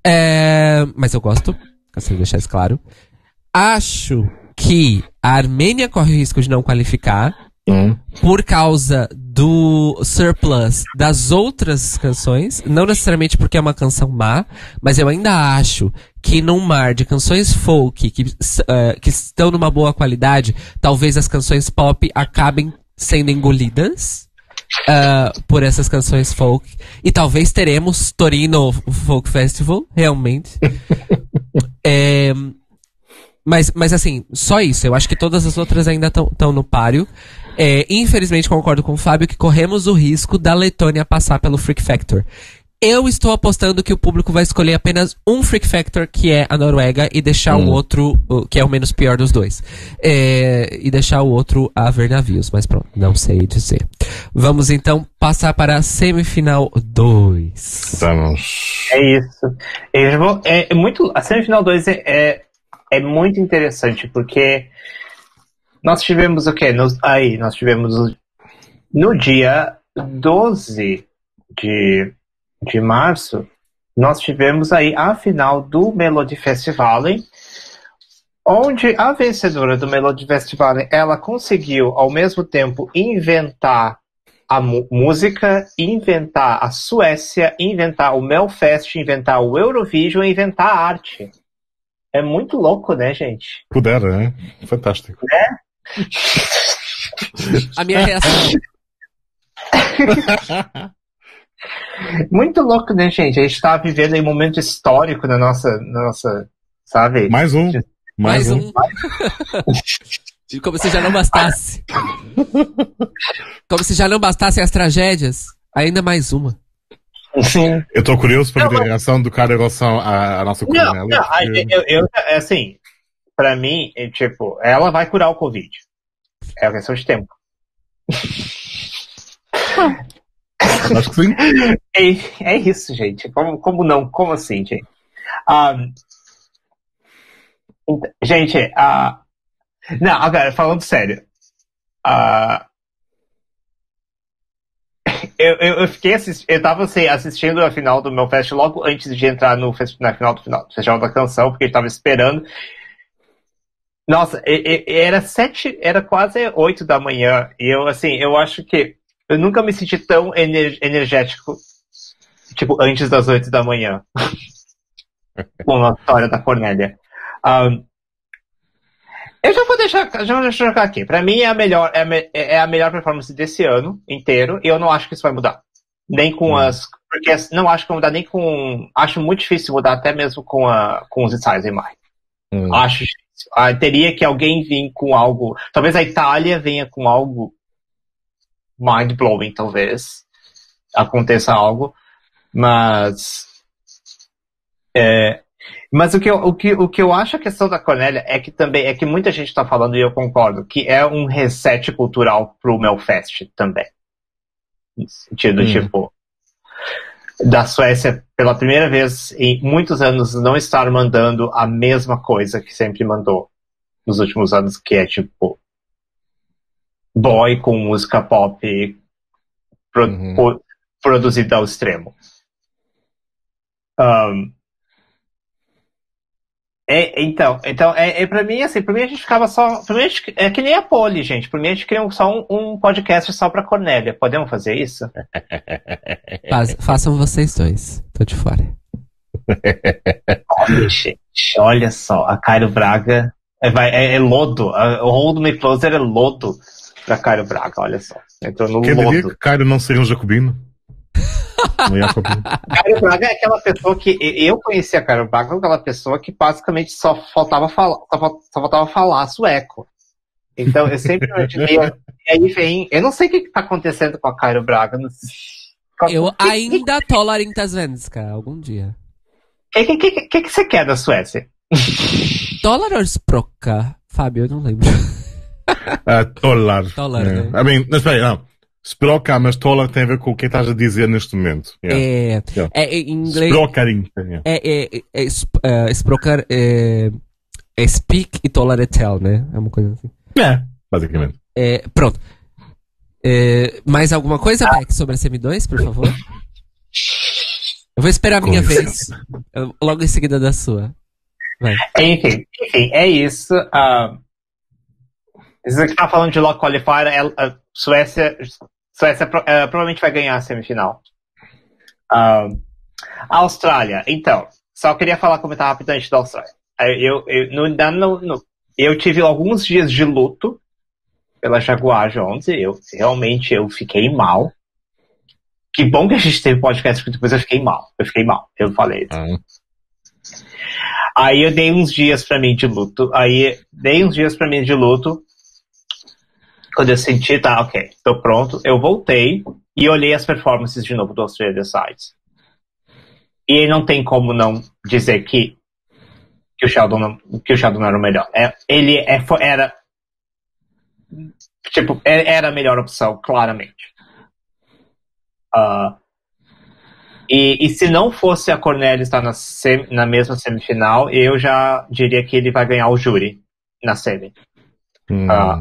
É, mas eu gosto, quero deixar isso claro. Acho que a Armênia corre o risco de não qualificar hum. por causa do surplus das outras canções. Não necessariamente porque é uma canção má, mas eu ainda acho que num mar de canções folk que, uh, que estão numa boa qualidade, talvez as canções pop acabem sendo engolidas uh, por essas canções folk. E talvez teremos Torino Folk Festival, realmente. [LAUGHS] é, mas, mas assim, só isso. Eu acho que todas as outras ainda estão no páreo. É, infelizmente, concordo com o Fábio que corremos o risco da Letônia passar pelo Freak Factor. Eu estou apostando que o público vai escolher apenas um Freak Factor, que é a Noruega, e deixar hum. o outro, que é o menos pior dos dois. É, e deixar o outro a ver navios, mas pronto, não sei dizer. Vamos então passar para a semifinal 2. Vamos. É isso. É, é muito, a semifinal 2 é, é, é, muito interessante, porque nós tivemos o quê? Nos, aí, nós tivemos no dia 12 de de março, nós tivemos aí a final do Melody Festival, onde a vencedora do Melody Festival, ela conseguiu ao mesmo tempo inventar a música, inventar a Suécia, inventar o Melfest, inventar o Eurovision, inventar a arte. É muito louco, né, gente? Pudera, né? Fantástico. Né? [LAUGHS] a minha reação. [LAUGHS] Muito louco, né, gente? A gente tá vivendo aí um momento histórico na nossa, na nossa sabe? Mais um. Mais, Mais um. um. Como se já não bastasse. Como se já não bastassem as tragédias, ainda mais uma. Sim. Eu estou curioso para Não, ver a reação do cara em relação à, à nossa Não, Cornélia. não, porque- eu, eu, é assim, pra mim, é, tipo, ela vai curar o Covid. É uma questão de tempo. [LAUGHS] [LAUGHS] Acho que sim. É, é isso, gente. Como, como não? Como assim, gente? Ah, ent- gente, ah, não, agora, falando sério. ah, eu, eu, eu fiquei eu tava assim, assistindo a final do meu fest logo antes de entrar no na final do final do Festival da Canção, porque eu tava esperando. Nossa, era sete, era quase oito da manhã, e eu, assim, eu acho que eu nunca me senti tão ener- energético, tipo, antes das oito da manhã. [LAUGHS] Com a história da Cornélia. Ahn, eu já vou deixar, já vou deixar aqui. Pra mim é a melhor, é a, me- é a melhor performance desse ano inteiro, e eu não acho que isso vai mudar. Nem com Hum. as, porque não acho que vai mudar nem com, acho muito difícil mudar até mesmo com a, com os ensaios em maio. Hum. Acho difícil. Ah, teria que alguém vir com algo. Talvez a Itália venha com algo mind blowing, talvez. Aconteça algo. Mas. é, mas o que, eu, o, que, o que eu acho a questão da Cornélia é que também é que muita gente está falando, e eu concordo, que é um reset cultural pro Melfest também. No sentido, Hum. tipo, da Suécia, pela primeira vez em muitos anos, não estar mandando a mesma coisa que sempre mandou nos últimos anos, que é tipo boy com música pop pro, Uhum. po- produzida ao extremo. Ahn, é, então, então é, é para mim assim, para mim a gente ficava só, pra mim gente, é que nem a Poli, gente. Para mim a gente um- só um, um podcast só para Cornélia. Podemos fazer isso? [LAUGHS] Faz- façam vocês dois. Tô de fora. Olha, gente, olha só, a Cairo Braga é, vai- é- é lodo. A- O Hold Me Closer é lodo pra Cairo Braga, olha só. Entrou no Quem diria que Cairo não seria um jacobino? [LAUGHS] Cairo Braga é aquela pessoa que. Eu conheci a Cairo Braga como aquela pessoa que basicamente só faltava falar, só, fal- só faltava falar sueco. Então eu sempre [LAUGHS] imaginei. E aí vem. Eu não sei o que, que tá acontecendo com a Cairo Braga. não sei. Eu ainda talar inte svenska algum dia. O que, que, que, que, que você quer da Suécia? Dólar ou? Fábio, eu não lembro. [LAUGHS] Ah, Tolar. Dólar, É. né? I mean, mas espera aí, não. Sproca, mas Tolar tem a ver com o que estás a dizer neste momento. Yeah. É, Yeah. é, em inglês. Sprocarim. Yeah. É, é, é, é, sprockar é, é speak e tolar é tell, né? É uma coisa assim. É, basicamente. É, pronto. É, mais alguma coisa, Beck, sobre a CM2, por favor? Eu vou esperar a minha vez. Logo em seguida da sua. Vai. Enfim, enfim, é isso. ah isso que tá falando de Lock Qualifier, é, a Suécia, Suécia eh, provavelmente vai ganhar a semifinal. Ah, a Austrália, então, só queria falar, comentar rapidamente da Austrália. Eu, eu, no, no- no- eu tive alguns dias de luto pela Jaguar Jones, eu realmente eu fiquei mal. Que bom que a gente teve podcast, porque depois eu fiquei mal. Eu fiquei mal, eu falei. Ah, Aí eu dei uns dias pra mim de luto. Aí dei uns dias pra mim de luto. Quando eu senti, tá, ok, tô pronto. Eu voltei e olhei as performances de novo do Australia Sides. E aí não tem como não dizer que, que, o, Sheldon não, que o Sheldon não era o melhor. É, ele é, era. Tipo, é- era a melhor opção, claramente. Ah, e, e se não fosse a Cornélia estar na, sem- na mesma semifinal, eu já diria que ele vai ganhar o júri na semi. hum, Ah.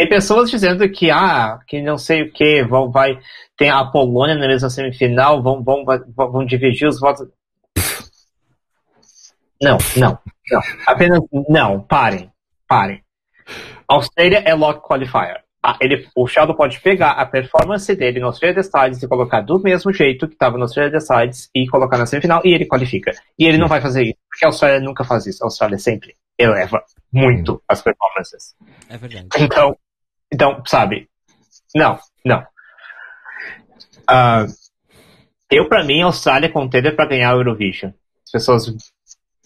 Tem pessoas dizendo que, ah, que não sei o que, vão, vai, tem a Polônia na mesma semifinal, vão, vão, vão, vão dividir os votos. Não, não, não. Apenas não, parem, parem. Austrália é lock qualifier. Ah, ele, o Sheldon pode pegar a performance dele no Australia Decides e colocar do mesmo jeito que estava no Australia Decides e colocar na semifinal e ele qualifica. E ele não vai fazer isso, porque a Austrália nunca faz isso. A Austrália sempre eleva muito as performances. É verdade. Então, então, sabe? Não, não. Ah, eu, pra mim, a Austrália é contender pra ganhar o Eurovision. As pessoas.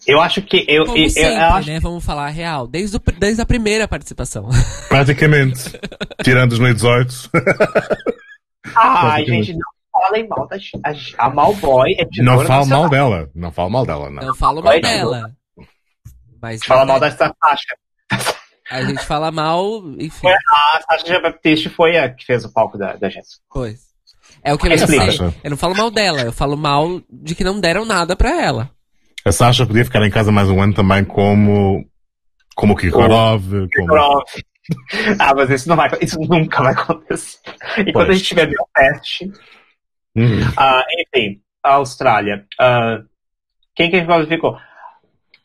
Eu acho que. Eu, Como eu, eu sempre, acho, né? Vamos falar a real. Desde, o, desde a primeira participação. [LAUGHS] praticamente. Tirando 2018. [LAUGHS] Ai, Basicamente. gente, não falem mal da a, a Malboy é Não fala mal dela. Não fala mal dela, não. Não falo mal dela. Mas fala mal dessa Sasha. A gente fala mal, enfim. Foi a Sasha Baptiste foi a que fez o palco da, da Jéssica. Pois. É o que eu não sei. Eu não falo mal dela, eu falo mal de que não deram nada pra ela. A Sasha podia ficar em casa mais um ano também como como o Kikorov. Como... ah, mas isso não vai, isso nunca vai acontecer. E quando a gente tiver Belfast, uhum. uh, enfim, a Austrália. Uh, quem que qualificou?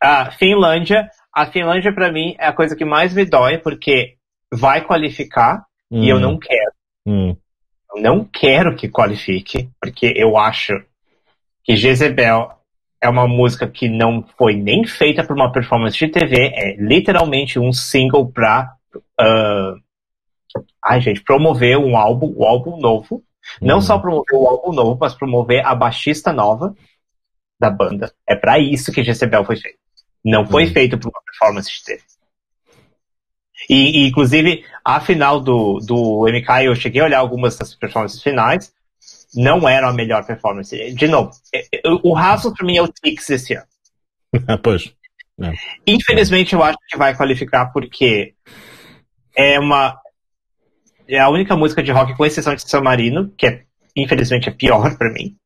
A Finlândia. A Finlândia para mim é a coisa que mais me dói porque vai qualificar uhum. e eu hum. não quero. Uhum. Eu não quero que qualifique porque eu acho que Jezebel é uma música que não foi nem feita para uma performance de TV, é literalmente um single para uh, ai gente, promover um álbum, um álbum novo. Não uhum. só promover o álbum novo, mas promover a baixista nova da banda. É para isso que Jezebel foi feito. Não foi uhum. feito para uma performance de TV. E, e, inclusive, a final do, do MK, eu cheguei a olhar algumas das performances finais, não era a melhor performance. De novo, é, é, o Hassel para mim é o Tix esse ano. [LAUGHS] pois. É. Infelizmente eu acho que vai qualificar porque é uma é a única música de rock com exceção de San Marino, que é infelizmente é pior para mim.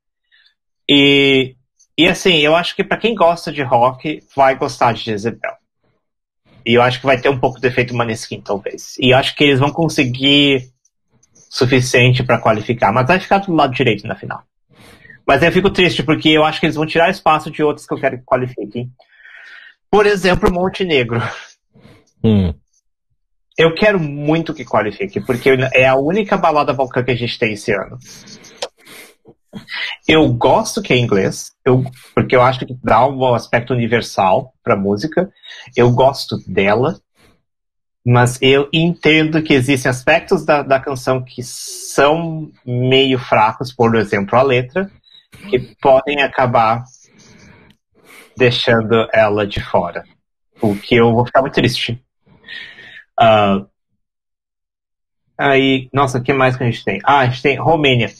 E e assim, eu acho que para quem gosta de rock vai gostar de Jezebel. E eu acho que vai ter um pouco de efeito Maneskin, talvez. E eu acho que eles vão conseguir suficiente para qualificar, mas vai ficar do lado direito na final. Mas eu fico triste porque eu acho que eles vão tirar espaço de outros que eu quero que qualifiquem. Por exemplo, Montenegro. Hum. Eu quero muito que qualifique, porque é a única balada vulcã que a gente tem esse ano. Eu gosto que é inglês, eu, porque eu acho que dá um aspecto universal para música. Eu gosto dela, mas eu entendo que existem aspectos da, da canção que são meio fracos, por exemplo, a letra, que podem acabar deixando ela de fora. O que eu vou ficar muito triste. Uh, aí, nossa, o que mais que a gente tem? Ah, a gente tem Romênia.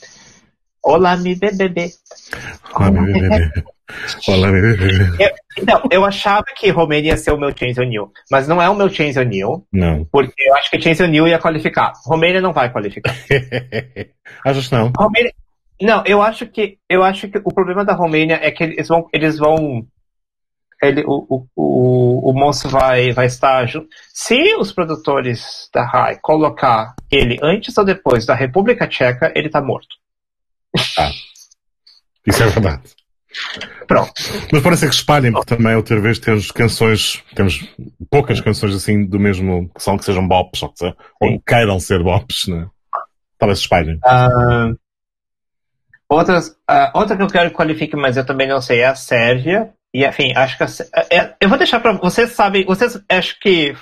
Olá, mi bebê. Olá, mi bebê. Olá, mi bebê. Então, eu achava que Romênia ia ser o meu Chains O'Neill, mas não é o meu Chains O'Neill. Não. Porque eu acho que Chains O'Neill ia qualificar. Romênia não vai qualificar. [LAUGHS] Achas não? Romênia, não, eu acho que eu acho que o problema da Romênia é que eles vão eles vão ele, o, o, o, o moço vai, vai estar junto. Se os produtores da RAI colocar ele antes ou depois da República Tcheca, ele tá morto. Ah, isso é verdade. Pronto. Mas parece que espalhem, porque também outra vez temos canções, temos poucas canções assim do mesmo, que são que sejam bops, ou, que, ou queiram ser bops, né? Talvez se espalhem. Uh, outras, uh, outra que eu quero que qualifique, mas eu também não sei, é a Sérvia. E enfim, acho que a, é, eu vou deixar para vocês sabem, vocês acho que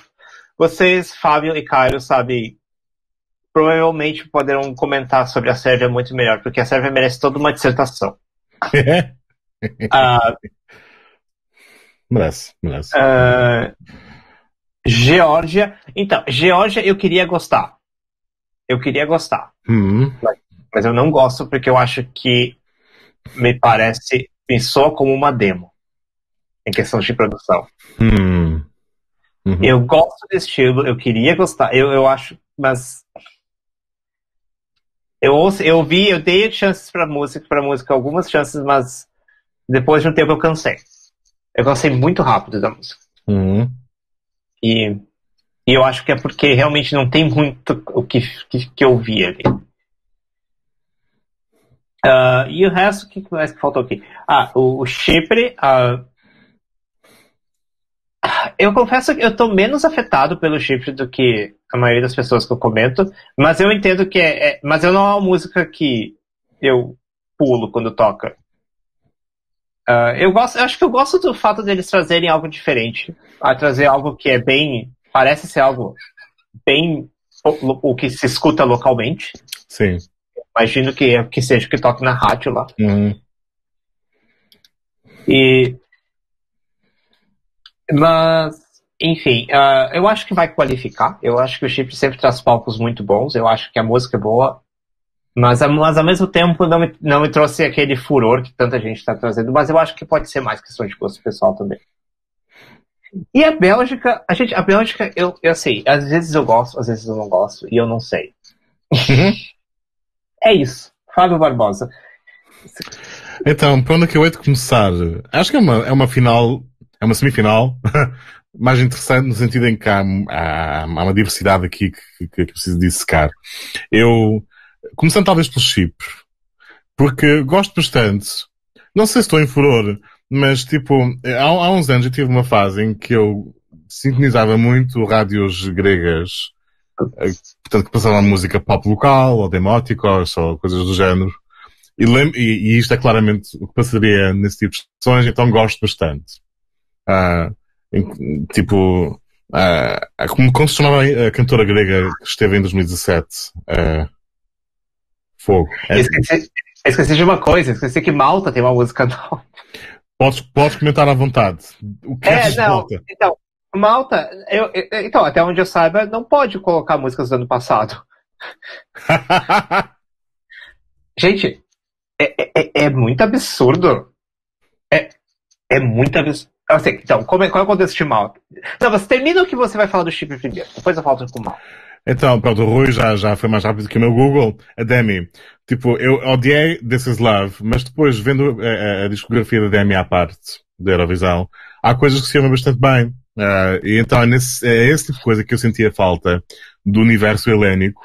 vocês, Fábio e Caio, sabem provavelmente poderão comentar sobre a Sérvia muito melhor, porque a Sérvia merece toda uma dissertação. uh, [LAUGHS] merece, merece. Uh, Geórgia. Então, Geórgia eu queria gostar. Eu queria gostar. Uhum. Mas, mas, eu não gosto porque eu acho que me parece, me soa como uma demo em questão de produção. Uhum. Uhum. Eu gosto do estilo, eu queria gostar, eu, eu acho, mas eu ouço, eu vi, eu dei chances para música, para música algumas chances, mas depois de um tempo eu cansei. Eu cansei muito rápido da música. Uhum. E, e eu acho que é porque realmente não tem muito o que, que, que eu vi ali. Uh, e o resto, o que mais que faltou aqui? Ah, o, o Chipre. Uh, eu confesso que eu tô menos afetado pelo Chipre do que a maioria das pessoas que eu comento, mas eu entendo que é, é mas eu não é uma música que eu pulo quando toca. Uh, eu gosto, eu acho que eu gosto do fato deles trazerem algo diferente, a trazer algo que é bem, parece ser algo bem o, o que se escuta localmente. Sim. Imagino que que seja o que toque na rádio lá. Uhum. E mas enfim, uh, eu acho que vai qualificar. Eu acho que o Chip sempre traz palcos muito bons. Eu acho que a música é boa. Mas, mas ao mesmo tempo não me, não me trouxe aquele furor que tanta gente está trazendo. Mas eu acho que pode ser mais questão de gosto pessoal também. E a Bélgica, a gente, a Bélgica, eu, eu sei, às vezes eu gosto, às vezes eu não gosto, e eu não sei. Uhum. [LAUGHS] é isso. Fábio Barbosa. Então, para onde é que eu hei de começar? Acho que é uma, é uma final, é uma semifinal, [LAUGHS] mais interessante no sentido em que há, há, há uma diversidade aqui que, que, que preciso dissecar. Eu, começando talvez pelo Chipre, porque gosto bastante, não sei se estou em furor, mas tipo, há, há uns anos eu tive uma fase em que eu sintonizava muito rádios gregas, eh, portanto que passavam música pop local, ou demóticos, ou coisas do género. E, e, e, isto é claramente o que passaria nesse tipo de expressões, então gosto bastante. Em, tipo, uh, como, como se chamava a cantora grega que esteve em 2017? Uh, fogo. É, esqueci, esqueci de uma coisa, esqueci que Malta tem uma música [LAUGHS] nova. Podes, podes comentar à vontade. O que é, não, Malta? Então, Malta, eu, eu, então, até onde eu saiba, não pode colocar músicas do ano passado. [LAUGHS] Gente, é, é, é, é, muito absurdo. É, é muito absurdo. Sei, então, como é, qual é o contexto de Malta? Não, você termina o que você vai falar do chip primeiro, depois eu falo com o Malta. Então, pronto, o Rui já, já foi mais rápido que o meu Google. A Demi, tipo, eu odiei This Is Love, mas depois, vendo a, a, a discografia da Demi à parte, da Eurovisão, há coisas que se chamam bastante bem. Uh, e então é, nesse, é esse tipo de coisa que eu sentia falta do universo helénico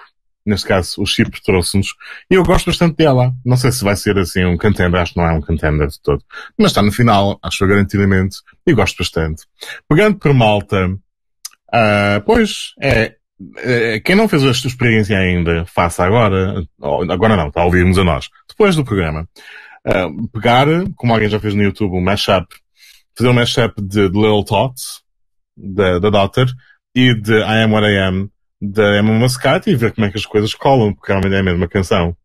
neste caso o Chipre trouxe-nos, e eu gosto bastante dela. Não sei se vai ser assim um contender, acho que não é um contender de todo. Mas está no final, acho garantidamente, e gosto bastante. Pegando por Malta, uh, pois, é, é, quem não fez esta experiência ainda, faça agora, agora não, está a ouvirmos a nós, depois do programa. Uh, pegar, como alguém já fez no YouTube, um mashup, fazer um mashup de, de Little Tots, da, da Daughter, e de I Am What I Am, da Emma Muscat e ver como é que as coisas colam, porque realmente é a mesma canção.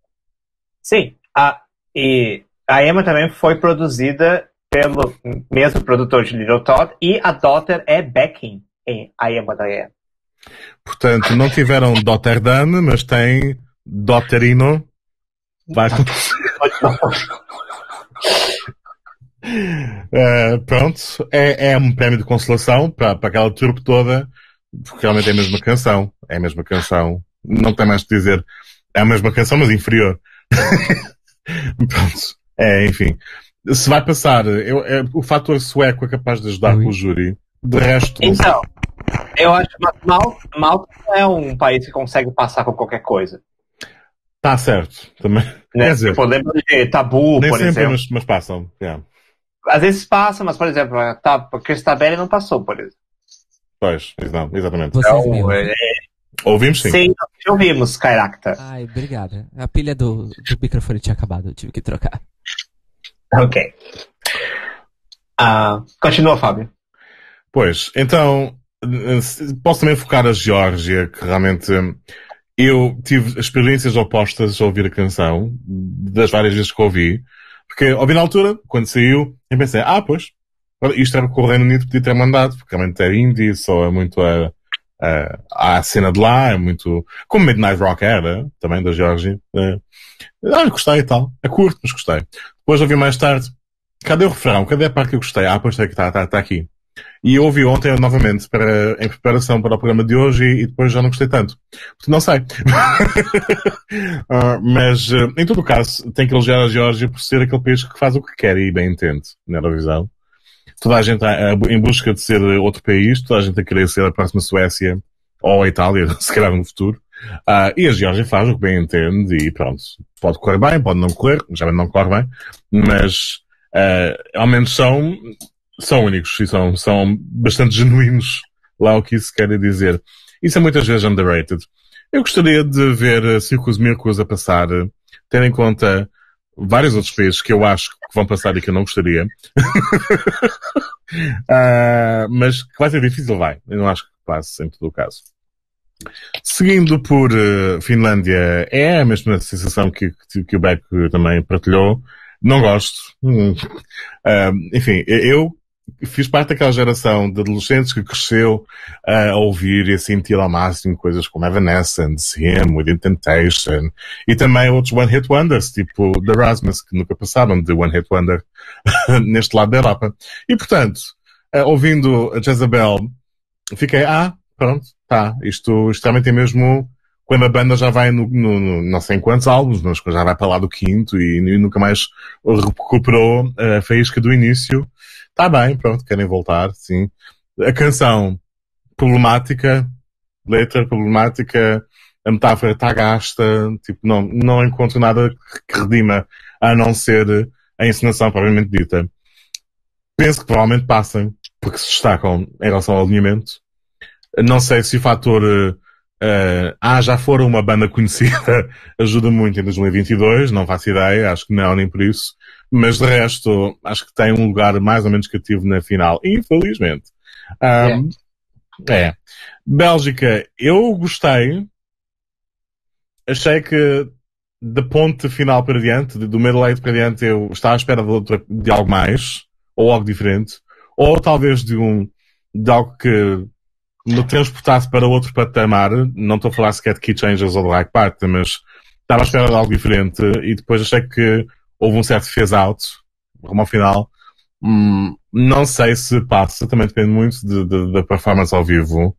Sim, a, e a Emma também foi produzida pelo mesmo produtor de Little Todd e a Daughter é backing em Am What I Am. Portanto, não tiveram Daughter Dan, mas tem Daughterino. Vai uh, [LAUGHS] pronto, é, é um prémio de consolação para, para aquela trupe toda porque realmente é a mesma canção. É a mesma canção. Não tem mais que dizer. É a mesma canção, mas inferior. [LAUGHS] Pronto. É, enfim. Se vai passar, eu, é, o fator sueco é capaz de ajudar com o júri. De resto. Então, eu acho que Malta, Malta não é um país que consegue passar com qualquer coisa. Tá certo. Também. Né? Quer dizer, lembra de Tabu, nem por sempre, exemplo. Mas, mas passam. Yeah. Às vezes passa, mas, por exemplo, tá, Cristabelli não passou, por exemplo. Pois, exatamente. Vocês então, é... Ouvimos sim. Sim, ouvimos, Kairacta. Ai, obrigada. A pilha do, do microfone tinha acabado, eu tive que trocar. Ok. Uh, continua, Fábio. Pois, então, posso também focar a Geórgia, que realmente eu tive experiências opostas ao ouvir a canção, das várias vezes que ouvi, porque ouvi na altura, quando saiu, eu pensei, ah, pois, isto era que o Reino Unido podia ter mandado, porque realmente é indie, só é muito a, a, a cena de lá, é muito, como Midnight Rock era, também da Georgia. É, ah, gostei e tal. É curto, mas gostei. Depois ouvi mais tarde, cadê o refrão? Cadê a parte que eu gostei? Ah, pois é que está, está, está aqui. E eu ouvi ontem novamente para, em preparação para o programa de hoje e, e depois já não gostei tanto. Porque não sei. uh, [LAUGHS] mas, uh, em todo o caso, tem que elogiar a Geórgia por ser aquele país que faz o que quer e bem entende na Eurovisão toda a gente em busca de ser outro país, toda a gente a querer ser a próxima Suécia ou a Itália, [LAUGHS] se calhar no futuro. Uh, e a Geórgia faz o que bem entende e pronto. Pode correr bem, pode não correr, já não corre bem, mas uh, ao menos são, são únicos e são, são bastante [LAUGHS] genuínos lá o que isso quer dizer. Isso é muitas vezes underrated. Eu gostaria de ver Circos Mircos a passar, tendo em conta vários outros países que eu acho que vão passar e que eu não gostaria. uh, [LAUGHS] mas que vai ser difícil, vai. Eu não acho que passe em todo o caso. Seguindo por uh, Finlândia, é a mesma sensação que, que, que o Beck também partilhou. Não gosto. Uh, enfim, eu fiz parte daquela geração de adolescentes que cresceu uh, a ouvir e a sentir ao máximo coisas como Evanescence, Him, Within Temptation e também outros One Hit Wonders, tipo The Rasmus, que nunca passaram de One Hit Wonder [LAUGHS] neste lado da Europa. E portanto, uh, ouvindo a Jezebel, fiquei, ah, pronto, tá, isto, isto realmente é mesmo quando a banda já vai no, no, no, não sei quantos álbuns, mas já vai para lá do quinto e, e nunca mais recuperou a faísca do início. Tá bem, pronto, querem voltar, sim. A canção, problemática, letra problemática, a metáfora está gasta, tipo, não, não encontro nada que redima a não ser a encenação propriamente dita. Penso que provavelmente passem, porque se destacam em relação ao alinhamento. Não sei se o fator uh, ah, já foram uma banda conhecida [LAUGHS] ajuda muito em 2022, não faço ideia, acho que não, nem por isso. Mas de resto, acho que tem um lugar mais ou menos cativo na final, infelizmente. Um, é. Bélgica, eu gostei. Achei que da ponte final para diante, do meio para diante, eu estava à espera de, outra, de algo mais, ou algo diferente, ou talvez de um, de algo que me transportasse para outro patamar. Não estou a falar sequer de Key Changers ou de Like Party, mas estava à espera de algo diferente e depois achei que houve um certo phase out, rumo ao final. Hum, não sei se passa, também depende muito de, de, da performance ao vivo.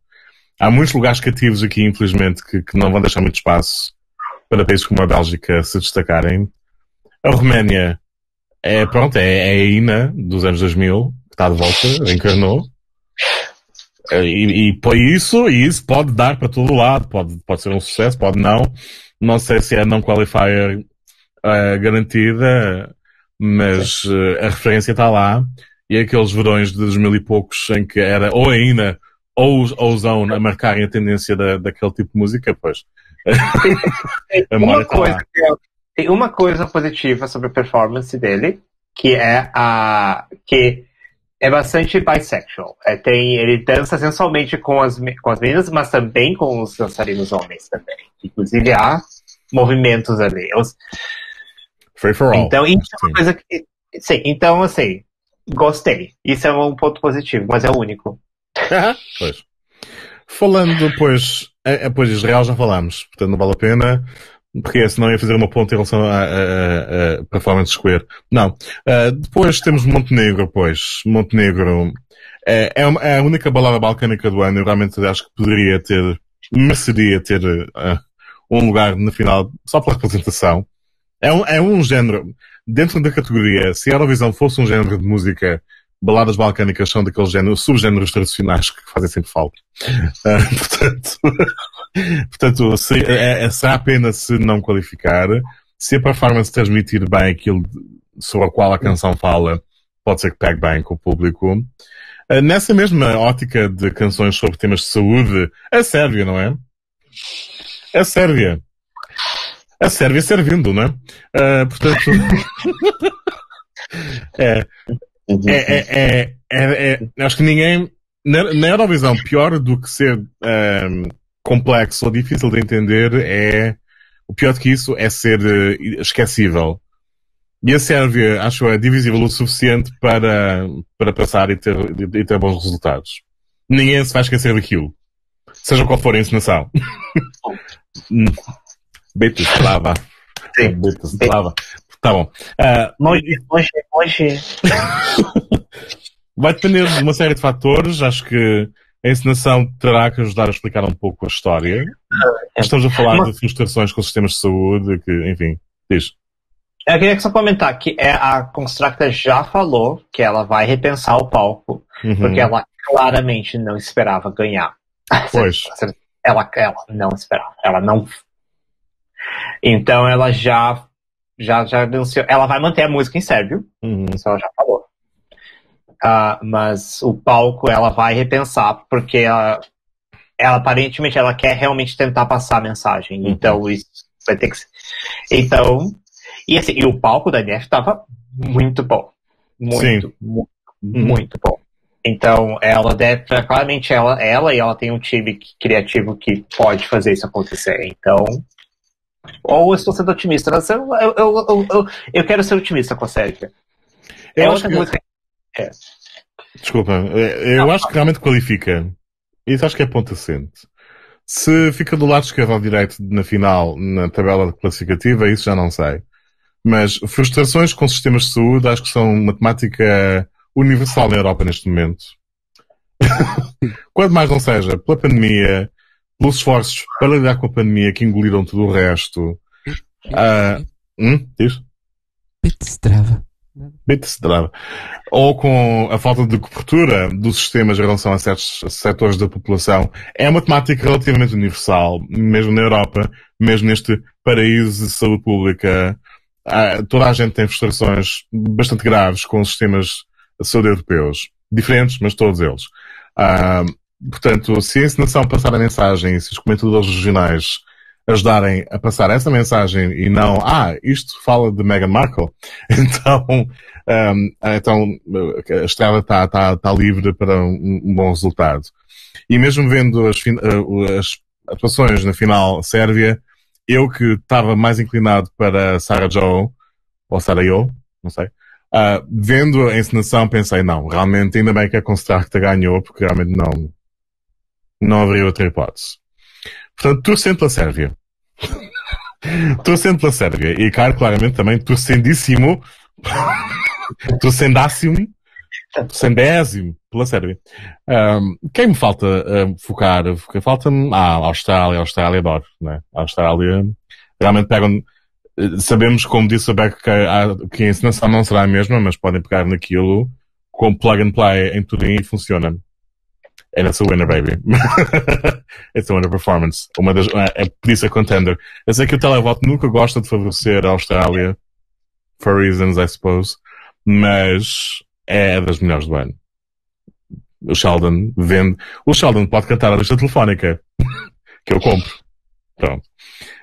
Há muitos lugares cativos aqui, infelizmente, que, que, não vão deixar muito espaço para países como a Bélgica se destacarem. A Roménia é, pronto, é, é a INA dos anos 2000, que está de volta, encarnou. E, e por isso, isso pode dar para todo lado, pode, pode ser um sucesso, pode não. Não sei se é não qualifier uh, garantida, mas uh, a referência está lá. E aqueles verões de 2000 e poucos em que era ou ainda ou, ou Zone a marcarem a tendência da, daquele tipo de música, pois. [LAUGHS] a uma tá coisa, tem uma coisa positiva sobre a performance dele, que é a que é bastante bisexual. É, tem, ele dança sensualmente com as, com as meninas, mas também com os dançarinos homens também. Inclusive há movimentos ali. Os, Free for all. Então, isso é uma coisa que. Sim, então, assim, gostei. Isso é um ponto positivo, mas é o único. pois. Falando depois, é, depois de Israel já falámos, portanto não vale a pena, porque senão ia fazer uma ponta em relação a, a, a Performance Square. Não. Uh, depois temos Montenegro, pois. Montenegro é, é, é, a única balada balcânica do ano. Eu realmente acho que poderia ter, mereceria ter uh, um lugar na final só pela representação. É um, é um género, dentro da categoria, se a Eurovisão fosse um género de música, baladas balcânicas são daqueles géneros, subgéneros tradicionais que fazem sempre falta. Uh, [LAUGHS] portanto, [LAUGHS] portanto se, é, é, será apenas se não qualificar. Se a performance transmitir bem aquilo sobre o qual a canção fala, pode ser que pegue bem com o público. Uh, nessa mesma ótica de canções sobre temas de saúde, a Sérvia, não é? A Sérvia a Sérvia servindo, né? Uh, portanto. [LAUGHS] é, é, é, é, Acho que ninguém. Na, na Eurovisão, pior do que ser um, complexo ou difícil de entender é. O pior do que isso é ser uh, esquecível. E a Sérvia, acho, é divisível o suficiente para, para passar e ter, e ter bons resultados. Ninguém se vai esquecer daquilo. Seja qual for a encenação. [LAUGHS] Beto Slava. Sim. Beto Slava. Tá bom. Uh, hoje, hoje, hoje. Vai depender de uma série de fatores. Acho que a encenação terá que ajudar a explicar um pouco a história. Ah, Estamos a falar Mas... de frustrações com sistemas de saúde, que, enfim, diz. Eu queria só comentar que é, a Constructa já falou que ela vai repensar o palco, uhum. porque ela claramente não esperava ganhar. Pois. [LAUGHS] Ela, ela não esperava. Ela não então ela já já já anunciou, ela vai manter a música em sérvio, uhum. isso ela já falou. Uh, mas o palco ela vai repensar porque ela, ela aparentemente ela quer realmente tentar passar a mensagem. Uhum. Então isso vai ter que ser. Então e assim, e o palco da NF estava muito bom, muito, Sim. muito, uhum. muito bom. Então, ela deve, claramente, ela, ela e ela tem um time criativo que pode fazer isso acontecer. Então, ou eu estou sendo otimista. Eu, eu, eu, eu, eu quero ser otimista com a série. Eu é acho que... música. É. Desculpa, eh, eu acho que realmente qualifica. Isso acho que é ponto assente. Se fica do lado esquerdo ou direito na final, na tabela classificativa, isso já não sei. Mas frustrações com sistemas de saúde acho que são uma temática universal na Europa neste momento. [LAUGHS] Quanto mais não seja, pela pandemia, pelos esforços para lidar com a pandemia que engoliram tudo o resto. Uh, hum? Diz? Bitstrava. Bitstrava. Ou com a falta de cobertura dos sistemas em relação a certos setores da população. É uma temática relativamente universal, mesmo na Europa, mesmo neste paraíso de saúde pública. Uh, toda a gente tem frustrações bastante graves com os sistemas de saúde europeus. Diferentes, mas todos eles. Uh, portanto, se a encenação passar a mensagem, se os comentadores regionais ajudarem a passar essa mensagem e não, ah, isto fala de Meghan Markle, [LAUGHS] então, um, então a estrada está tá, tá livre para um, um, bom resultado. E mesmo vendo as, uh, as atuações na final Sérvia, eu que estava mais inclinado para Sarah Joe, ou Sarah Yo, não sei, uh, vendo a encenação pensei, não, realmente ainda bem que a Constracta ganhou, porque realmente não, não haveria outra hipótese. Portanto, torcendo pela Sérvia. [LAUGHS] torcendo pela Sérvia. E, claro, claramente também torcendíssimo, [LAUGHS] torcendássimo, torcendésimo pela Sérvia. Um, quem me falta um, focar? Falta-me, ah, a Austrália, Austrália adoro, né? Austrália realmente pegam, sabemos, como disse a Beck, que a, que a encenação não será a mesma, mas podem pegar naquilo com plug and play em tudo e funciona. And it's a winner, baby. [LAUGHS] it's a winner performance. Uma das, é, por isso é contender. Eu sei que o televoto nunca gosta de favorecer a Austrália. For reasons, I suppose. Mas é das melhores do ano. O Sheldon vende. O Sheldon pode cantar a lista telefónica. [LAUGHS] que eu compro. Pronto.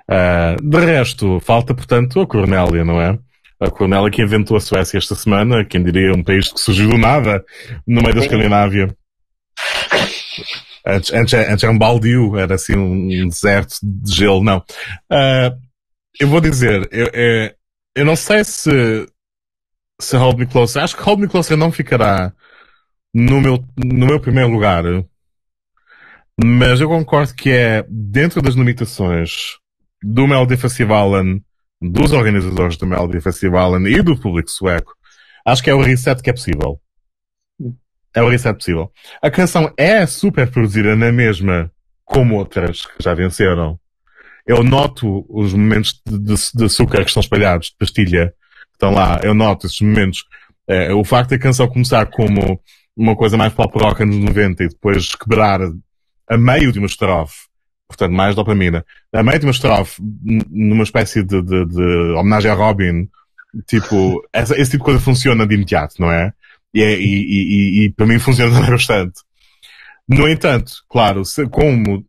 Uh, de resto, falta, portanto, a Cornélia, não é? A Cornélia que inventou a Suécia esta semana, quem diria um país que surgiu do nada, no meio da Escandinávia. Antes, antes, antes era um baldio, era assim um deserto de gelo, não. Uh, eu vou dizer, eu, eu, eu, não sei se, se Hold Me Closer, acho que Hold Me Closer não ficará no meu, no meu primeiro lugar, mas eu concordo que é dentro das limitações do Melody Festival, dos organizadores do Melody Festival e do público sueco, acho que é o reset que é possível é o reset possível. A canção é super produzida na mesma, como outras que já venceram. Eu noto os momentos de, de, açúcar que estão espalhados, de pastilha, que estão lá. Eu noto esses momentos. É, o facto da canção começar como uma coisa mais pop rock anos 90 e depois quebrar a meio de uma estrofe, portanto, mais dopamina, a meio de uma estrofe, numa espécie de, de, de homenagem a Robin, tipo, essa, esse tipo de coisa funciona de imediato, não é? E, é, e, e, e, para mim funciona [LAUGHS] bastante. No entanto, claro, se, como,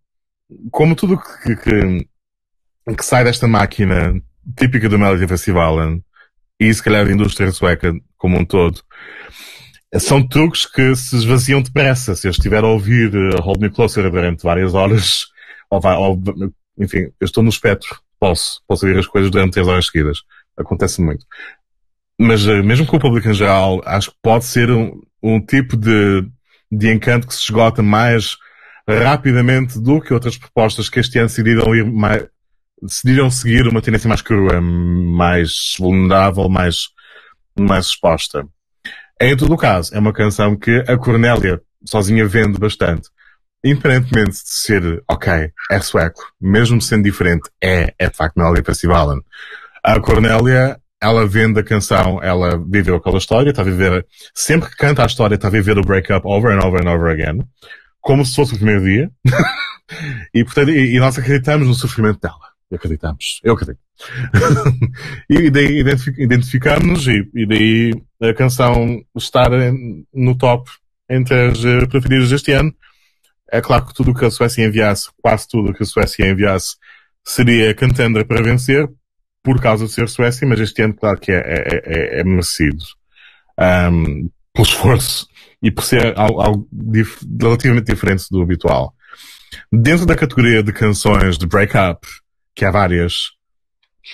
como tudo que, que, que, sai desta máquina típica do Melody Festival e se calhar da indústria sueca como um todo, são truques que se esvaziam depressa. Se eu estiver a ouvir uh, Hold Me Closer durante várias horas, ou, vai, ou, enfim, eu estou no espectro, posso, posso ouvir as coisas durante três horas seguidas. Acontece muito mas eh, mesmo com o público em geral, acho que pode ser um, um tipo de, de encanto que se esgota mais rapidamente do que outras propostas que este ano decidiram ir mais, decidiram seguir uma tendência mais crua, mais vulnerável, mais, mais exposta. Em todo o caso, é uma canção que a Cornélia sozinha vende bastante. Independentemente de ser, ok, é sueco, mesmo sendo diferente, é, é de facto Melody Festival. A Cornélia ela vende a canção, ela viveu aquela história, está a viver, sempre que canta a história, está a viver o breakup over and over and over again, como se fosse o primeiro dia. [LAUGHS] e, portanto, e, e, nós acreditamos no sofrimento dela. Acreditamos. Eu acredito. [LAUGHS] e daí identificamos e, e daí a canção estar no top entre as uh, preferidas deste ano. É claro que tudo o que a Suécia enviasse, quase tudo o que a Suécia enviasse, seria contender para vencer, por causa de ser Suécia, mas este ano, claro que é, é, é, é merecido. Um, pelo esforço e por ser algo, algo dif relativamente diferente do habitual. Dentro da categoria de canções de break-up, que há várias,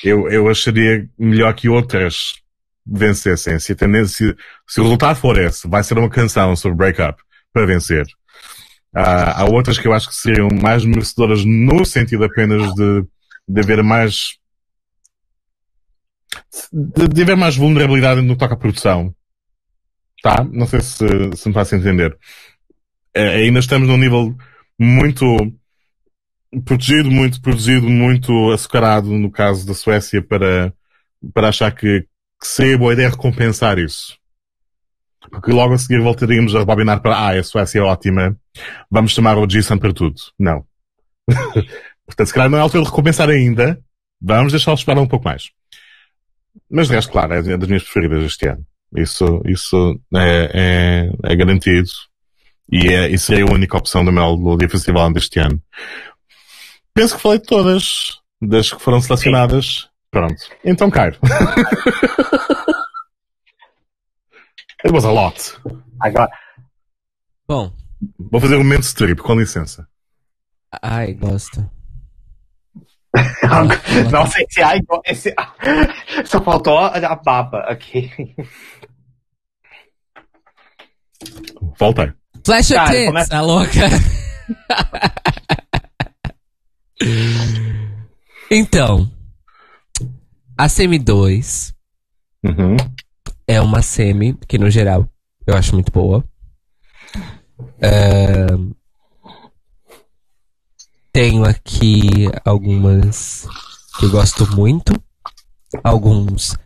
eu, eu acharia melhor que outras vencessem, se, a tendência, se o resultado for esse, vai ser uma canção sobre breakup para vencer. Há, há outras que eu acho que seriam mais merecedoras no sentido apenas de, de haver mais de, haver mais vulnerabilidade no que toca à produção. Tá? Não sei se, se me faz entender. É, ainda estamos num nível muito protegido, muito produzido, muito açucarado no caso da Suécia para, para achar que, que seria boa ideia recompensar isso. Porque logo a seguir voltaríamos a rebobinar para, ah, a Suécia é ótima, vamos chamar o Jason para tudo. Não. [LAUGHS] Portanto, se calhar não é altura de recompensar ainda, vamos deixá-los esperar um pouco mais. Mas de resto, claro, é das minhas preferidas este ano. Isso, isso é, é, é garantido. E, é, e seria a única opção do Melody Festival deste ano. Penso que falei de todas, das que foram selecionadas. Sim. Pronto. Então, Cairo. [LAUGHS] It was a lot. Agora. Bom. Vou fazer um momento strip, com licença. Ai, gosto. [LAUGHS] Nossa, esse ai, esse, [LAUGHS] só faltou a baba aqui. Volta. Flash Cara, tits, começa... a louca. [LAUGHS] então, a Semi 2 uhum. é uma Semi que, no geral, eu acho muito boa. Uh, tenho aqui algumas que eu gosto muito. Alguns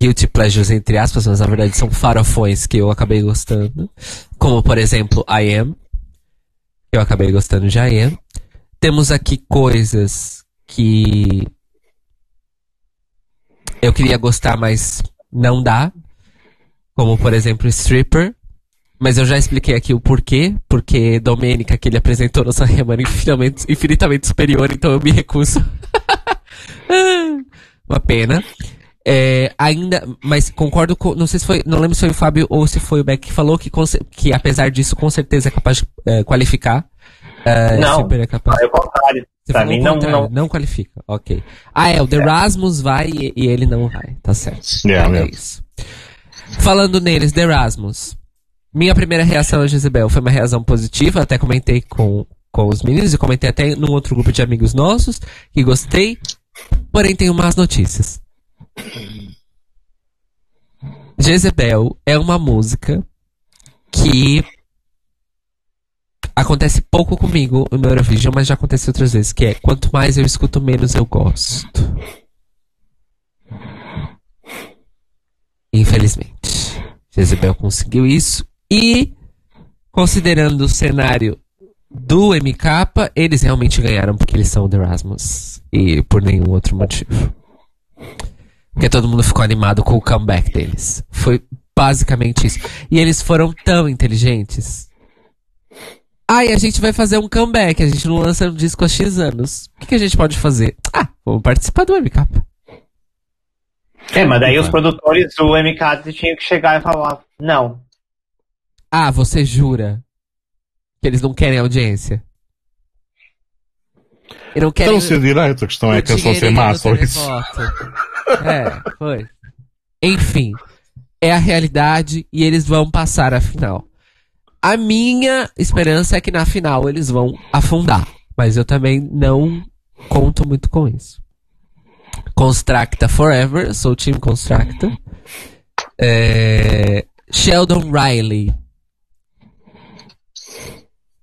guilty pleasures, entre aspas, mas na verdade são farofões que eu acabei gostando. Como, por exemplo, I Am. Eu acabei gostando de I Am. Temos aqui coisas que eu queria gostar, mas não dá. Como, por exemplo, Stripper. Mas eu já expliquei aqui o porquê. Porque Domênica, que ele apresentou no Sanremo, [LAUGHS] era infinitamente, infinitamente superior, então eu me recuso. [LAUGHS] Uma pena. É, ainda, mas concordo com, não sei se foi, não lembro se foi o Fábio ou se foi o Beck que falou que, que apesar disso, com certeza é capaz de é, qualificar. É, não, é capaz... é o contrário. Você pra mim não, não... não qualifica, ok. Ah, é, o The é. Rasmus vai e, e, ele não vai, tá certo. Yeah, é isso. Falando neles, The Rasmus. Minha primeira reação a Jezebel foi uma reação positiva, até comentei com, com os meninos e comentei até num outro grupo de amigos nossos que gostei, porém tenho más notícias. Jezebel é uma música que acontece pouco comigo no Eurovision, mas já aconteceu outras vezes, que é quanto mais eu escuto, menos eu gosto. Infelizmente. Jezebel conseguiu isso e considerando o cenário do MK, eles realmente ganharam porque eles são The Erasmus e por nenhum outro motivo. Porque todo mundo ficou animado com o comeback deles. Foi basicamente isso. E eles foram tão inteligentes. Ai, a gente vai fazer um comeback. A gente não lança um disco há X anos. O que, que a gente pode fazer? Ah, vamos participar do MK. É, mas daí os produtores do MK tinham que chegar e falar: não. Ah, você jura que eles não querem audiência? E não querem. Então, ser direito, a questão é que é só ser massa ou isso. É, foi. Enfim, é a realidade e eles vão passar a final. A minha esperança é que na final eles vão afundar, mas eu também não conto muito com isso. Constracta Forever, sou o time Constracta. É... Sheldon Riley.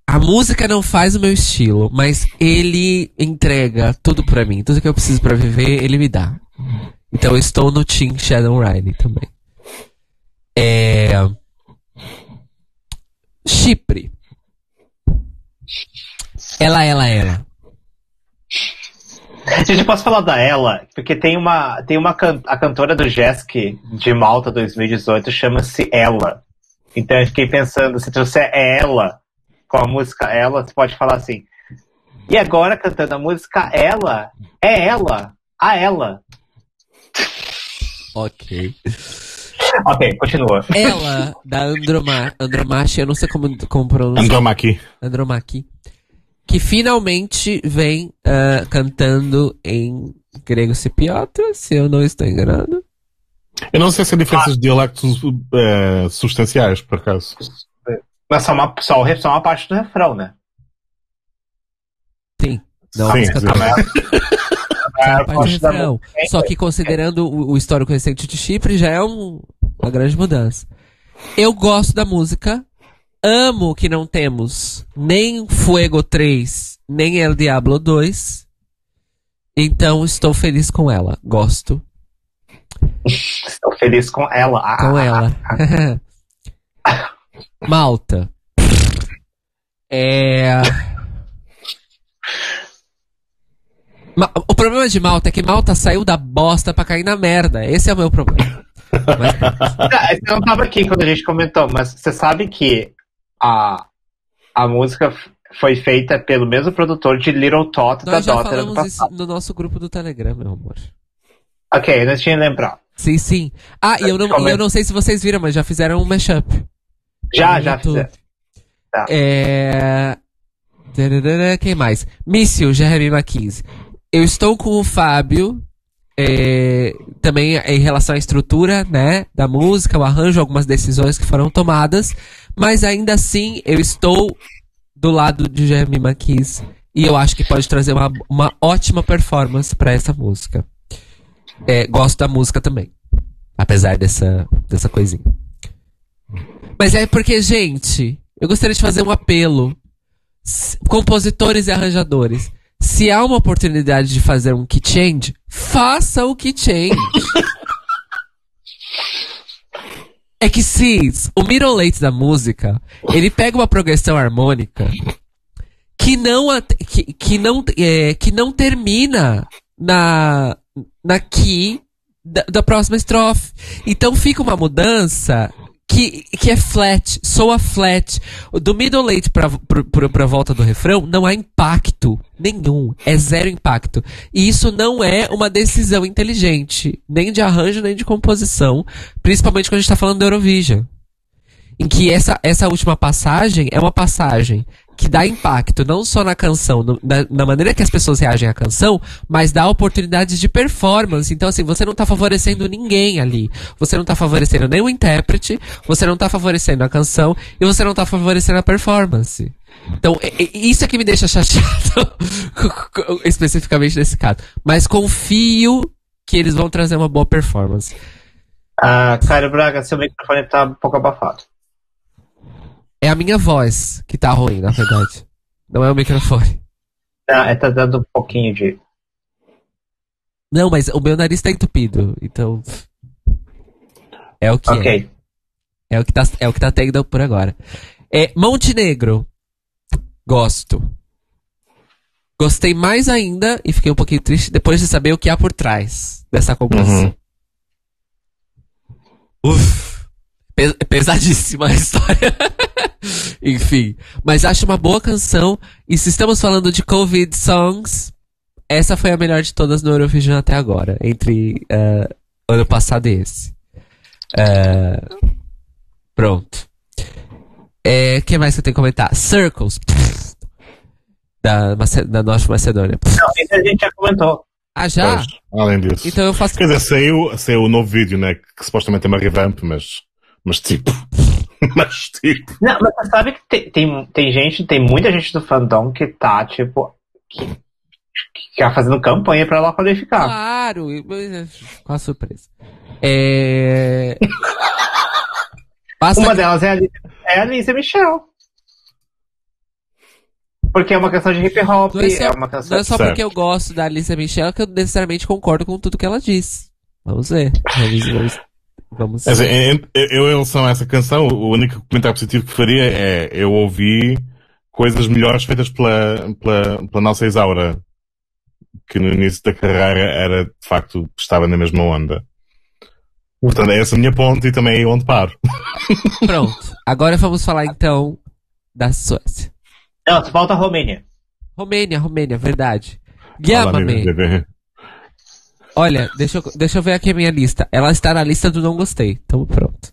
A música não faz o meu estilo, mas ele entrega tudo para mim. Tudo que eu preciso para viver, ele me dá. Então eu estou no Team Shadow Riley também. É... Chipre. Ela, ela, ela. Gente, eu posso falar da ela, porque tem uma, tem uma a cantora do Jesk de Malta 2018 chama-se Ela. Então eu fiquei pensando, se trouxer ela com a música Ela, você pode falar assim. E agora cantando a música Ela, é ela, a ela. [LAUGHS] Ok. ok, continua. Ela, da Androma, Andromache, eu não sei como, como pronunciar. Andromaki. Andromaki. Que finalmente vem uh, cantando em grego cipriota, se eu não estou enganado. Eu não sei se há diferenças de dialectos eh, substanciais, por acaso. Mas só uma, só, o só uma parte do refrão, né? Sim. Não, Sim, maior, a [LAUGHS] Só é que considerando o, o histórico recente de Chipre, já é um- uma grande mudança. Eu gosto da música. Amo que não temos nem Fuego 3, nem El Diablo 2. Então estou feliz com ela. Gosto Estou feliz com ela. Com ela. [LAUGHS] [LAUGHS] Malta. É. Ma- O problema de Malta é que Malta saiu da bosta pra cair na merda. Esse é o meu problema. Mas- Você não estava aqui quando a gente comentou, mas você sabe que a, a música foi feita pelo mesmo produtor de Little Tot da Nós já Daughter ano falamos isso passado. no nosso grupo do Telegram, meu amor. Ok, eu não tinha lembrado. Sim, sim. Ah, e eu não, eu não sei se vocês viram, mas já fizeram um mashup. Já, já fizeram. Tá. É. Quem mais? Míssil, Jeremy McKinsey. Eu estou com o Fábio. é, também em relação à estrutura, né, da música, o arranjo, algumas decisões que foram tomadas, mas ainda assim eu estou do lado de Jeremy McKinsey e eu acho que pode trazer uma, uma ótima performance para essa música. É, gosto da música também, apesar dessa, dessa coisinha. Mas é porque, gente, eu gostaria de fazer um apelo. Compositores e arranjadores. Se há uma oportunidade de fazer um key change, faça o key change. é que se o middle late da música, ele pega uma progressão harmônica que não que, que não é, que não termina na na key da, da próxima estrofe. Então fica uma mudança que, que é flat, soa flat. Do middle late pra, pra, pra, volta do refrão, não há impacto nenhum. É zero impacto. E isso não é uma decisão inteligente, nem de arranjo, nem de composição. Principalmente quando a gente tá falando do Eurovision. Em que essa, essa última passagem é uma passagem que dá impacto não só na canção, no- na, na maneira que as pessoas reagem à canção, mas dá oportunidades de performance. Então, assim, você não tá favorecendo ninguém ali. Você não tá favorecendo nem o intérprete, você não tá favorecendo a canção e você não tá favorecendo a performance. Então, isso é que me deixa chateado, [LAUGHS] especificamente nesse caso. Mas confio que eles vão trazer uma boa performance. Ah, Caio Braga, seu microfone tá um pouco abafado. É a minha voz que tá ruim, na verdade. Não é o microfone. Ah, é, tá dando um pouquinho de. Não, mas o meu nariz tá entupido, então. É o que é. É o que tá, é o que tá tendo por agora. É, Montenegro. Gosto. Gostei mais ainda e fiquei um pouquinho triste depois de saber o que há por trás dessa composição. Uhum. Uf. Pe- pesadíssima a história. [LAUGHS] [LAUGHS] Enfim. Mas acho uma boa canção. E se estamos falando de Covid songs, essa foi a melhor de todas no Eurovision até agora. Entre eh, ano passado e esse. Eh, pronto. O que mais que eu tenho que comentar? Circles. Da, Mace- da Norte Macedônia. Não, isso a gente já comentou. Ah, já? Pois, além disso. Então eu faço. Quer dizer, saiu, saiu o novo vídeo, né? Que, que supostamente é uma revamp, mas. Mas tipo. [LAUGHS] mas tipo. Não, mas você sabe que tem, tem, tem gente, tem muita gente do fandom que tá, tipo. que, que tá fazendo campanha pra ela qualificar. Claro, e- mas, com a surpresa. É. [LAUGHS] Uma que- delas é a, é a Lisa Michelle. Porque é uma canção de hip hop, Não é só, é uma canção. não é só porque eu gosto da Alicia Michelle que eu necessariamente concordo com tudo que ela diz. Vamos ver. Vamos, vamos, vamos em- eu, em relação a essa canção, o único comentário positivo que faria é eu ouvi coisas melhores feitas pela, pela, pela nossa Isaura, que no início da carreira era, de facto, estava na mesma onda. Portanto, é essa a minha ponte e também é onde paro. [LAUGHS] Pronto. Agora vamos falar então da Suécia. Não, falta a Romênia. Romênia, Romênia, verdade. Guiama-me. Olha, deixa eu, deixa eu ver aqui a minha lista. Ela está na lista do não gostei. Então pronto.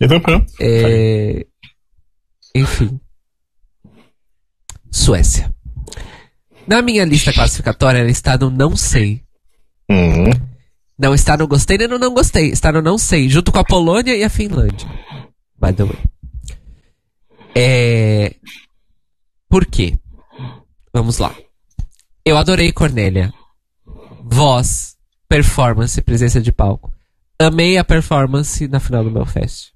Então pronto. É... Enfim. Suécia. Na minha lista classificatória, ela está no não sei. Uhum. Não está no gostei nem no não gostei. Está no não sei, junto com a Polônia e a Finlândia. By the way. É... Por quê? Vamos lá. Eu adorei Cornélia. Voz, performance, presença de palco. Amei a performance na final do Belfast.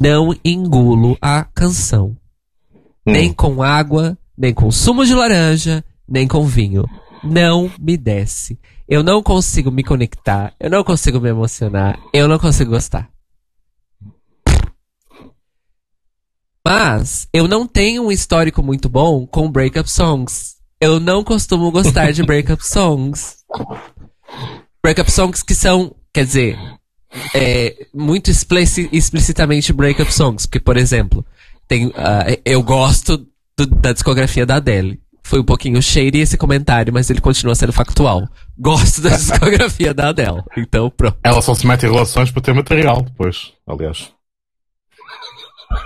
Não engulo a canção. Hum. Nem com água, nem com sumo de laranja, nem com vinho. Não me desce. Eu não consigo me conectar. Eu não consigo me emocionar. Eu não consigo gostar. Mas eu não tenho um histórico muito bom com breakup songs. Eu não costumo gostar de [LAUGHS] breakup songs. Breakup songs que são, quer dizer, é, muito explici- explicitamente breakup songs. Porque, por exemplo, tem, ah, eu gosto do- da discografia da Adele. Foi um pouquinho shady esse comentário, mas ele continua sendo factual. Gosto da [LAUGHS] discografia da Adele. Então, pronto. Ela só se mete em relações para ter material depois, aliás.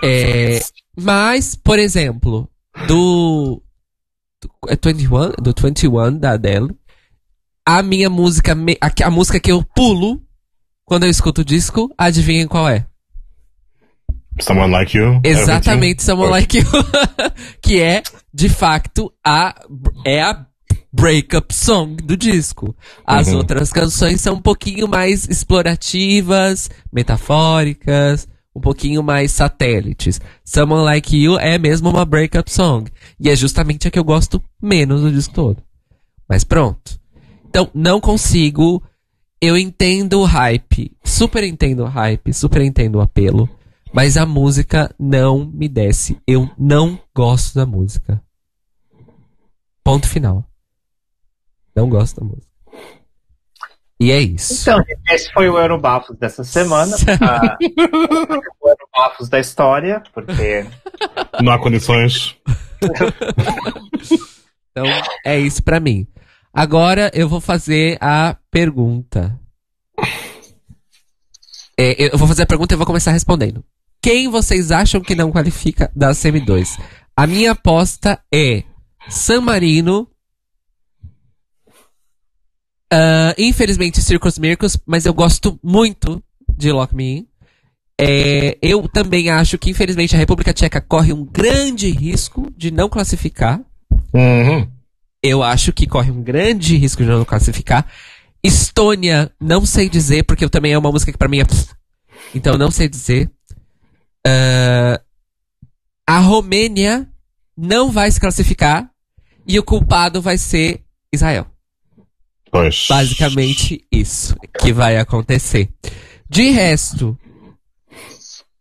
É, mas, por exemplo, do, do é 21, do 21 da Adele, a minha música, a, a música que eu pulo quando eu escuto o disco, adivinhem qual é? Someone Like You. Exatamente, Everything. Someone Like You, [LAUGHS] que é, de facto, a, é a breakup song do disco. As Uhum. outras canções são um pouquinho mais explorativas, metafóricas, um pouquinho mais satélites. Someone Like You é mesmo uma breakup song. E é justamente a que eu gosto menos do disco todo. Mas pronto. Então, não consigo. Eu entendo o hype. Super entendo o hype. Super entendo o apelo. Mas a música não me desce. Eu não gosto da música. Ponto final. Não gosto da música. E é isso. Então, esse foi o Eurobafos dessa semana. Ah, [LAUGHS] o Eurobafos da história, porque Não há condições. [LAUGHS] Então, é isso pra mim. Agora eu vou fazer a pergunta. É, eu vou fazer a pergunta e vou começar respondendo. Quem vocês acham que não qualifica da semi-2? A minha aposta é San Marino. ah, infelizmente, Circus Mircus, mas eu gosto muito de Lock Me In. É, eu também acho que, infelizmente, a República Tcheca corre um grande risco de não classificar. Uhum. Eu acho que corre um grande risco de não classificar. Estônia, não sei dizer, porque eu também é uma música que pra mim é. Então não sei dizer. Ah, a Romênia não vai se classificar. E o culpado vai ser Israel. Pois. Basicamente isso que vai acontecer. De resto.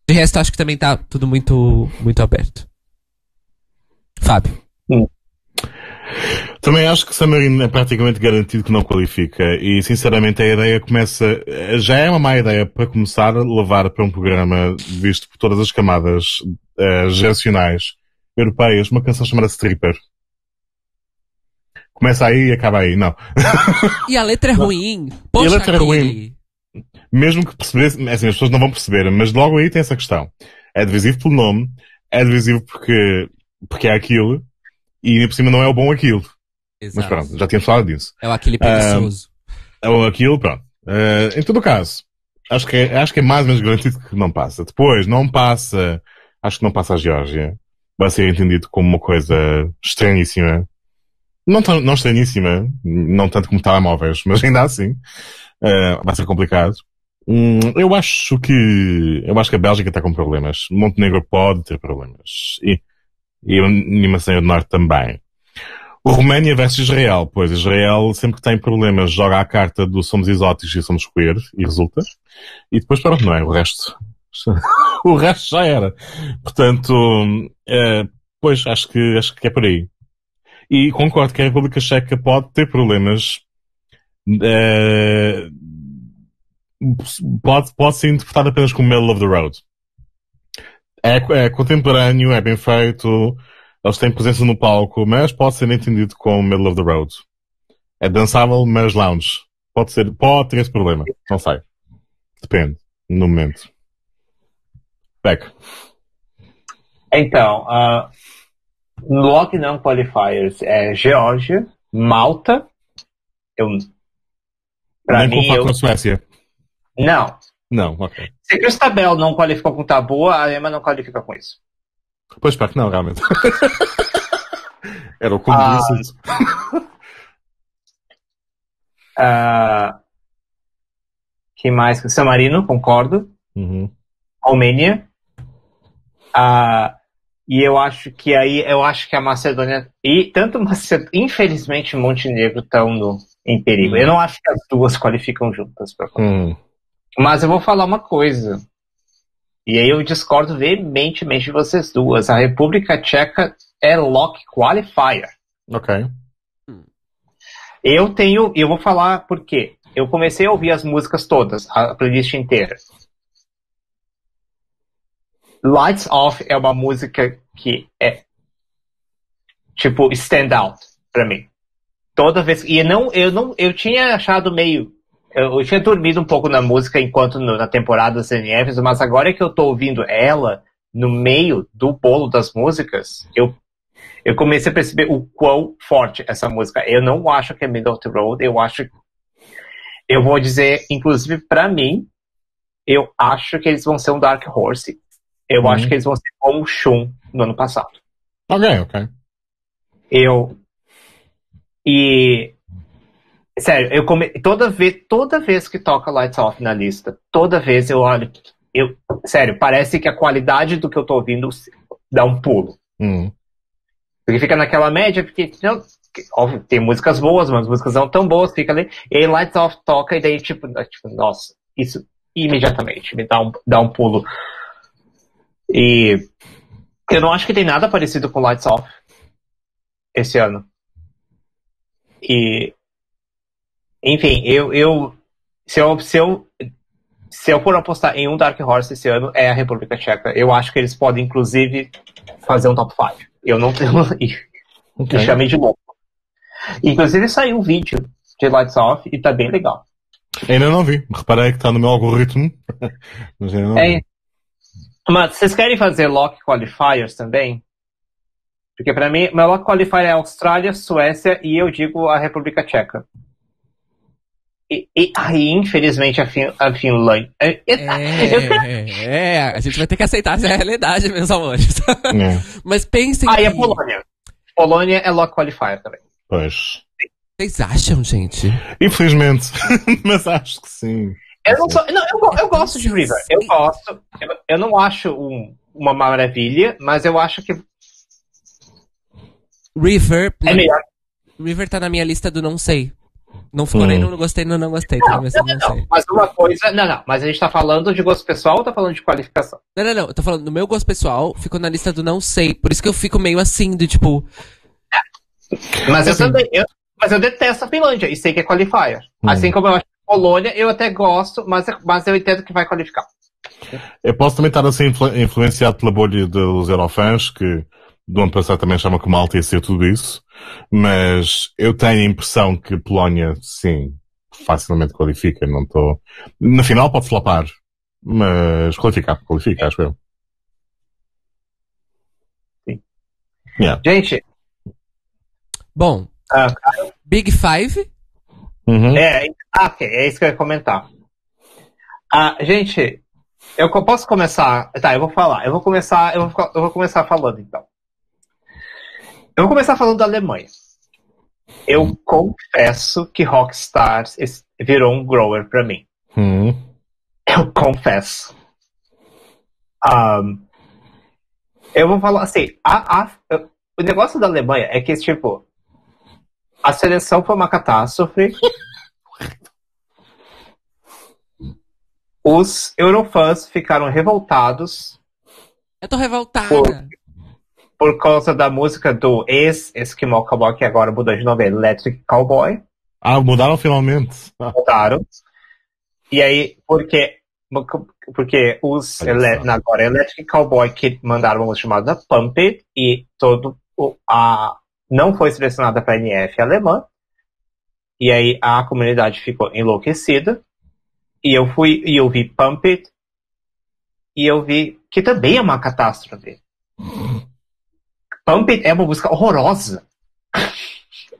De resto, acho que também tá tudo muito, muito aberto. Fábio. Também acho que San Marino é praticamente garantido que não qualifica e sinceramente a ideia começa, já é uma má ideia para começar a levar para um programa visto por todas as camadas eh, geracionais europeias uma canção chamada Stripper. Começa aí e acaba aí, não. [LAUGHS] E a letra é ruim. Poxa, E a letra é ruim. Mesmo que percebesse, assim, as pessoas não vão perceber, mas logo aí tem essa questão. É divisivo pelo nome, é divisivo porque, porque é aquilo, e ainda por cima não é o bom aquilo. Mas Exato. pronto, já tínhamos falado disso. É o aquele preguiçoso. É o aquilo, pronto. Eh, em todo o caso, acho que, é, acho que é mais ou menos garantido que não passa. Depois, não passa, acho que não passa a Geórgia. Vai ser entendido como uma coisa estranhíssima. Não, tão- não estranhíssima, não tanto como telemóveis, mas ainda assim, eh, vai ser complicado. Hum, eu acho que, eu acho que a Bélgica está com problemas. Montenegro pode ter problemas. E, e a Macedónia do Norte também. O Roménia versus Israel. Pois, Israel sempre que tem problemas joga a carta do somos exóticos e somos queer e resulta. E depois pronto, não é? O resto, [LAUGHS] o resto já era. Portanto, eh, pois, acho que, acho que é por aí. E concordo que a República Checa pode ter problemas, eh, pode, pode ser interpretado apenas como middle of the road. É, é contemporâneo, é bem feito, eles têm presença no palco, mas pode ser entendido como middle of the road. É dançável, mas lounge. Pode ser, pode ter esse problema. Não sei. Depende. No momento. Beck. Então, ah, no Lock Não Qualifiers é Geórgia, Malta. Eu Pra Nem mim, com eu... na Suécia. Não. Não, ok. Se Cristabel não qualificou com tabu, a Emma não qualifica com isso. Pois espero que não, realmente. [LAUGHS] Era o combo Ah. [LAUGHS] Ah, que mais? San Marino, concordo. Uhum. Romênia. Ah, e eu acho que aí, eu acho que a Macedônia e tanto Macedônia, infelizmente Montenegro estão em perigo. Eu não acho que as duas qualificam juntas. pra- Hum. Mas eu vou falar uma coisa. E aí eu discordo veementemente de vocês duas. A República Tcheca é lock qualifier. Ok. Eu tenho, eu vou falar por quê. Eu comecei a ouvir as músicas todas, a playlist inteira. Lights Off é uma música que é tipo stand out pra mim. Toda vez e não, eu não, eu tinha achado meio eu, tinha dormido um pouco na música enquanto no- na temporada das NFs, mas agora que eu tô ouvindo ela no meio do bolo das músicas, eu eu comecei a perceber o quão forte essa música. é. Eu não acho que é Middle of the Road, eu acho eu vou dizer, inclusive pra mim, eu acho que eles vão ser um Dark Horse. Eu Uhum. acho que eles vão ser como o Shun no ano passado. Ok, ok. Eu. E. Sério, eu come... toda, vez, toda vez que toca Lights Off na lista, toda vez eu olho. Eu... Sério, parece que a qualidade do que eu tô ouvindo dá um pulo. Hum. Porque fica naquela média, porque não, óbvio, tem músicas boas, mas músicas não tão boas, fica ali. E aí Lights Off toca, e daí, tipo, tipo nossa, isso imediatamente me dá um, dá um pulo. E eu não acho que tem nada parecido com Lights Off esse ano. E enfim, eu, eu se eu se eu se eu for apostar em um Dark Horse esse ano é a República Tcheca. Eu acho que eles podem inclusive fazer um top 5. Eu não tenho [LAUGHS] Ok. me chamei de louco. Inclusive saiu um vídeo de Lights Off e tá bem legal. Ainda não vi. Reparei que está no meu algoritmo. [LAUGHS] Mas ainda não É, vi. mas vocês querem fazer lock qualifiers também? Porque pra mim, meu lock qualifier é Austrália, Suécia e eu digo a República Tcheca. E, e aí, infelizmente, a, fin a Finlândia. é- é- É, é, a gente vai ter que aceitar essa realidade, meus amores. É, [LAUGHS] Mas pensem Ah, e a Polônia. Polônia é lock qualifier também. pois. Vocês acham, gente? Infelizmente. [LAUGHS] Mas acho que sim. Eu, não sou, não, eu, eu gosto de River. Eu gosto. Eu, eu não acho um- uma maravilha, mas eu acho que River. é melhor. River tá na minha lista do não sei. Não ficou Hum. nem no gostei, no não gostei. Tá Não, não, do não não. Mas uma coisa. Não, não. Mas a gente tá falando de gosto pessoal ou tá falando de qualificação? Não, não, não. Eu tô falando, no meu gosto pessoal, ficou na lista do não sei. Por isso que eu fico meio assim, do tipo. Mas eu Assim. também. eu- mas eu detesto a Finlândia e sei que é qualifier. Hum. Assim como eu acho que a Polônia, eu até gosto, mas, mas eu entendo que vai qualificar. Eu posso também estar assim influ- influenciado pela bolha dos Eurofans, que do ano passado também chama que Malta ia ser tudo isso. Mas eu tenho a impressão que Polónia, sim, facilmente qualifica. Não estou. Na final pode flopar. Mas qualificar, qualifica, acho eu. Sim. Yeah. Gente, Bom, ah, Big Five. Uhum. é, ah, ok, é isso que eu ia comentar. Ah, gente, eu posso começar. Tá, eu vou falar. Eu vou começar. Eu vou, eu vou começar falando então. Eu vou começar falando da Alemanha. Eu confesso que Rockstars es- virou um grower pra mim. Uhum. Eu confesso. Ahn, eu vou falar assim, a- a- o negócio da Alemanha é que, tipo, a seleção foi uma catástrofe. [LAUGHS] Os eurofãs ficaram revoltados Eu tô revoltada. Pô. Por causa da música do ex-Esquimó Cowboy, que agora mudou de nome, Electric Cowboy. Ah, mudaram finalmente. [LAUGHS] Mudaram. E aí, porque, porque os ele, agora Electric Cowboy que mandaram uma música chamada Pump It e todo o, a não foi selecionada para a NF alemã. E aí a comunidade ficou enlouquecida. E eu fui e eu vi Pump It e eu vi que também é uma catástrofe. Pump It é uma música horrorosa.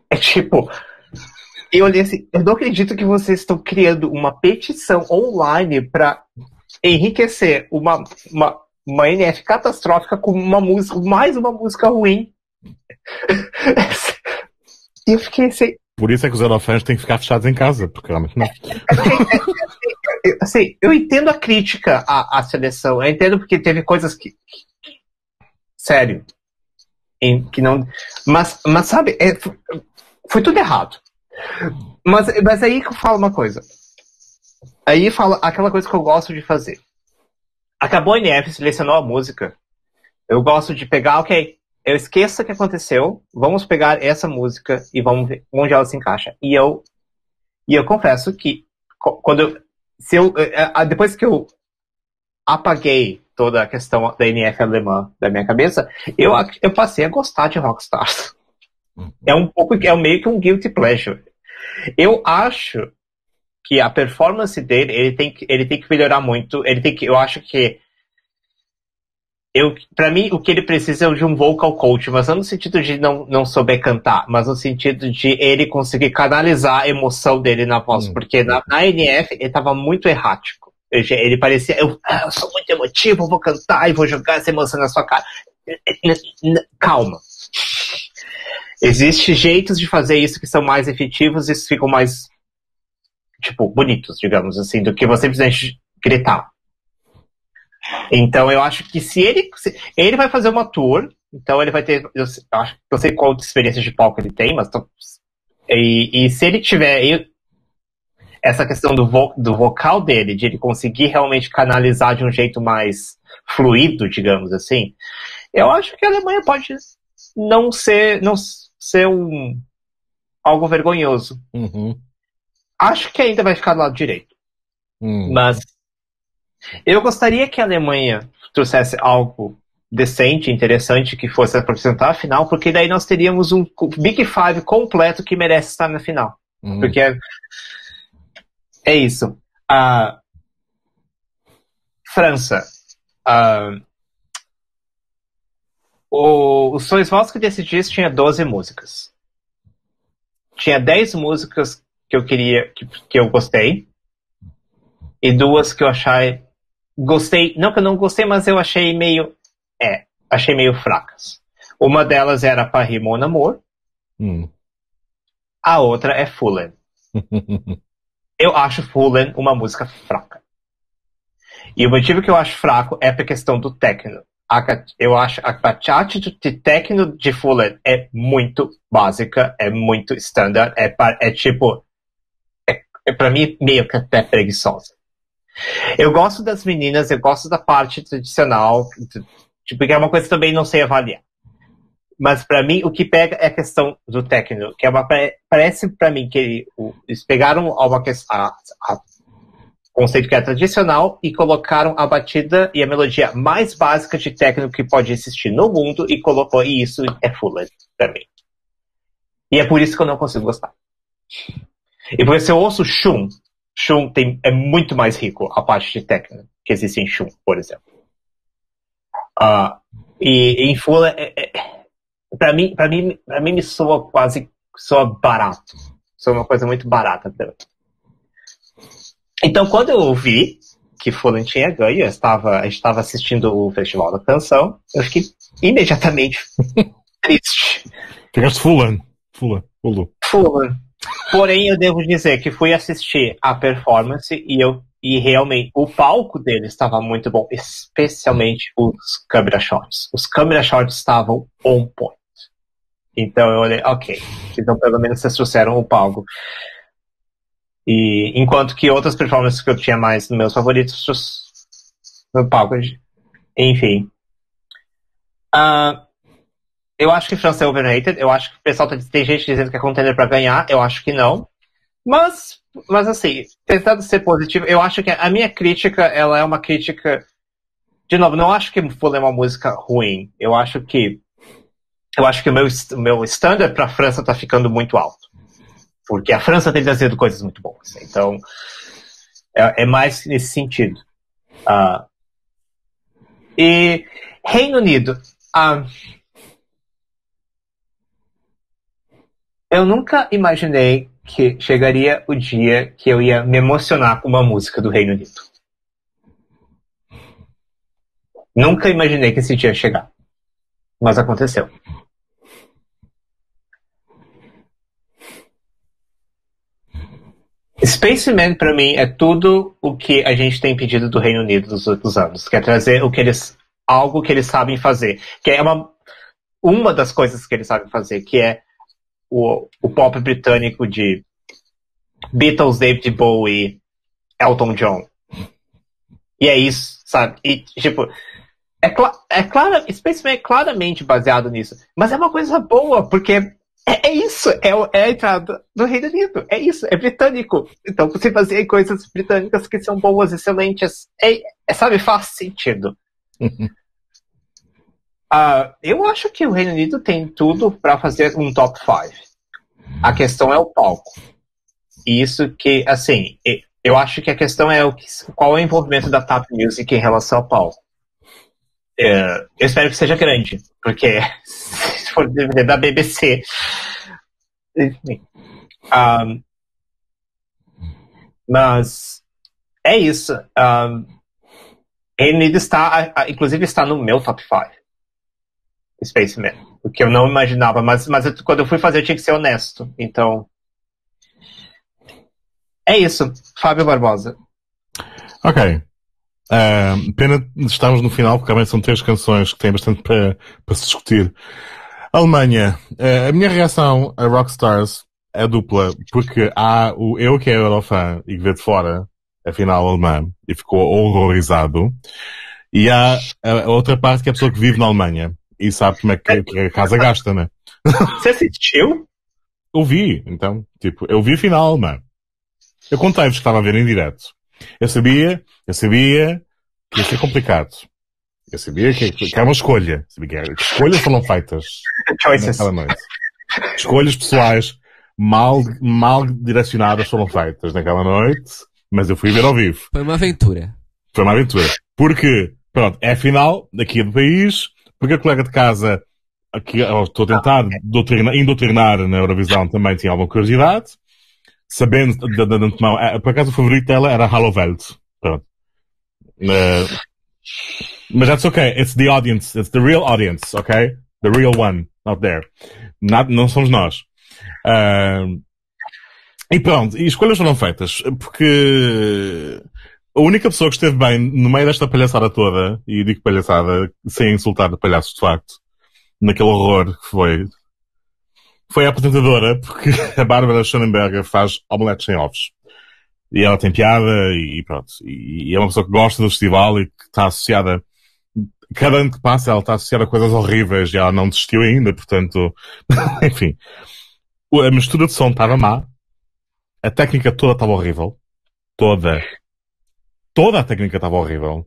É tipo eu olhei assim, eu não acredito que vocês estão criando uma petição online para enriquecer uma, uma, uma NF catastrófica com uma música, mais uma música ruim. [LAUGHS] E eu fiquei assim. Por isso é que os eurofãs têm que ficar fechados em casa, porque realmente não. [LAUGHS] assim, eu entendo a crítica à, à seleção, eu entendo porque teve coisas que. sério. Em, que não. Mas, mas sabe, é, foi tudo errado. Mas, mas aí que eu falo uma coisa. Aí fala aquela coisa que eu gosto de fazer. Acabou a NF, selecionou a música. Eu gosto de pegar, ok, eu esqueço o que aconteceu, vamos pegar essa música e vamos ver onde ela se encaixa. E eu, e eu confesso que quando eu, se eu, eh, eh, depois que eu apaguei toda a questão da NF alemã da minha cabeça, eu, eu passei a gostar de Rockstars. Uhum. É um pouco, é meio que um guilty pleasure. Eu acho que a performance dele, ele tem que, ele tem que melhorar muito. Ele tem que, eu acho que eu, para mim, o que ele precisa é de um vocal coach, mas não no sentido de não, não souber cantar, mas no sentido de ele conseguir canalizar a emoção dele na voz, hum. porque na, na NF ele estava muito errático. Ele, parecia, eu, ah, eu sou muito emotivo, vou cantar e vou jogar essa emoção na sua cara. Calma. Existem jeitos de fazer isso que são mais efetivos e ficam mais, tipo, bonitos, digamos assim, do que você simplesmente gritar. Então eu acho que se ele. Se, ele vai fazer uma tour, então ele vai ter. Eu, eu acho eu sei qual experiência de palco ele tem, mas. Tô, e, e, se ele tiver essa questão do, vo, do vocal dele, de ele conseguir realmente canalizar de um jeito mais fluido, digamos assim, eu acho que a Alemanha pode não ser, não ser um, algo vergonhoso. Uhum. Acho que ainda vai ficar do lado direito. Uhum. Mas eu gostaria que a Alemanha trouxesse algo decente, interessante, que fosse apresentar a final, porque daí nós teríamos um Big Five completo que merece estar na final. Uhum. Porque é, isso. A França. A, o, o Sois Vós que decidisse tinha 12 músicas. Tinha 10 músicas que eu queria, que, que eu gostei. E duas que eu achei gostei, não que eu não gostei, mas eu achei meio, é, achei meio fracas. Uma delas era Paris Mon Amour. Hum. A outra é Fulham. [LAUGHS] eu acho Fulham uma música fraca. E o motivo que eu acho fraco é por questão do techno. eu acho a bachata de techno de Fulham é muito básica, é muito standard, é, é tipo, é, é para mim meio que até preguiçosa. Eu gosto das meninas, eu gosto da parte tradicional, tipo, que é uma coisa que também não sei avaliar. Mas para mim, o que pega é a questão do técnico, que é uma, parece para mim que eles pegaram uma, conceito que é tradicional e colocaram a batida e a melodia mais básica de técnico que pode existir no mundo e colocou, e isso é Fuller para mim. E é por isso que eu não consigo gostar. E por isso eu ouço Shun, Shun tem, é muito mais rico a parte de técnica que existe em Shun, por exemplo. Uh, e em Fula, é, é, para mim, para mim, para mim me soa quase soa barato. Soa uma coisa muito barata. Então, quando eu ouvi que Fulan tinha ganho, eu estava, eu estava assistindo o Festival da Canção, eu fiquei imediatamente [LAUGHS] triste. Ficaste Fulan. Fulan. Fulan. Fulan. Porém, eu devo dizer que fui assistir a performance e eu e realmente o palco dele estava muito bom, especialmente os câmera shots. Os câmera shots estavam on point. Então eu olhei, ok, então pelo menos vocês trouxeram o palco. E enquanto que outras performances que eu tinha mais nos meus favoritos no palco, enfim. Uh, eu acho que França é overrated. Eu acho que o pessoal tá, tem gente dizendo que é contender para ganhar. Eu acho que não. Mas, mas assim, tentando ser positivo, eu acho que a minha crítica, ela é uma crítica. De novo, não acho que Full é uma música ruim. Eu acho que. Eu acho que o meu, o meu standard pra França tá ficando muito alto. Porque a França tem trazido coisas muito boas. Então, é, é mais nesse sentido. Uh, e Reino Unido. Uh, eu nunca imaginei que chegaria o dia que eu ia me emocionar com uma música do Reino Unido. Nunca imaginei que esse dia ia chegar. Mas aconteceu. Spaceman, para mim, é tudo o que a gente tem pedido do Reino Unido nos últimos anos. Que é trazer o que eles, algo que eles sabem fazer. Que é uma, uma das coisas que eles sabem fazer, que é o, o pop britânico de Beatles, David Bowie, Elton John. E é isso, sabe? E, tipo, é, cl é claro, Spaceman é claramente baseado nisso. Mas é uma coisa boa, porque é, é isso, é, é, a entrada do Reino Unido. É isso, é britânico. Então você fazia coisas britânicas que são boas, excelentes. É, é sabe, faz sentido. uh, [LAUGHS] eu acho que o Reino Unido tem tudo para fazer um top 5. A questão é o palco. Isso que, assim, eu acho que a questão é o que, qual é o envolvimento da Tap Music em relação ao palco. É, eu espero que seja grande, porque [LAUGHS] for DVD da BBC. Enfim. Um, mas é isso. Um, ele está, inclusive, está no meu top 5. Spaceman. O que eu não imaginava, mas, mas eu, quando eu fui fazer eu tinha que ser honesto. Então. É isso. Fábio Barbosa. Ok. Uh, pena estarmos no final, porque realmente são três canções que têm bastante para, para se discutir. Alemanha. Uh, a minha reação a Rockstars é dupla, porque há o eu que é Eurofã e que vê de fora a final alemã e ficou horrorizado. E há a outra parte que é a pessoa que vive na Alemanha e sabe como é que, que a casa gasta, né? [LAUGHS] Você assistiu? Eu vi, então. Tipo, eu vi a final alemã. Eu contei-vos que estava a ver em direto. Eu sabia, eu sabia que ia ser complicado. Eu sabia que, que era uma escolha. Sabia que, era, que escolhas foram feitas Choices. naquela noite. Escolhas pessoais mal, mal direcionadas foram feitas naquela noite, mas eu fui ver ao vivo. Foi uma aventura. Foi uma aventura. Porque, pronto, é a final daqui do país, porque a colega de casa, que eu estou a tentar doutrinar, indoutrinar na Eurovisão também tinha alguma curiosidade sabendo de, de, de antemão, é, por acaso o favorito dela era Halo Welt. Pronto. Uh, mas that's okay. It's the audience. It's the real audience, okay? The real one out there. Not, não somos nós. Uh, e pronto, e escolhas foram feitas, porque a única pessoa que esteve bem no meio desta palhaçada toda, e digo palhaçada sem insultar o palhaço de facto, naquele horror que foi foi a apresentadora, porque [LAUGHS] a Bárbara Schoenberger faz omeletes sem ovos. E ela tem piada e, pronto. E, é uma pessoa que gosta do festival e que está associada. Cada ano que passa ela está associada a coisas horríveis e ela não desistiu ainda, portanto. [LAUGHS] enfim. A mistura de som estava má. A técnica toda estava horrível. Toda. Toda a técnica estava horrível.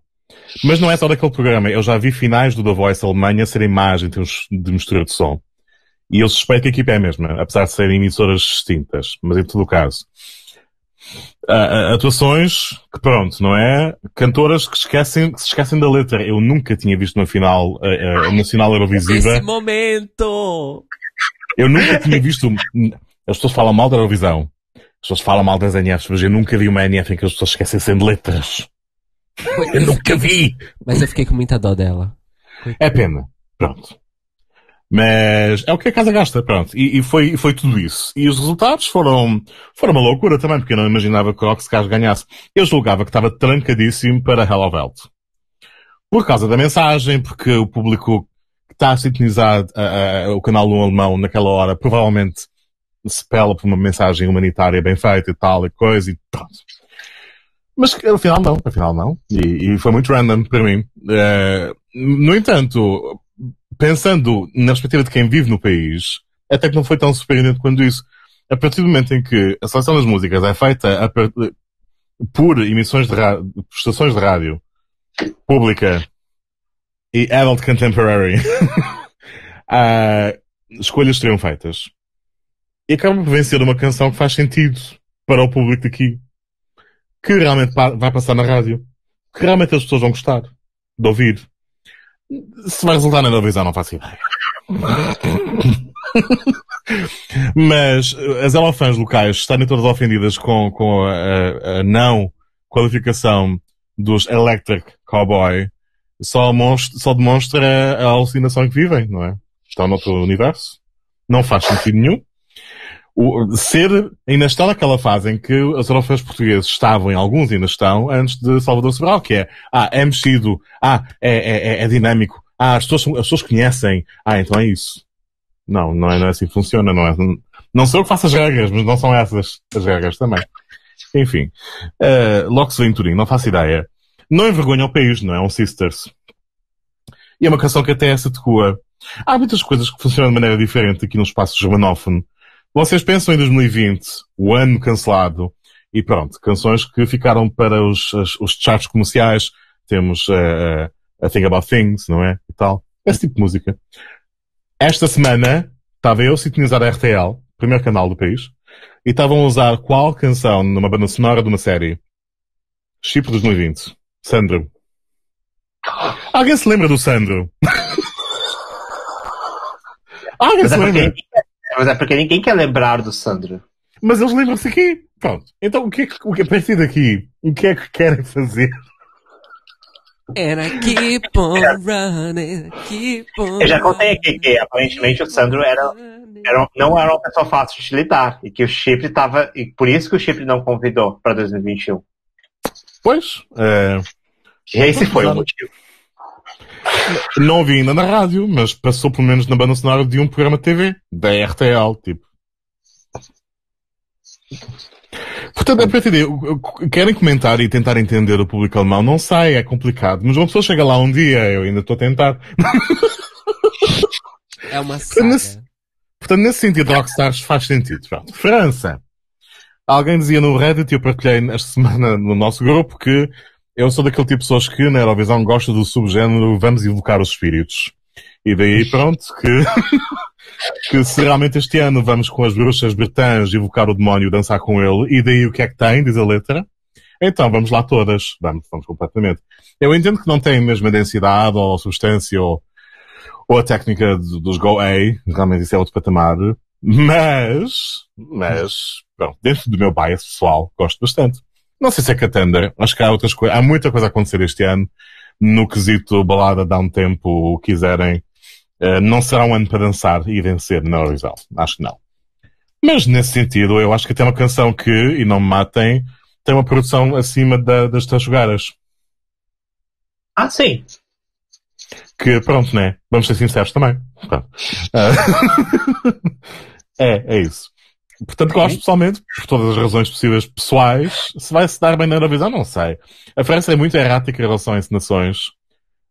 Mas não é só daquele programa. Eu já vi finais do The Voice Alemanha serem más em termos de mistura de som. E eu suspeito que a equipa é a mesma, apesar de serem emissoras distintas. Mas em todo o caso. Uh, atuações que pronto, não é? Cantoras que esquecem, que se esquecem da letra. Eu nunca tinha visto uma final uh, uh, nacional Eurovisiva. Esse momento! Eu nunca tinha visto. As pessoas falam mal da Eurovisão. As pessoas falam mal das NFs, mas eu nunca vi uma NF em que as pessoas esquecem de letras. Eu nunca vi! Mas eu fiquei com muita dó dela. É pena. Pronto. Mas é o que a casa gasta, pronto. E, e, foi, foi tudo isso. E os resultados foram, foram uma loucura também, porque eu não imaginava que o Roxcars ganhasse. Eu julgava que estava trancadíssimo para Hello Welt. Por causa da mensagem, porque o público que está a, a, o canal no alemão naquela hora provavelmente se pela por uma mensagem humanitária bem feita e tal e coisa e pronto. Mas afinal não, afinal não. E, e foi muito random para mim. Uh, no entanto, pensando na perspectiva de quem vive no país, até que não foi tão surpreendente quanto isso. A partir do momento em que a seleção das músicas é feita por emissões de rádio, estações de rádio pública e adult contemporary, [LAUGHS] uh, escolhas seriam feitas. E acaba por vencer uma canção que faz sentido para o público daqui. Que realmente vai passar na rádio. Que realmente as pessoas vão gostar de ouvir. Se vai resultar na Eurovisão, não faço ideia. Mas as elofãs locais estarem todas ofendidas com, com a, a- não qualificação dos Electric Cowboy só, mostra, só demonstra a alucinação que vivem, não é? Estão noutro universo. Não faz sentido nenhum. O, ser, ainda está naquela fase em que os elofãs portugueses estavam, e alguns ainda estão, antes de Salvador Sobral, que é, ah, é mexido, ah, é, é, é- é dinâmico, ah, as pessoas, as pessoas conhecem, ah, então é isso. Não, não é, não é assim que funciona, não é? Não sou eu que faço as regras, mas não são essas as regras também. Enfim. Uh, Lox Venturim, não faço ideia. Não envergonha o país, não é? Um Sisters. E é uma canção que até se adequa. Há muitas coisas que funcionam de maneira diferente aqui no espaço germanófono. Vocês pensam em 2020, o ano cancelado, e pronto, canções que ficaram para os, os, os charts comerciais. Temos uh, A Thing About Things, não é? E tal. Esse tipo de música. Esta semana estava eu a sintonizar a RTL, primeiro canal do país, e estavam a usar qual canção numa banda sonora de uma série? Chip 2020. Sandro. Alguém se lembra do Sandro? [LAUGHS] Alguém se é, lembra? Mas é porque ninguém quer lembrar do Sandro. Mas eles lembram-se aqui. Pronto. Então o que é que, o que, a partir daqui, o que é que querem fazer? And I keep on running, keep on Eu já contei aqui que aparentemente o Sandro era, era, não era uma pessoa fácil de lidar e que o Chipre estava. E por isso que o Chipre não convidou para 2021. Pois, eh, E esse foi o motivo. Não ouvi ainda na rádio, mas passou pelo menos na banda sonora de um programa de TV, da RTL, tipo. Portanto, a partir daí, o- o- querem comentar e tentar entender o público alemão? Não sei, é complicado. Mas uma pessoa chega lá um dia, eu ainda estou a tentar. [LAUGHS] É uma nesse- saga. Portanto, nesse sentido, Rockstars faz sentido. Pronto. França. Alguém dizia no Reddit, e eu partilhei esta semana no nosso grupo, que eu sou daquele tipo de pessoas que na Eurovisão gosta do subgénero vamos evocar os espíritos. E daí, pronto, que, [LAUGHS] que se realmente este ano vamos com as bruxas britãs evocar o demónio, dançar com ele, e daí o que é que tem, diz a letra, então vamos lá todas. Vamos, vamos completamente. Eu entendo que não tem a mesma densidade ou substância ou, ou a técnica do- dos Go A, realmente isso é outro patamar, mas, mas, pronto, dentro do meu bias pessoal, gosto bastante. Não sei se é contender, acho que há outras coisas, há muita coisa a acontecer este ano, no quesito balada, dá um tempo, o quiserem. Eh, não será um ano para dançar e vencer na Eurovisão. Acho que não. Mas nesse sentido, eu acho que tem uma canção que, e não me matem, tem uma produção acima da, das Tajugaras. Ah, sim. Que, pronto, né? Vamos ser sinceros também. Ah, [LAUGHS] é, é isso. Portanto, gosto pessoalmente, por todas as razões possíveis pessoais. Se vai se dar bem na Eurovisão, não sei. A França é muito errática em relação a encenações.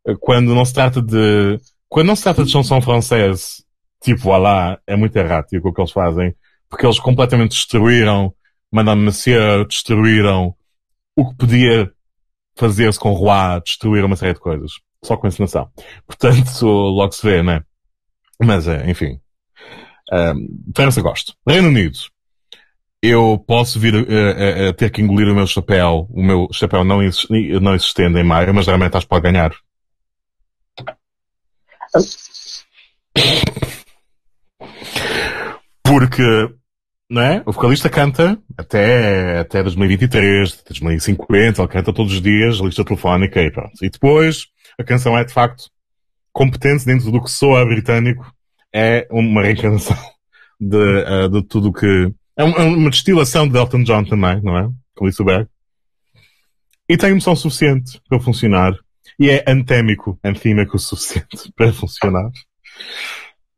Eh, Quando não se trata de, quando não se trata de chanson francês, tipo, voilà, é muito errático o que eles fazem. Porque eles completamente destruíram Madame Monsieur, destruíram o que podia fazer-se com Roi, destruíram uma série de coisas. Só com encenação. Portanto, logo se vê, né? Mas, é, enfim. Um, França gosto. Reino Unido. Eu posso vir a, a- a ter que engolir o meu chapéu, o meu chapéu não, exist, não existente em maio, mas realmente acho que pode ganhar. Porque, não é? O vocalista canta até, até 2023, até 2050, ele canta todos os dias, lista telefónica e pronto. E depois, a canção é de facto competente dentro do que soa britânico, é uma reencarnação de, eh, de tudo que. É é uma destilação de Elton John também, não é? Com isso Berg. E tem emoção suficiente para funcionar. E é antémico, antímico o suficiente [LAUGHS] para funcionar.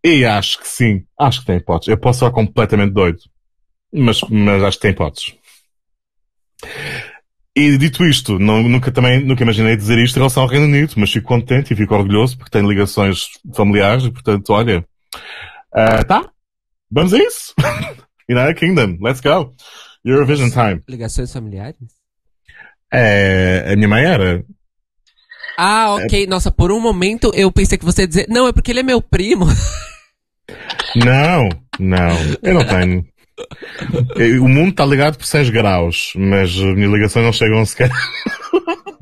E acho que sim, acho que tem hipóteses. Eu posso estar completamente doido. Mas, mas acho que tem hipóteses. E dito isto, não- nunca também, nunca imaginei dizer isto em relação ao Reino Unido, mas fico contente e fico orgulhoso porque tenho ligações familiares e portanto, olha, ah, tá, vamos a isso. [LAUGHS] United Kingdom, let's go. Eurovision time. Ligações familiares? É, a minha mãe era. Ah, ok. Nossa, por um momento eu pensei que você ia dizer, não, é porque ele é meu primo. [LAUGHS] Não, não, eu não tenho. O mundo está ligado por 6 graus, mas as minhas ligações não chegam sequer. [LAUGHS]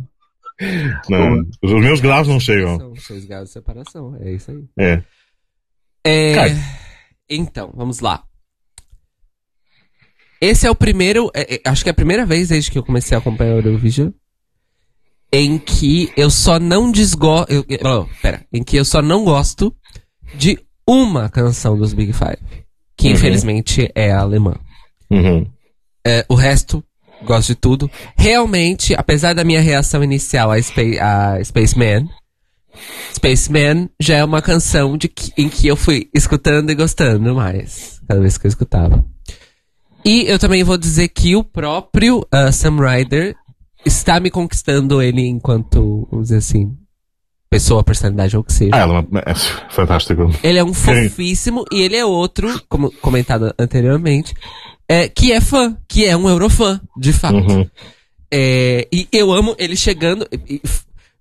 Não, os meus graus não chegam. São seis graus de separação, é isso aí. É. É. Então, vamos lá. Esse é o primeiro. é, é, acho que é a primeira vez desde que eu comecei a acompanhar o Eurovision. Em que eu só não desgosto. Oh, pera. Em que eu só não gosto de uma canção dos Big Five. Que Uhum. infelizmente é a alemã. Uhum. É, o resto, gosto de tudo. Realmente, apesar da minha reação inicial a, Spa a Spaceman, Spaceman já é uma canção de que- em que eu fui escutando e gostando mais, cada vez que eu escutava. E eu também vou dizer que o próprio ah, Sam Ryder está me conquistando ele enquanto, vamos dizer assim, pessoa, personalidade ou o que seja. Ah, ela é fantástico. Ele é um fofíssimo e ele é outro, como comentado anteriormente, é, que é fã, que é um eurofã, de fato. Uhum. É, e eu amo ele chegando e-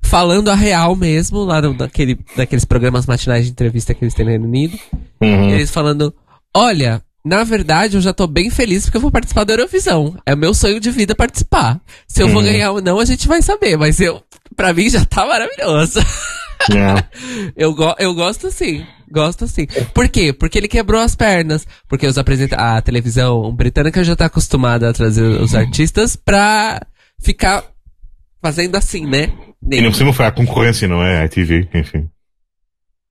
falando a real mesmo, lá no, naquele, naqueles programas matinais de entrevista que eles têm no Reino Unido. Uhum. Eles falando, olha, na verdade eu já tô bem feliz porque eu vou participar da Eurovisão. É o meu sonho de vida participar. Se eu vou Uhum. ganhar ou não, a gente vai saber, mas eu, pra mim já tá maravilhoso. Yeah. [LAUGHS] Eu, go eu gosto sim. Gosto sim. Por quê? Porque ele quebrou as pernas. Porque os apresenta a televisão britânica já tá acostumada a trazer os artistas pra ficar fazendo assim, né? E não cima foi a concorrência, não é? A ITV, enfim.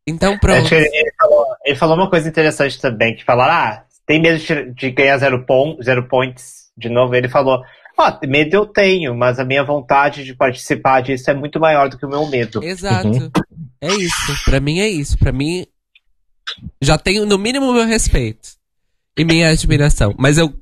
Então Acho pronto. ele, falou, ele falou uma coisa interessante também, que falaram, ah, tem medo de, de ganhar zero, pon zero points de novo? Ele falou, ó, medo eu tenho, mas a minha vontade de participar disso é muito maior do que o meu medo. Exato. Uhum. É isso. Pra mim é isso. Pra mim já tenho no mínimo meu respeito e minha admiração. Mas eu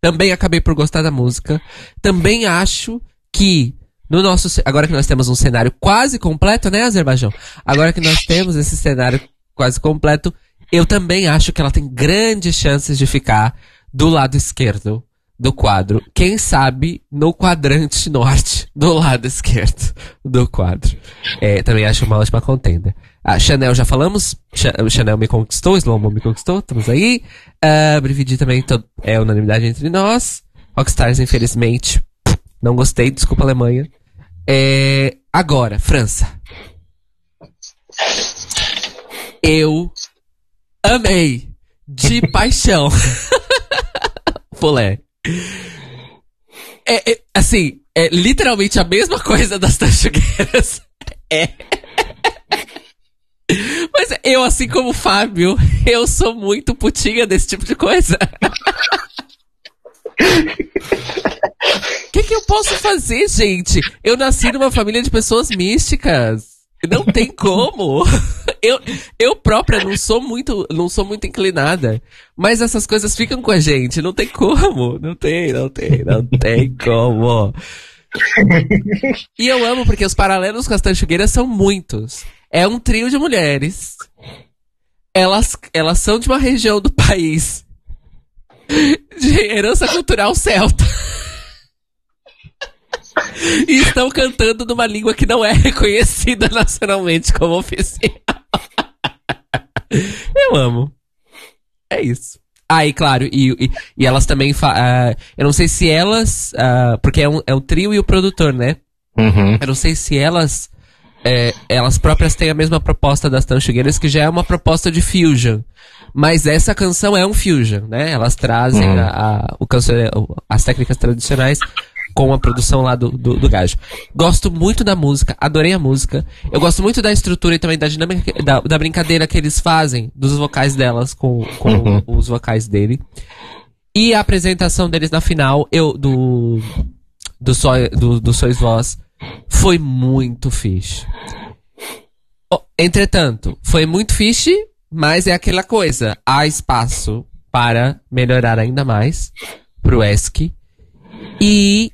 também acabei por gostar da música. Também acho que no nosso agora que nós temos um cenário quase completo, né, Azerbaijão? Agora que nós temos esse cenário quase completo, eu também acho que ela tem grandes chances de ficar do lado esquerdo do quadro. Quem sabe no quadrante norte, do lado esquerdo do quadro. É, também acho uma ótima contenda. A Chanel já falamos, Cha- Chanel me conquistou, Slomo me conquistou, estamos aí. Uh, Brividi também é unanimidade entre nós. Rockstars, infelizmente, não gostei, desculpa Alemanha. É, agora, França. Eu amei de [LAUGHS] paixão. [LAUGHS] Fulé. É, é, assim, é literalmente a mesma coisa das tanchugueiras. [LAUGHS] É. Mas eu, assim como o Fábio, eu sou muito putinha desse tipo de coisa. O que, que eu posso fazer, gente? Eu nasci numa família de pessoas místicas. Não tem como. [LAUGHS] Eu, eu própria não sou muito, não sou muito inclinada. Mas essas coisas ficam com a gente. Não tem como. Não tem, não tem, não tem como. E eu amo porque os paralelos com as tanchugueiras são muitos. É um trio de mulheres. Elas, elas são de uma região do país de herança cultural celta. [LAUGHS] E estão cantando numa língua que não é reconhecida nacionalmente como oficial. [LAUGHS] Eu amo. É isso. Ah, e claro, e, e, e elas também. fa- ah, eu não sei se elas. ah, porque é, um, é o trio e o produtor, né? Uhum. Eu não sei se elas. é, elas próprias têm a mesma proposta das Tanchugueiras, que já é uma proposta de fusion. Mas essa canção é um fusion, né? Elas trazem Uhum. a, a- o canção, as técnicas tradicionais com a produção lá do, do, do gajo. Gosto muito da música, adorei a música. Eu gosto muito da estrutura e também da dinâmica, da, da brincadeira que eles fazem dos vocais delas com, com Uhum. os vocais dele. E a apresentação deles na final, eu, do, do, so, do, do Sois Voz, foi muito fixe. Entretanto, foi muito fixe, mas é aquela coisa. Há espaço para melhorar ainda mais pro ESC. E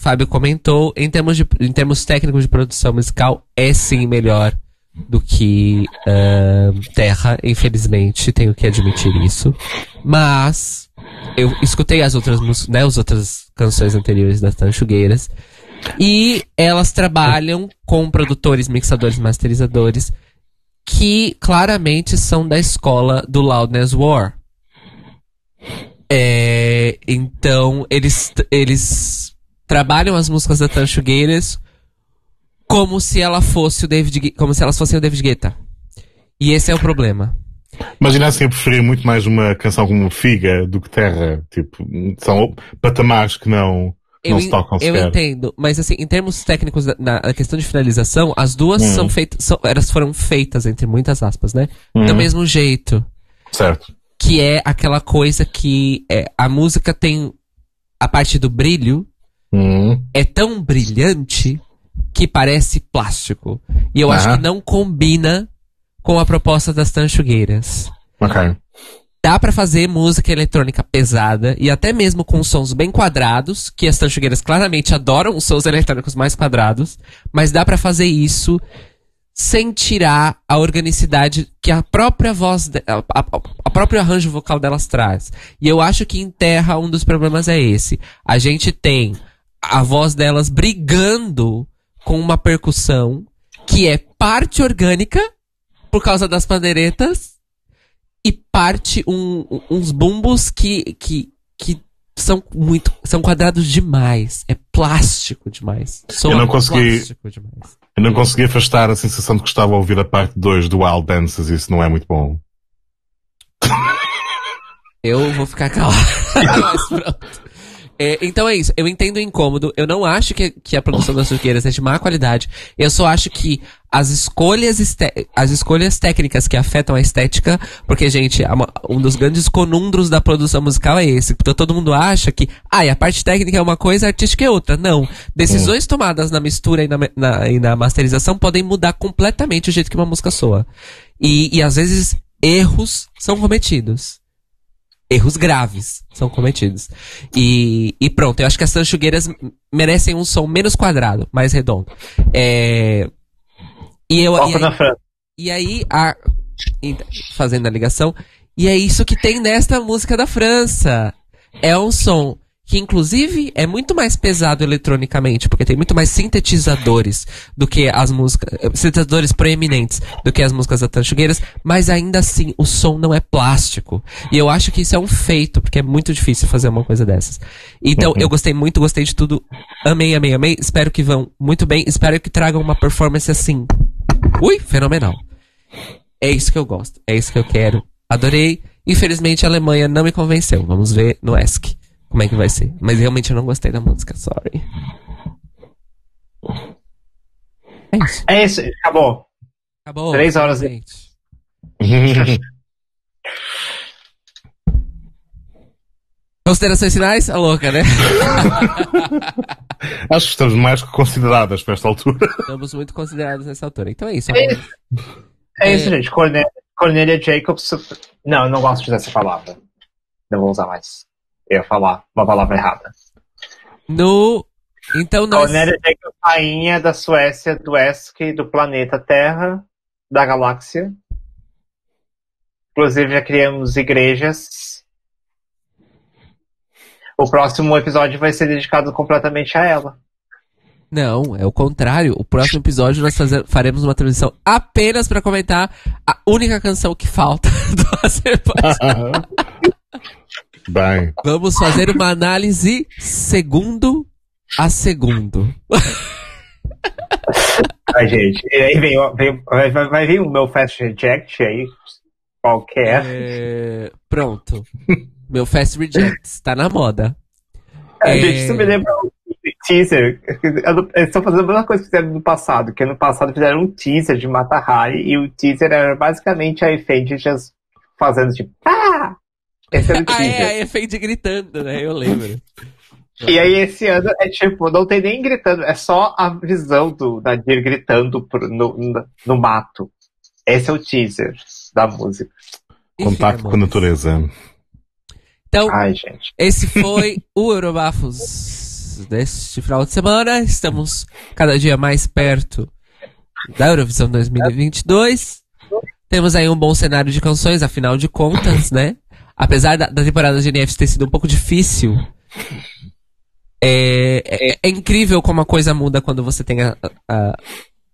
Fábio comentou, em termos, de, em termos técnicos de produção musical, é sim melhor do que ahn, Terra, infelizmente, tenho que admitir isso. Mas eu escutei as outras né, as outras canções anteriores das Tanchugueiras. E elas trabalham com produtores, mixadores, masterizadores que claramente são da escola do Loudness War. É, então, eles, eles trabalham as músicas da Tanchugueiras como se ela fosse o David, como se elas fossem o David Guetta. E esse é o problema. Imagina assim, eu preferia muito mais uma canção como Figa do que Terra. Tipo, são patamares que não, Eu, não se tocam eu sequer. entendo, mas assim, em termos técnicos, na, na questão de finalização, as duas Hum. são feitas, são, elas foram feitas, entre muitas aspas, né? Do Uhum. mesmo jeito. Certo. Que é aquela coisa que é, a música tem a parte do brilho, Uhum. é tão brilhante que parece plástico. E eu acho Aham. que não combina com a proposta das tanchugueiras. Ok. Dá pra fazer música eletrônica pesada e até mesmo com sons bem quadrados, que as tanchugueiras claramente adoram os sons eletrônicos mais quadrados, mas dá pra fazer isso sem tirar a organicidade que a própria voz, de, a, a, a próprio arranjo vocal delas traz. E eu acho que em Terra um dos problemas é esse. A gente tem a voz delas brigando com uma percussão que é parte orgânica por causa das pandeiretas e parte um- uns bumbos que, que, que são muito são quadrados demais é plástico demais Soa Eu não consegui- plástico demais. Eu não consegui afastar a sensação de que estava a ouvir a parte 2 do Wild Dances, isso não é muito bom. eu vou ficar calado [LAUGHS] Mas pronto. É, então é isso, eu entendo o incômodo, eu não acho que, que a produção das suqueiras é de má qualidade, eu só acho que as escolhas, as escolhas técnicas que afetam a estética, porque, gente, um dos grandes conundros da produção musical é esse, porque todo mundo acha que, ah, e a parte técnica é uma coisa, a artística é outra. Não. Decisões tomadas na mistura e na, na- e na masterização podem mudar completamente o jeito que uma música soa. E, e às vezes, erros são cometidos erros graves são cometidos. E, e pronto, eu acho que as tanchugueiras merecem um som menos quadrado, mais redondo. É, e eu e aí, na França. e aí a, fazendo a ligação, e é isso que tem nesta música da França. É um som que inclusive é muito mais pesado eletronicamente, porque tem muito mais sintetizadores do que as músicas, sintetizadores proeminentes do que as músicas da Tanchugueiras, mas ainda assim o som não é plástico. E eu acho que isso é um feito, porque é muito difícil fazer uma coisa dessas. Então, eu gostei muito, gostei de tudo. Amei, amei, amei. Espero que vão muito bem. Espero que tragam uma performance assim. Ui, fenomenal. É isso que eu gosto. É isso que eu quero. Adorei. Infelizmente a Alemanha não me convenceu. Vamos ver no ESC como é que vai ser. Mas realmente eu não gostei da música, sorry. É isso. É isso, acabou. Acabou. Três horas. gente. [LAUGHS] Considerações finais? A louca, né? [LAUGHS] Acho que estamos mais que consideradas para esta altura. Estamos muito considerados nessa altura. Então é isso. É É isso, É. gente. Cornélia, Cornélia Jacobs. Não, eu não gosto de usar essa palavra. Não vou usar mais. Eu ia falar uma palavra errada. No. Então nós. Cornélia Jacobs, rainha da Suécia, do ESC, do planeta Terra, da galáxia. Inclusive, já criamos igrejas. O próximo episódio vai ser dedicado completamente a ela. Não, é o contrário. O próximo episódio nós faze- faremos uma transmissão apenas pra comentar a única canção que falta [LAUGHS] do Azerbaijão. [LAUGHS] Bem, Vamos fazer uma análise segundo a segundo. Ai, gente. E aí vem, vem- vai, vai- vai vir o meu Fast Reject aí, qualquer. É, Pronto. Meu Fast Rejects tá na moda. A É. gente, isso me lembra um teaser. Eles estão fazendo a mesma coisa que fizeram no passado, que ano passado fizeram um teaser de Mata Hari e o teaser era basicamente a Efendias fazendo tipo, ah! Esse o Ah, é, a Efeide gritando, né? Eu lembro. E aí esse ano é tipo, não tem nem gritando, é só a visão do Nadir gritando pro- no, no, no mato. Esse é o teaser da música. Enfim, contacto com a natureza. Então, Ai, gente. esse foi o Eurobafos deste final de semana. Estamos cada dia mais perto da Eurovisão 2022. Temos aí um bom cenário de canções, afinal de contas, né? Apesar da, da temporada de NF ter sido um pouco difícil, é, é, é incrível como a coisa muda quando você tem a- a-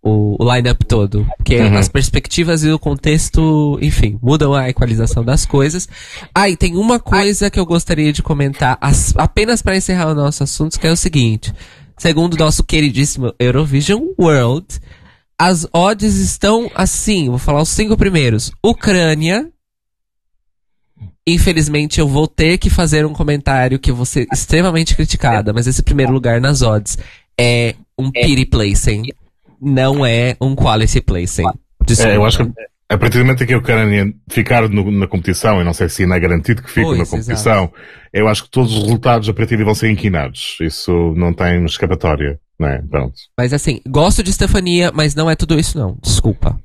o, o line-up todo. Porque Uhum. as perspectivas e o contexto, enfim, mudam a equalização das coisas. Ah, e tem uma coisa que eu gostaria de comentar, as- apenas para encerrar o nosso assunto, que é o seguinte. Segundo o nosso queridíssimo Eurovision World, as odds estão assim, vou falar os cinco primeiros. Ucrânia, Infelizmente, eu vou ter que fazer um comentário que eu vou ser extremamente criticada, mas esse primeiro lugar nas odds é um pity placing, não é um quality placing. Desculpa. É, eu acho que a partir do momento em que eu quero ficar no- na competição, e não sei se ainda é garantido que fico Pois, na competição, eu acho que todos os resultados a partir daí vão ser inquinados. Isso não tem escapatória, não é? Pronto. Mas assim, gosto de Stefania, mas não é tudo isso não. Desculpa.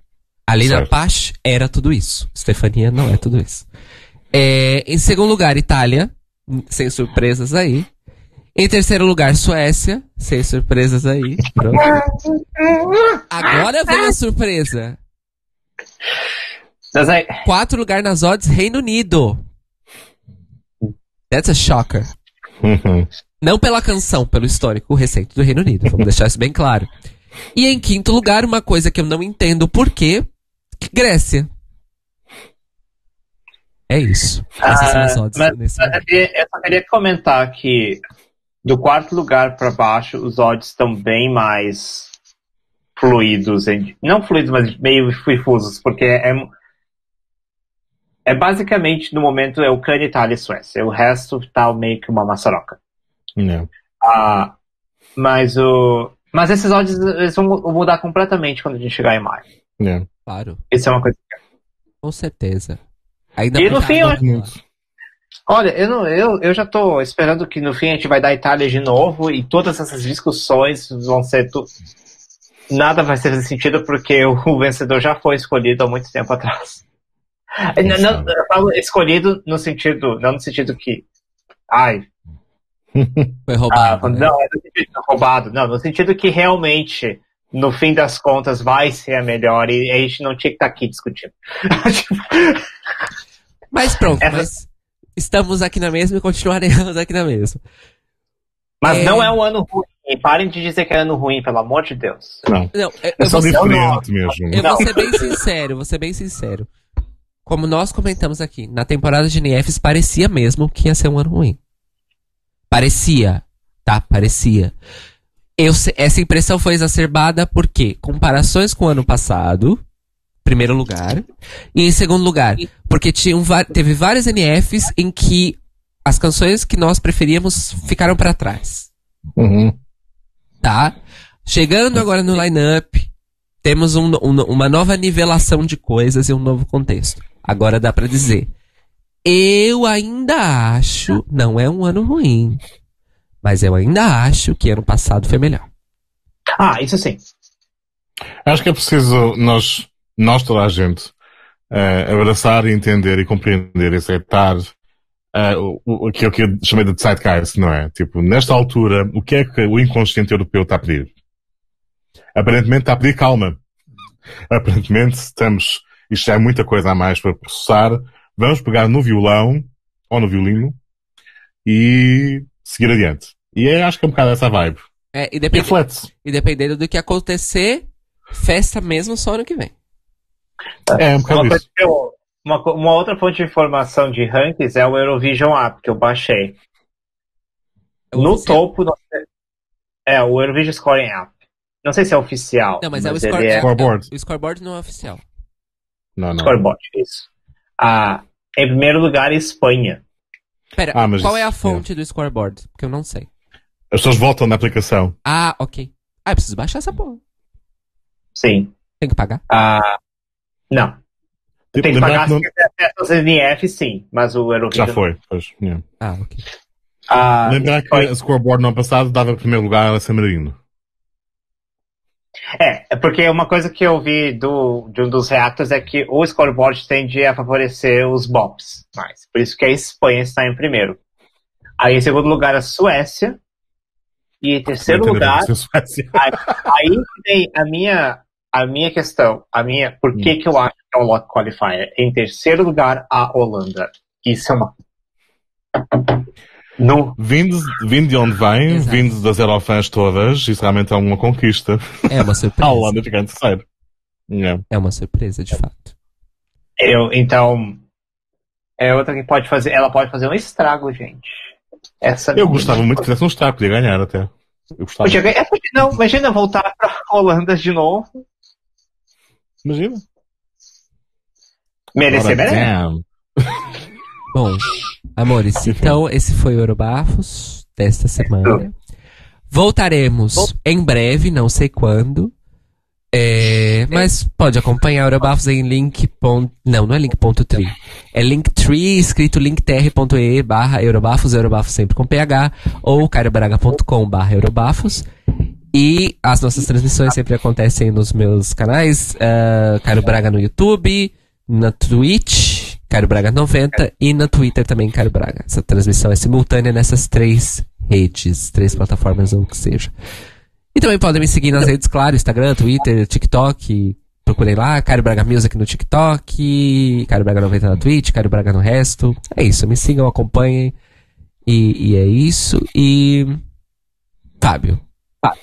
Ali na Certo. Pache era tudo isso. Stefania não é tudo isso. É, em segundo lugar, Itália. Sem surpresas aí. Em terceiro lugar, Suécia. Sem surpresas aí. Pronto. Agora vem a surpresa. Quatro lugar nas odds, Reino Unido. That's a shocker. Uhum. Não pela canção, pelo histórico recente do Reino Unido. Vamos deixar isso bem claro. E em quinto lugar, uma coisa que eu não entendo por quê, Grécia. É isso. Essas são as Ah, odds mas- eu, queria- eu só queria comentar que do quarto lugar pra baixo, os odds estão bem mais fluidos. Não fluidos, mas meio difusos, porque é, é basicamente, no momento, é Ucrânia, Itália e Suécia. O resto tá meio que uma maçaroca. Yeah. Ah, mas o. Mas esses odds eles vão mu- mudar completamente quando a gente chegar em maio. Yeah. Claro, Isso é uma coisa. com certeza. Ainda E no fim, eu Ah. Olha, eu, não, eu, eu já tô esperando que no fim a gente vai dar a Itália de novo e todas essas discussões vão ser. Tu... Nada vai ser sentido porque o, vencedor já foi escolhido há muito tempo atrás. Não, não, eu falo escolhido no sentido. Não no sentido que. Ai, [LAUGHS] Foi ah, roubado. né? não, é no sentido roubado. Não, no sentido que realmente, no fim das contas, vai ser a melhor e a gente não tinha que estar aqui discutindo. [LAUGHS] Mas pronto, Essa- mas estamos aqui na mesma e continuaremos aqui na mesma. Mas É. não é um ano ruim. Parem de dizer que é ano ruim, pelo amor de Deus. Não. Não, eu, É só vou ser- mesmo. Eu Não. vou ser bem sincero, vou ser bem sincero. Como nós comentamos aqui, na temporada de NFs parecia mesmo que ia ser um ano ruim. Parecia, tá? Parecia. Eu, essa impressão foi exacerbada porque comparações com o ano passado, primeiro lugar, e em segundo lugar, porque tinham, teve vários NFs em que as canções que nós preferíamos ficaram pra trás Uhum. tá? Chegando agora no line-up, temos um- um- uma nova nivelação de coisas e um novo contexto. Agora dá pra dizer. Eu ainda acho, não é um ano ruim, mas eu ainda acho que ano passado foi melhor. Ah, isso sim. Acho que é preciso nós, nós toda a gente, eh, abraçar e entender e compreender e aceitar eh, o, o, aquilo que eu chamei de zeitgeist, não é? Tipo, nesta altura, o que é que o inconsciente europeu está a pedir? Aparentemente está a pedir calma. [LAUGHS] Aparentemente estamos, isto é muita coisa a mais para processar. Vamos pegar no violão, ou no violino, e seguir adiante. E é, acho que é um bocado essa vibe. É, e, E depend- reflete e dependendo do que acontecer, festa mesmo só ano que vem. É um bocado Uma, isso. eu- uma, uma outra fonte de informação de rankings é o Eurovision App, que eu baixei. É no oficial. topo, é o Eurovision Scoring App. Não sei se é oficial. Não, mas, é o score, é- Scoreboard. O scoreboard não é oficial. Não, não. scoreboard, isso. Ah, em primeiro lugar, Espanha. Pera, Ah, mas qual é a isso- fonte do scoreboard? Porque eu não sei. As pessoas voltam na aplicação. Ah, ok. Ah, eu preciso baixar essa porra. Sim. Tem que pagar? Ah, não. Tipo, Tem que lembrar pagar não... se quiser acesso aos NF, sim. Mas o Eurovision. Já foi. Pois, yeah. Ah, ok. Ah, Lembrar que a scoreboard no ano passado dava primeiro lugar a San Marino. É, é porque uma coisa que eu vi do, de um dos reactors é que o scoreboard tende a favorecer os bops mais. Por isso que a Espanha está em primeiro. Aí em segundo lugar a Suécia. E em terceiro lugar, aí que tem a minha, a minha questão. A minha, por que, que eu acho que é um lock qualifier? Em terceiro lugar, a Holanda. Isso é uma. No, Vindo, vindo de onde vem, Exato. vindo das Eurofãs todas, isso realmente é uma conquista. É uma [LAUGHS] A surpresa. Holanda fica em terceiro. Yeah. É uma surpresa, de fato. eu, então. É outra que pode fazer. Ela pode fazer um estrago, gente. Essa Eu gostava muito que fizesse um estrago, podia ganhar até. Eu gostava. Podia ganhar- é, podia- não, imagina voltar pra Holanda de novo. Imagina. Merecer, Ora, merece. Bom, amores, então esse foi o Eurobafos desta semana. Voltaremos em breve, não sei quando. É, mas pode acompanhar o Eurobafos em link. Ponto, não, não é link.tree. É linktree, escrito linktr.ee barra Eurobafos, Eurobafos sempre com PH, ou cairobraga.com barra Eurobafos. E as nossas transmissões sempre acontecem nos meus canais, uh, Cairo Braga no YouTube, na Twitch, Cairo Braga 90 e na Twitter também Cairo Braga. Essa transmissão é simultânea nessas três redes, três plataformas ou o que seja. E também podem me seguir nas redes, claro, Instagram, Twitter, TikTok. Procurem lá, Cairo Braga Music no TikTok, Cairo Braga 90 na Twitch, Cairo Braga no resto. É isso, me sigam, acompanhem. E, e é isso. E. Fábio. Fábio.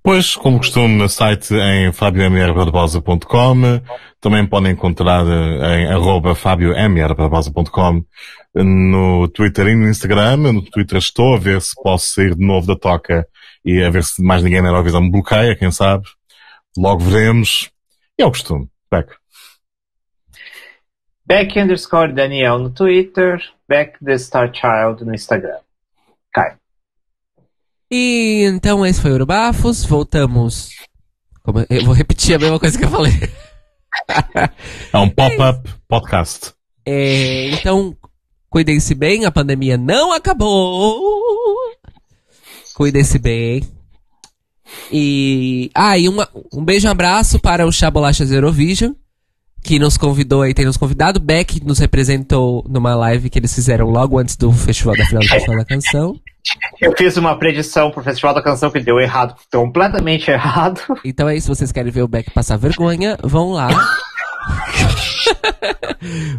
Pois, como costume, no site em fabiomrbarbosa.com. Também podem encontrar em arroba fabiomrbarbosa.com no Twitter e no Instagram. No Twitter estou a ver se posso sair de novo da toca e a ver se mais ninguém na Eurovisão me bloqueia, quem sabe. Logo veremos. E é o costume. Beck. Beck underscore Daniel no Twitter. Beck the Star Child no Instagram. Cai. E então esse foi o Urubafos. Voltamos. Como, eu vou repetir a mesma coisa que eu falei. [LAUGHS] é um pop-up podcast. É, então, cuidem-se bem, a pandemia não acabou. Cuidem-se bem. E. Ah, e uma, um beijo e um abraço para o Chá Eurovision, que nos convidou aí, tem nos convidado. Beck nos representou numa live que eles fizeram logo antes do festival da final da Canção. Eu fiz uma predição pro Festival da Canção que deu errado, completamente errado. [LAUGHS] Então é isso, se vocês querem ver o Beck passar vergonha, vão lá. [LAUGHS]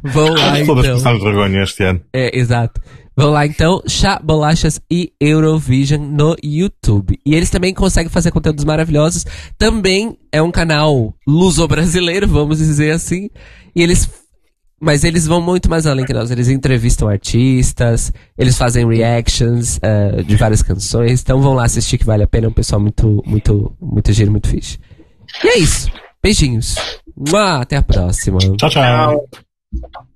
vão lá, Todas então. passamos vergonha este ano. É, exato. Vão lá então, Chá, Bolachas e Eurovision no YouTube. E eles também conseguem fazer conteúdos maravilhosos. Também é um canal luso-brasileiro, vamos dizer assim. E eles. Mas eles vão muito mais além que nós. Eles entrevistam artistas, eles fazem reactions uh, de várias canções. Então vão lá assistir que vale a pena. É um pessoal muito, muito, muito giro, muito fixe. E é isso. Beijinhos. Até a próxima. Tchau, tchau. tchau.